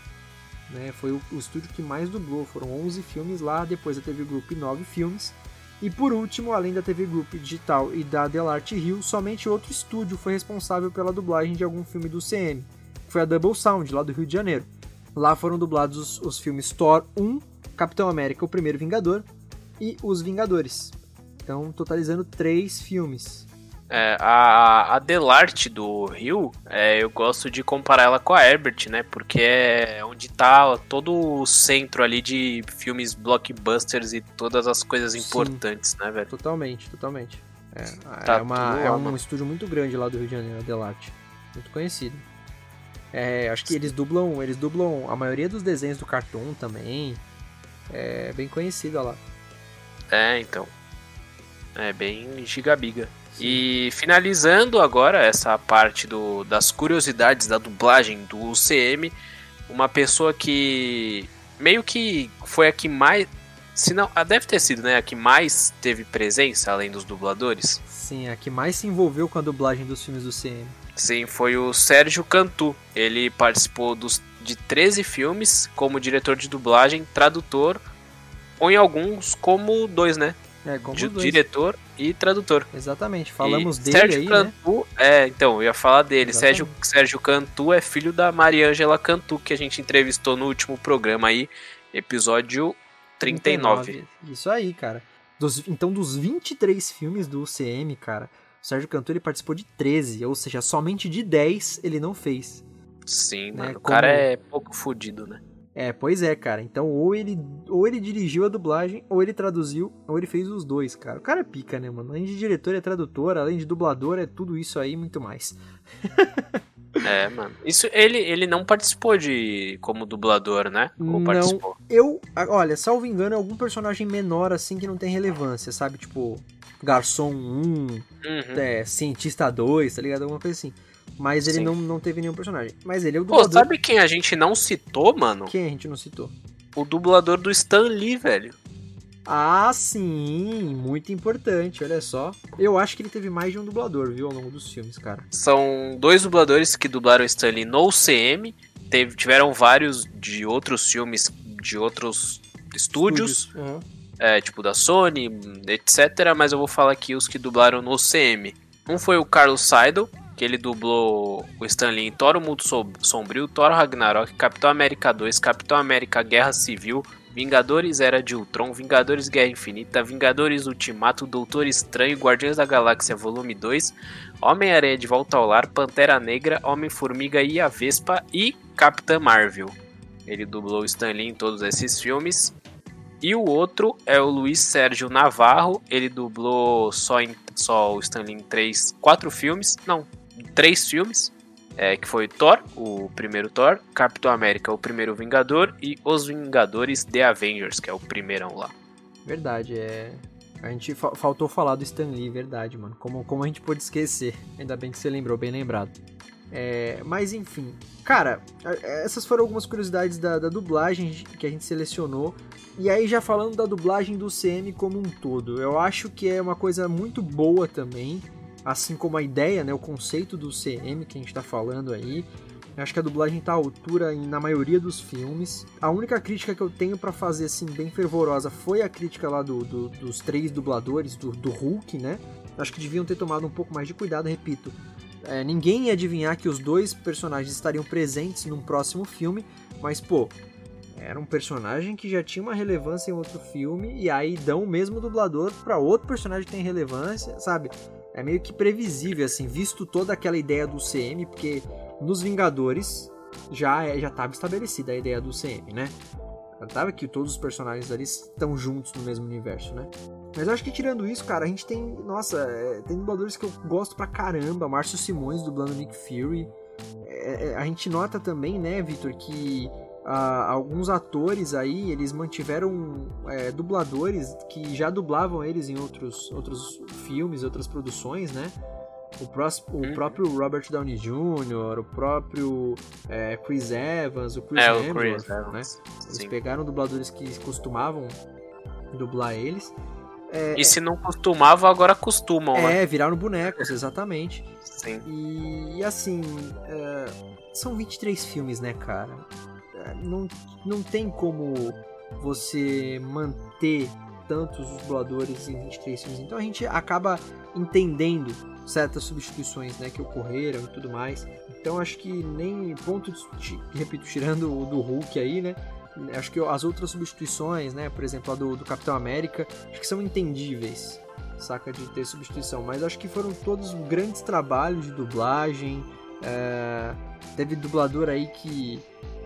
Né, foi o, o, estúdio que mais dublou, foram 11 filmes lá, depois a TV Group 9 filmes, e por último, além da TV Group Digital e da Delarte Rio, somente outro estúdio foi responsável pela dublagem de algum filme do CM, que foi a Double Sound, lá do Rio de Janeiro. Lá foram dublados os, os filmes Thor 1, Capitão América, o Primeiro Vingador e Os Vingadores. Então, totalizando três filmes. É, a, Delarte do Rio, é, eu gosto de comparar ela com a Herbert, né? Porque é onde tá todo o centro ali de filmes blockbusters e todas as coisas importantes, Sim, né, velho? Totalmente, totalmente. É, tá é, uma, é um estúdio muito grande lá do Rio de Janeiro, a Delarte. Muito conhecido. É, acho que eles dublam, eles dublam a maioria dos desenhos do Cartoon também. É bem conhecida lá. É, então. É bem gigabiga. E finalizando agora essa parte do, das curiosidades da dublagem do UCM, uma pessoa que meio que foi a que mais. Se não, deve ter sido, né? A que mais teve presença além dos dubladores. Sim, a que mais se envolveu com a dublagem dos filmes do CM. Sim, foi o Sérgio Cantu. Ele participou dos, de 13 filmes como diretor de dublagem, tradutor, ou em alguns como dois, né? É, como de, dois. diretor e tradutor. Exatamente, falamos E dele Sérgio aí, né? Cantu, é, então, eu ia falar dele. Exatamente. Sérgio, Sérgio Cantu é filho da Mariângela Cantu, que a gente entrevistou no último programa aí, episódio 39. Isso aí, cara. Dos- então, dos 23 filmes do UCM, cara, o Sérgio Cantu ele participou de 13, ou seja, somente de 10 ele não fez. Sim, Né, mano, o como- cara é pouco fudido, né? É, pois é, cara. Então, ou ele, ou ele dirigiu a dublagem, ou ele traduziu, ou ele fez os dois, cara. O cara é pica, né, mano? Além de diretor, é tradutor, além de dublador, é tudo isso aí e muito mais. É, mano. Isso, ele, ele não participou de como dublador, né? Ou Não, participou? eu, olha, salvo engano, é algum personagem menor assim que não tem relevância, sabe? Tipo, Garçom 1, Uhum. é, Cientista 2, tá ligado? Alguma coisa assim. Mas ele Sim. não, não teve nenhum personagem. Mas ele é o Pô, dublador. sabe quem a gente não citou, mano? Quem a gente não citou? O dublador do Stan Lee, velho. Ah, sim, muito importante, olha só. Eu acho que ele teve mais de um dublador, viu, ao longo dos filmes, cara. São dois dubladores que dublaram Stan Lee no CM. Teve, tiveram vários de outros filmes de outros estúdios. Aham. é, tipo da Sony, etc. Mas eu vou falar aqui os que dublaram no CM. Um foi o Carlos Seidel, que ele dublou o Stan Lee em Thor o Mundo Som- Sombrio, Thor Ragnarok, Capitão América 2, Capitão América Guerra Civil, Vingadores Era de Ultron, Vingadores Guerra Infinita, Vingadores Ultimato, Doutor Estranho, Guardiões da Galáxia Volume 2, Homem-Aranha de Volta ao Lar, Pantera Negra, Homem-Formiga e a Vespa e Capitã Marvel. Ele dublou Stan Lee em todos esses filmes. E o outro é o Luiz Sérgio Navarro. Ele dublou só, em, só o Stan Lee em três, quatro filmes. Não, três filmes. É, que foi Thor, o primeiro Thor, Capitão América, o primeiro Vingador, e Os Vingadores The Avengers, que é o primeirão lá. Verdade, é. A gente fa- faltou falar do Stan Lee, verdade, mano. Como, como a gente pôde esquecer? Ainda bem que você lembrou, bem lembrado. É, mas enfim, cara, a- essas foram algumas curiosidades da, da dublagem que a gente selecionou. E aí, já falando da dublagem do CM como um todo, eu acho que é uma coisa muito boa também, assim como a ideia, né, o conceito do CM que a gente tá falando aí. Eu acho que a dublagem tá à altura na maioria dos filmes. A única crítica que eu tenho pra fazer, assim, bem fervorosa, foi a crítica lá do, do- dos três dubladores, do, do Hulk, né? Acho que deviam ter tomado um pouco mais de cuidado, repito. É, ninguém ia adivinhar que os dois personagens estariam presentes num próximo filme, mas, pô, era um personagem que já tinha uma relevância em outro filme, e aí dão o mesmo dublador pra outro personagem que tem relevância, sabe? É meio que previsível, assim, visto toda aquela ideia do CM, porque nos Vingadores já é, já estava estabelecida a ideia do CM, né? Já tava que todos os personagens ali estão juntos no mesmo universo, né? Mas eu acho que tirando isso, cara, a gente tem. Nossa, é, tem dubladores que eu gosto pra caramba. Márcio Simões dublando Nick Fury. É, é, a gente nota também, né, Victor, que ah, alguns atores aí, eles mantiveram é, dubladores que já dublavam eles em outros, outros filmes, outras produções, né? O, prós- o Uhum. próprio Robert Downey Jr., o próprio é, Chris Evans, o Chris É, o Chris né? Evans, Eles sim. pegaram dubladores que costumavam dublar eles. É, E se não costumava, agora costumam, né? é, viraram bonecos, exatamente. Sim. E, e assim, é, são 23 filmes, né, cara? Não, não tem como você manter tantos dubladores em 23 filmes. Então a gente acaba entendendo certas substituições né, que ocorreram e tudo mais. Então acho que nem ponto, de, repito, tirando o do Hulk aí, né? Acho que as outras substituições, né? Por exemplo, a do, do Capitão América, acho que são entendíveis, saca? De ter substituição. Mas acho que foram todos grandes trabalhos de dublagem. é, Teve dublador aí que,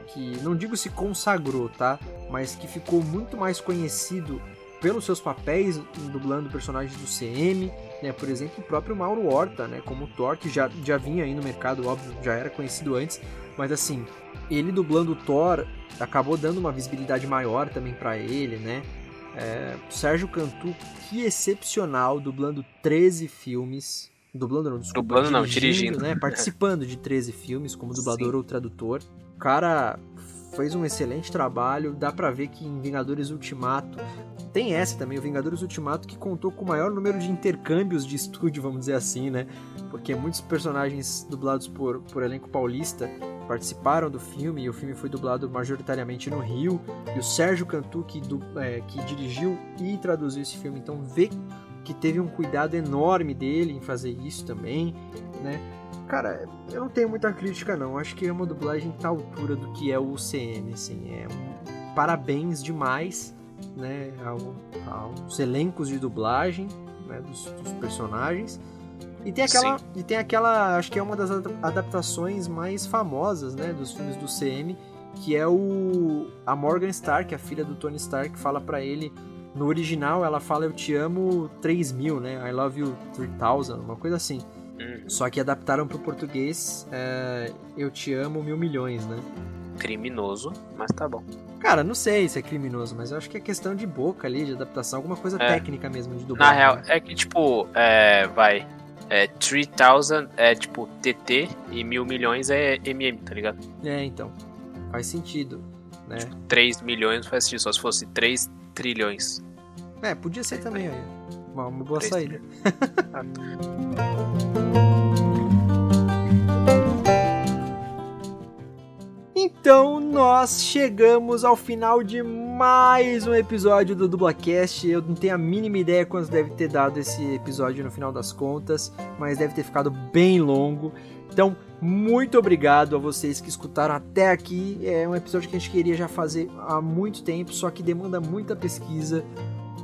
que, não digo se consagrou, tá? Mas que ficou muito mais conhecido pelos seus papéis dublando personagens do CM. né? Por exemplo, o próprio Mauro Horta, né? Como Thor, que já, já vinha aí no mercado, óbvio, já era conhecido antes, mas assim, ele dublando o Thor acabou dando uma visibilidade maior também para ele, né? É, Sérgio Cantu, que excepcional, dublando 13 filmes. Dublando não, desculpa. Dublando não, dirigindo. Né? Participando de 13 filmes como dublador Sim. ou tradutor. Cara fez um excelente trabalho. Dá pra ver que em Vingadores Ultimato. Tem essa também, o Vingadores Ultimato, que contou com o maior número de intercâmbios de estúdio, vamos dizer assim, né? Porque muitos personagens dublados por, por elenco paulista participaram do filme e o filme foi dublado majoritariamente no Rio. E o Sérgio Cantu, que, du, é, que dirigiu e traduziu esse filme, então vê que teve um cuidado enorme dele em fazer isso também, né? Cara, eu não tenho muita crítica não. Acho que é uma dublagem tá à altura do que é o UCM, assim, é um... parabéns demais, né, ao, aos elencos de dublagem, né, dos, dos personagens. E tem aquela, Sim. e tem aquela, acho que é uma das adaptações mais famosas, né, dos filmes do CM, que é o a Morgan Stark, a filha do Tony Stark, fala para ele no original ela fala eu te amo 3000, né? I love you 3000, uma coisa assim. Uhum. Só que adaptaram pro português é, eu te amo mil milhões, né? Criminoso, mas tá bom. Cara, não sei se é criminoso, mas eu acho que é questão de boca ali, de adaptação, alguma coisa é. técnica mesmo de dublagem. Na real, é que tipo, é, vai, é, 3000 é tipo TT e mil milhões é MM, tá ligado? É, então. Faz sentido, né? Tipo, 3 milhões faz sentido, só se fosse 3 trilhões. É, podia ser também, aí. Uma, uma boa saída. Então nós chegamos ao final de mais um episódio do Dublacast. Eu não tenho a mínima ideia quanto deve ter dado esse episódio no final das contas, mas deve ter ficado bem longo. Então, muito obrigado a vocês que escutaram até aqui. É um episódio que a gente queria já fazer há muito tempo, só que demanda muita pesquisa.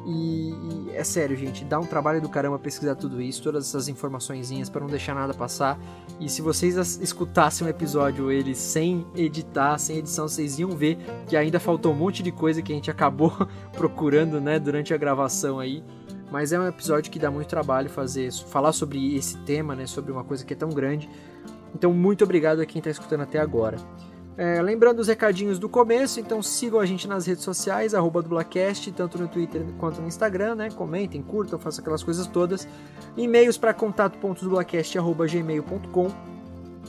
E, e, é sério, gente, dá um trabalho do caramba pesquisar tudo isso, todas essas informaçõezinhas para não deixar nada passar. E se vocês escutassem um episódio ele sem editar, sem edição, vocês iam ver que ainda faltou um monte de coisa que a gente acabou procurando, né, durante a gravação aí. Mas é um episódio que dá muito trabalho fazer, falar sobre esse tema, né, sobre uma coisa que é tão grande. Então, muito obrigado a quem está escutando até agora. É, lembrando os recadinhos do começo, então sigam a gente nas redes sociais, arroba dublacast, tanto no Twitter quanto no Instagram, né? Comentem, curtam, façam aquelas coisas todas. E-mails para contato.dublacast.gmail.com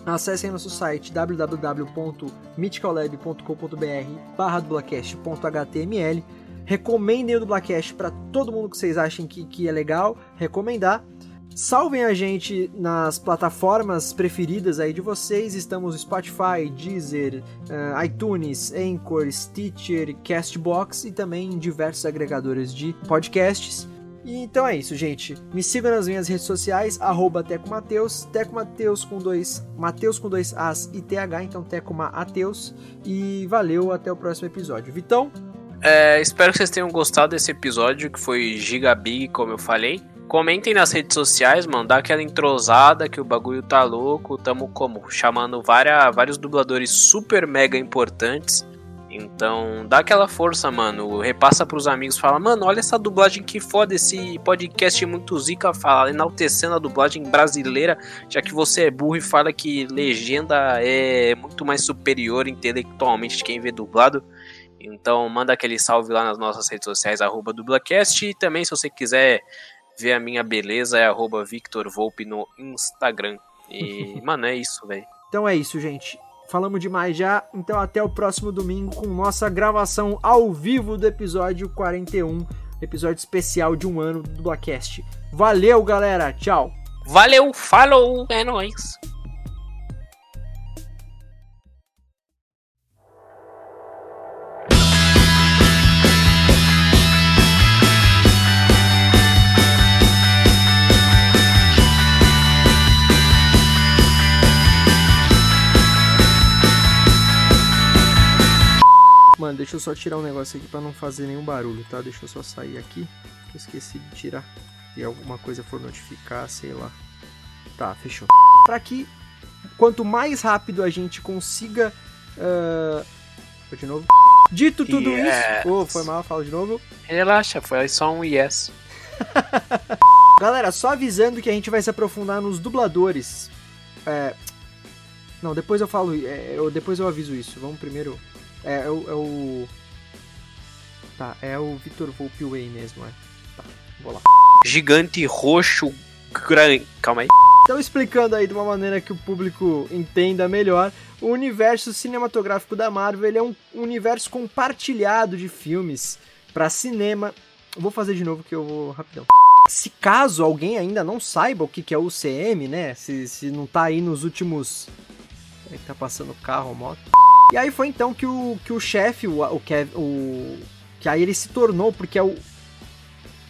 Acessem nosso site www.mythicallab.com.br barra dublacast.html Recomendem o Dublacast para todo mundo que vocês achem que, que é legal recomendar. Salvem a gente nas plataformas preferidas aí de vocês. Estamos no Spotify, Deezer, uh, iTunes, Anchor, Stitcher, Castbox e também em diversos agregadores de podcasts. E então é isso, gente. Me sigam nas minhas redes sociais, arroba Teco Mateus, Teco Mateus com dois, Mateus com dois As e TH, então Teco Mateus. E valeu, até o próximo episódio. Vitão? É, espero que vocês tenham gostado desse episódio, que foi giga big, como eu falei. Comentem nas redes sociais, mano. Dá aquela entrosada que o bagulho tá louco. Tamo como? Chamando várias, vários dubladores super mega importantes. Então, dá aquela força, mano. Repassa pros amigos, fala, mano, olha essa dublagem que foda, esse podcast muito zica, fala, enaltecendo a dublagem brasileira, já que você é burro e fala que legenda é muito mais superior intelectualmente de quem vê dublado. Então, manda aquele salve lá nas nossas redes sociais, arroba dublacast, e também se você quiser ver a minha beleza é arroba Victor Volpe no Instagram. E, mano, é isso, velho. Então é isso, gente. Falamos demais já, então até o próximo domingo com nossa gravação ao vivo do episódio 41, episódio especial de um ano do Blackcast. Valeu, galera, tchau. Valeu, falou, é nóis. Deixa eu só tirar um negócio aqui para não fazer nenhum barulho, tá? Deixa eu só sair aqui. Eu esqueci de tirar. Se alguma coisa for notificar, sei lá. Tá, fechou. Para que quanto mais rápido a gente consiga. Uh... De novo. Dito tudo yes. isso. Oh, foi mal, fala de novo. Relaxa, foi só um yes. Galera, só avisando que a gente vai se aprofundar nos dubladores. É. Não, depois eu falo. é, eu, depois eu aviso isso. Vamos primeiro. É, é o. É o... Tá, é o Victor Volpiway mesmo, é. Tá, vou lá. Gigante roxo grande. Calma aí. Então, explicando aí de uma maneira que o público entenda melhor, o universo cinematográfico da Marvel é um universo compartilhado de filmes para cinema. Vou fazer de novo que eu vou rapidão. Se caso alguém ainda não saiba o que que é o UCM, né? Se, se não tá aí nos últimos. É que tá passando carro, moto. E aí foi então que o, que o chefe, o, o, Kev, o. Que aí ele se tornou, porque é o.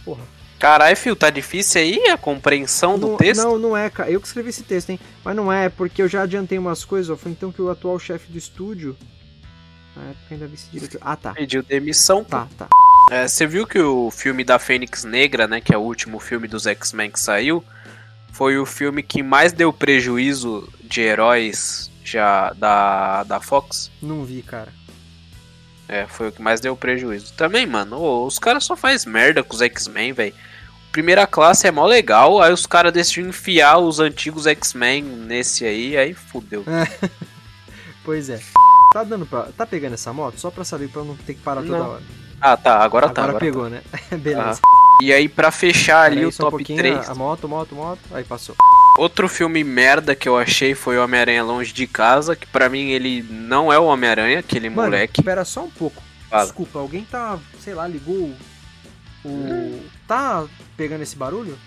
Porra. Caralho, filho, tá difícil aí a compreensão do Não, texto? não, não é, cara. Eu que escrevi esse texto, hein? Mas não é, porque eu já adiantei umas coisas. ó. Foi então que o atual chefe do estúdio. Na época ainda vice-diretor. Ah, tá. Pediu demissão. Tá, tá. É, você viu que o filme da Fênix Negra, né, que é o último filme dos X-Men que saiu, foi o filme que mais deu prejuízo de heróis já da, da Fox? Não vi, cara. É, foi o que mais deu prejuízo. Também, mano, ô, os caras só faz merda com os X-Men, velho. Primeira classe é mó legal, aí os caras decidiram enfiar os antigos X-Men nesse aí, aí fudeu. Pois é. Tá dando pra. Tá pegando essa moto? Só pra saber, pra eu não ter que parar toda Não. hora. Ah, tá, agora, tá. Agora Agora pegou, tá. né? Beleza. Ah. E aí, pra fechar ali Peraí, o um top pouquinho, 3. A moto, moto, moto. Aí passou. Outro filme merda que eu achei foi o Homem-Aranha Longe de Casa, que pra mim ele não é o Homem-Aranha, aquele Mano, moleque. espera só um pouco. Fala. Desculpa, alguém tá, sei lá, ligou o. Tá pegando esse barulho?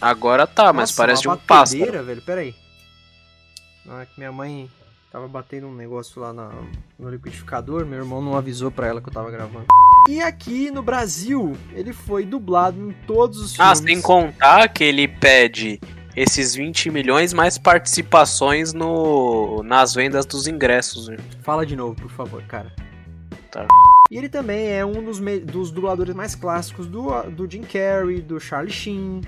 Agora tá, mas Nossa, parece uma um pássaro. velho. Pera aí. Ah, que minha mãe tava batendo um negócio lá na- no liquidificador, meu irmão não avisou pra ela que eu tava gravando. E aqui no Brasil, ele foi dublado em todos os Ah, filmes. sem contar que ele pede esses 20 milhões mais participações no nas vendas dos ingressos. Fala de novo, por favor, cara. Tá. E ele também é um dos, dos dubladores mais clássicos do, do Jim Carrey, do Charlie Sheen,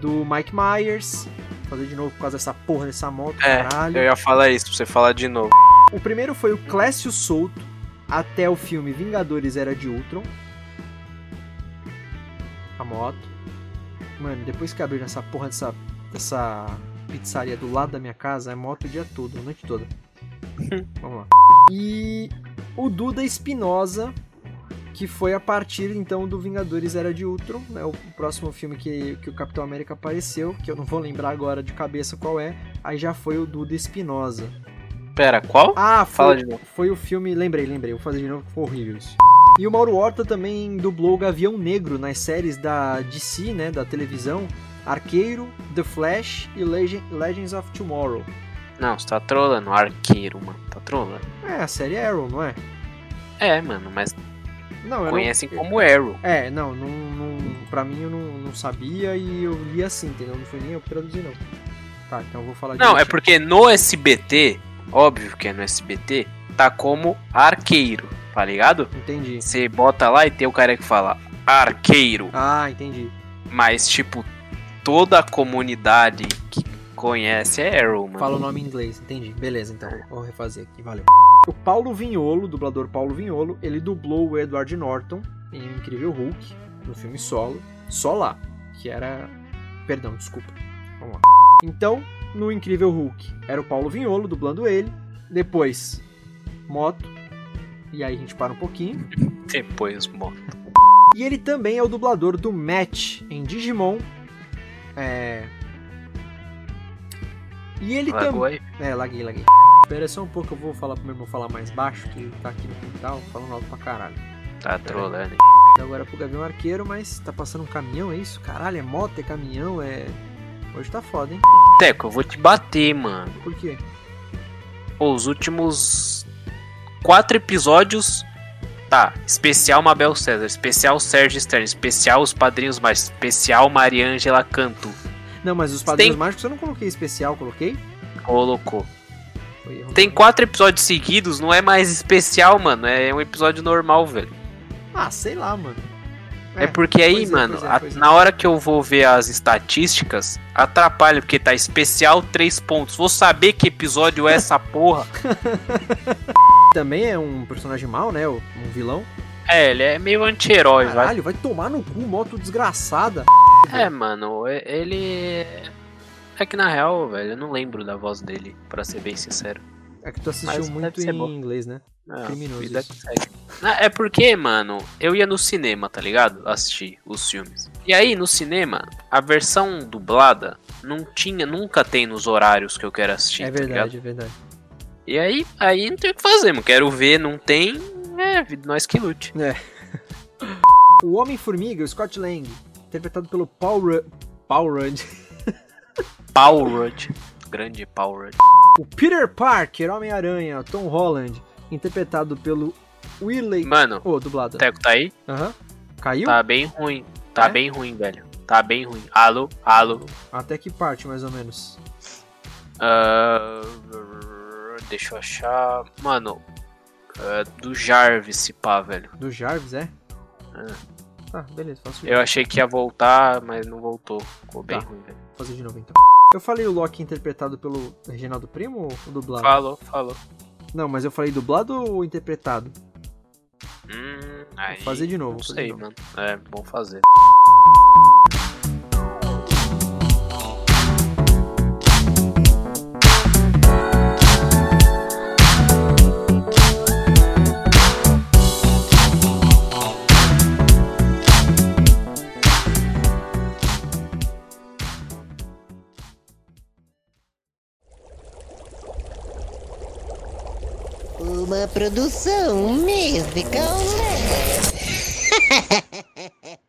do Mike Myers. Vou fazer de novo por causa dessa porra dessa moto, É, caralho. eu ia falar isso pra você falar de novo. O primeiro foi o Clécio Souto, até o filme Vingadores Era de Ultron. A moto. Mano, depois que abriram essa porra dessa, dessa pizzaria do lado da minha casa, é moto o dia todo, a noite toda. Vamos lá. E o Duda Espinosa, que foi a partir então do Vingadores Era de Ultron, né, o próximo filme que, que o Capitão América apareceu, que eu não vou lembrar agora de cabeça qual é, aí já foi o Duda Espinosa. Pera, qual? Ah, Fala foi, de novo. foi o filme. Lembrei, lembrei. Vou fazer de novo que foi horrível isso. E o Mauro Horta também dublou o Gavião Negro nas séries da DC, né? Da televisão. Arqueiro, The Flash e Legend- Legends of Tomorrow. Não, você tá trolando, arqueiro, mano. Tá trolando. É, a série Arrow, não é? É, mano, mas Não, eu conhecem não... como Arrow. É, não, não, não, pra mim eu não, não sabia e eu li assim, entendeu? Não foi nem eu que traduzi, não. Tá, então eu vou falar Não, é porque no SBT, óbvio que é no SBT, tá como arqueiro, tá ligado? Entendi. Você bota lá e tem o cara que fala arqueiro. Ah, entendi. Mas, tipo, toda a comunidade que conhece é Arrow, mano. Fala o nome em inglês, entendi. Beleza, então. Vou refazer aqui, valeu. O Paulo Vinholo, o dublador Paulo Vinholo, ele dublou o Edward Norton em O Incrível Hulk, no filme solo, só lá, que era... Perdão, desculpa. Vamos lá. Então, no Incrível Hulk, era o Paulo Vinholo dublando ele, depois, Moto, e aí a gente para um pouquinho, Depois, moto. e ele também é o dublador do Match em Digimon. É. E ele também. É, laguei, laguei. Espera só um pouco, eu vou falar pro meu irmão falar mais baixo, que ele tá aqui no quintal falando alto pra caralho. Tá trolando. hein? Agora pro Gavião Arqueiro, mas tá passando um caminhão, é isso? Caralho, é moto, é caminhão, é. Hoje tá foda, hein? Teco, eu vou te bater, mano. Por quê? Pô, os últimos quatro episódios. Tá, especial Mabel César, especial Sérgio Stern, especial Os Padrinhos Mais, especial Mariângela Cantu. Não, mas os padrinhos Tem- mágicos eu não coloquei especial, coloquei? Colocou. Tem quatro episódios seguidos, não é mais especial, mano. É um episódio normal, velho. Ah, sei lá, mano. É, porque aí, é, mano, é, a- é. na hora que eu vou ver as estatísticas, atrapalha, porque tá especial 3 pontos. Vou saber que episódio é essa porra. Também é um personagem mau, né? Um vilão. É, ele é meio anti-herói, vai. Caralho, vai tomar no cu, moto desgraçada. É, mano, ele. É que na real, velho, eu não lembro da voz dele, pra ser bem sincero. É que tu assistiu Mas muito em bom. inglês, né? Ah, Criminoso vida isso. que segue. É porque, mano, eu ia no cinema, tá ligado? Assistir os filmes. E aí, no cinema, a versão dublada não tinha, nunca tem nos horários que eu quero assistir. É tá verdade, é verdade. E aí, aí não tem o que fazer, mano. Quero ver, não tem. É, nós que lute. É. O Homem-Formiga, o Scott Lang, interpretado pelo Paul, Ru Paul Rudd. Paul Rudd. Grande Paul Rudd. O Peter Parker, Homem-Aranha, Tom Holland, interpretado pelo Willey... Mano, Ô, dublado. o Teco tá aí? Aham. Caiu? Tá bem ruim. Tá É? bem ruim, velho. Tá bem ruim. Alô? Alô? Até que parte, mais ou menos? Ah, deixa eu achar. Mano, ah, do Jarvis, se pá, velho. Do Jarvis, é? É. Ah, beleza, faço Eu achei que ia voltar, mas não voltou. Ficou bem Tá. ruim, velho. Vou fazer de novo então. Eu falei o Loki interpretado pelo Reginaldo Primo ou dublado? Falou, falou. Não, mas eu falei dublado ou interpretado? Hum, aí, fazer de novo, Não vou fazer sei, de novo. mano. É, bom fazer. uma produção musical.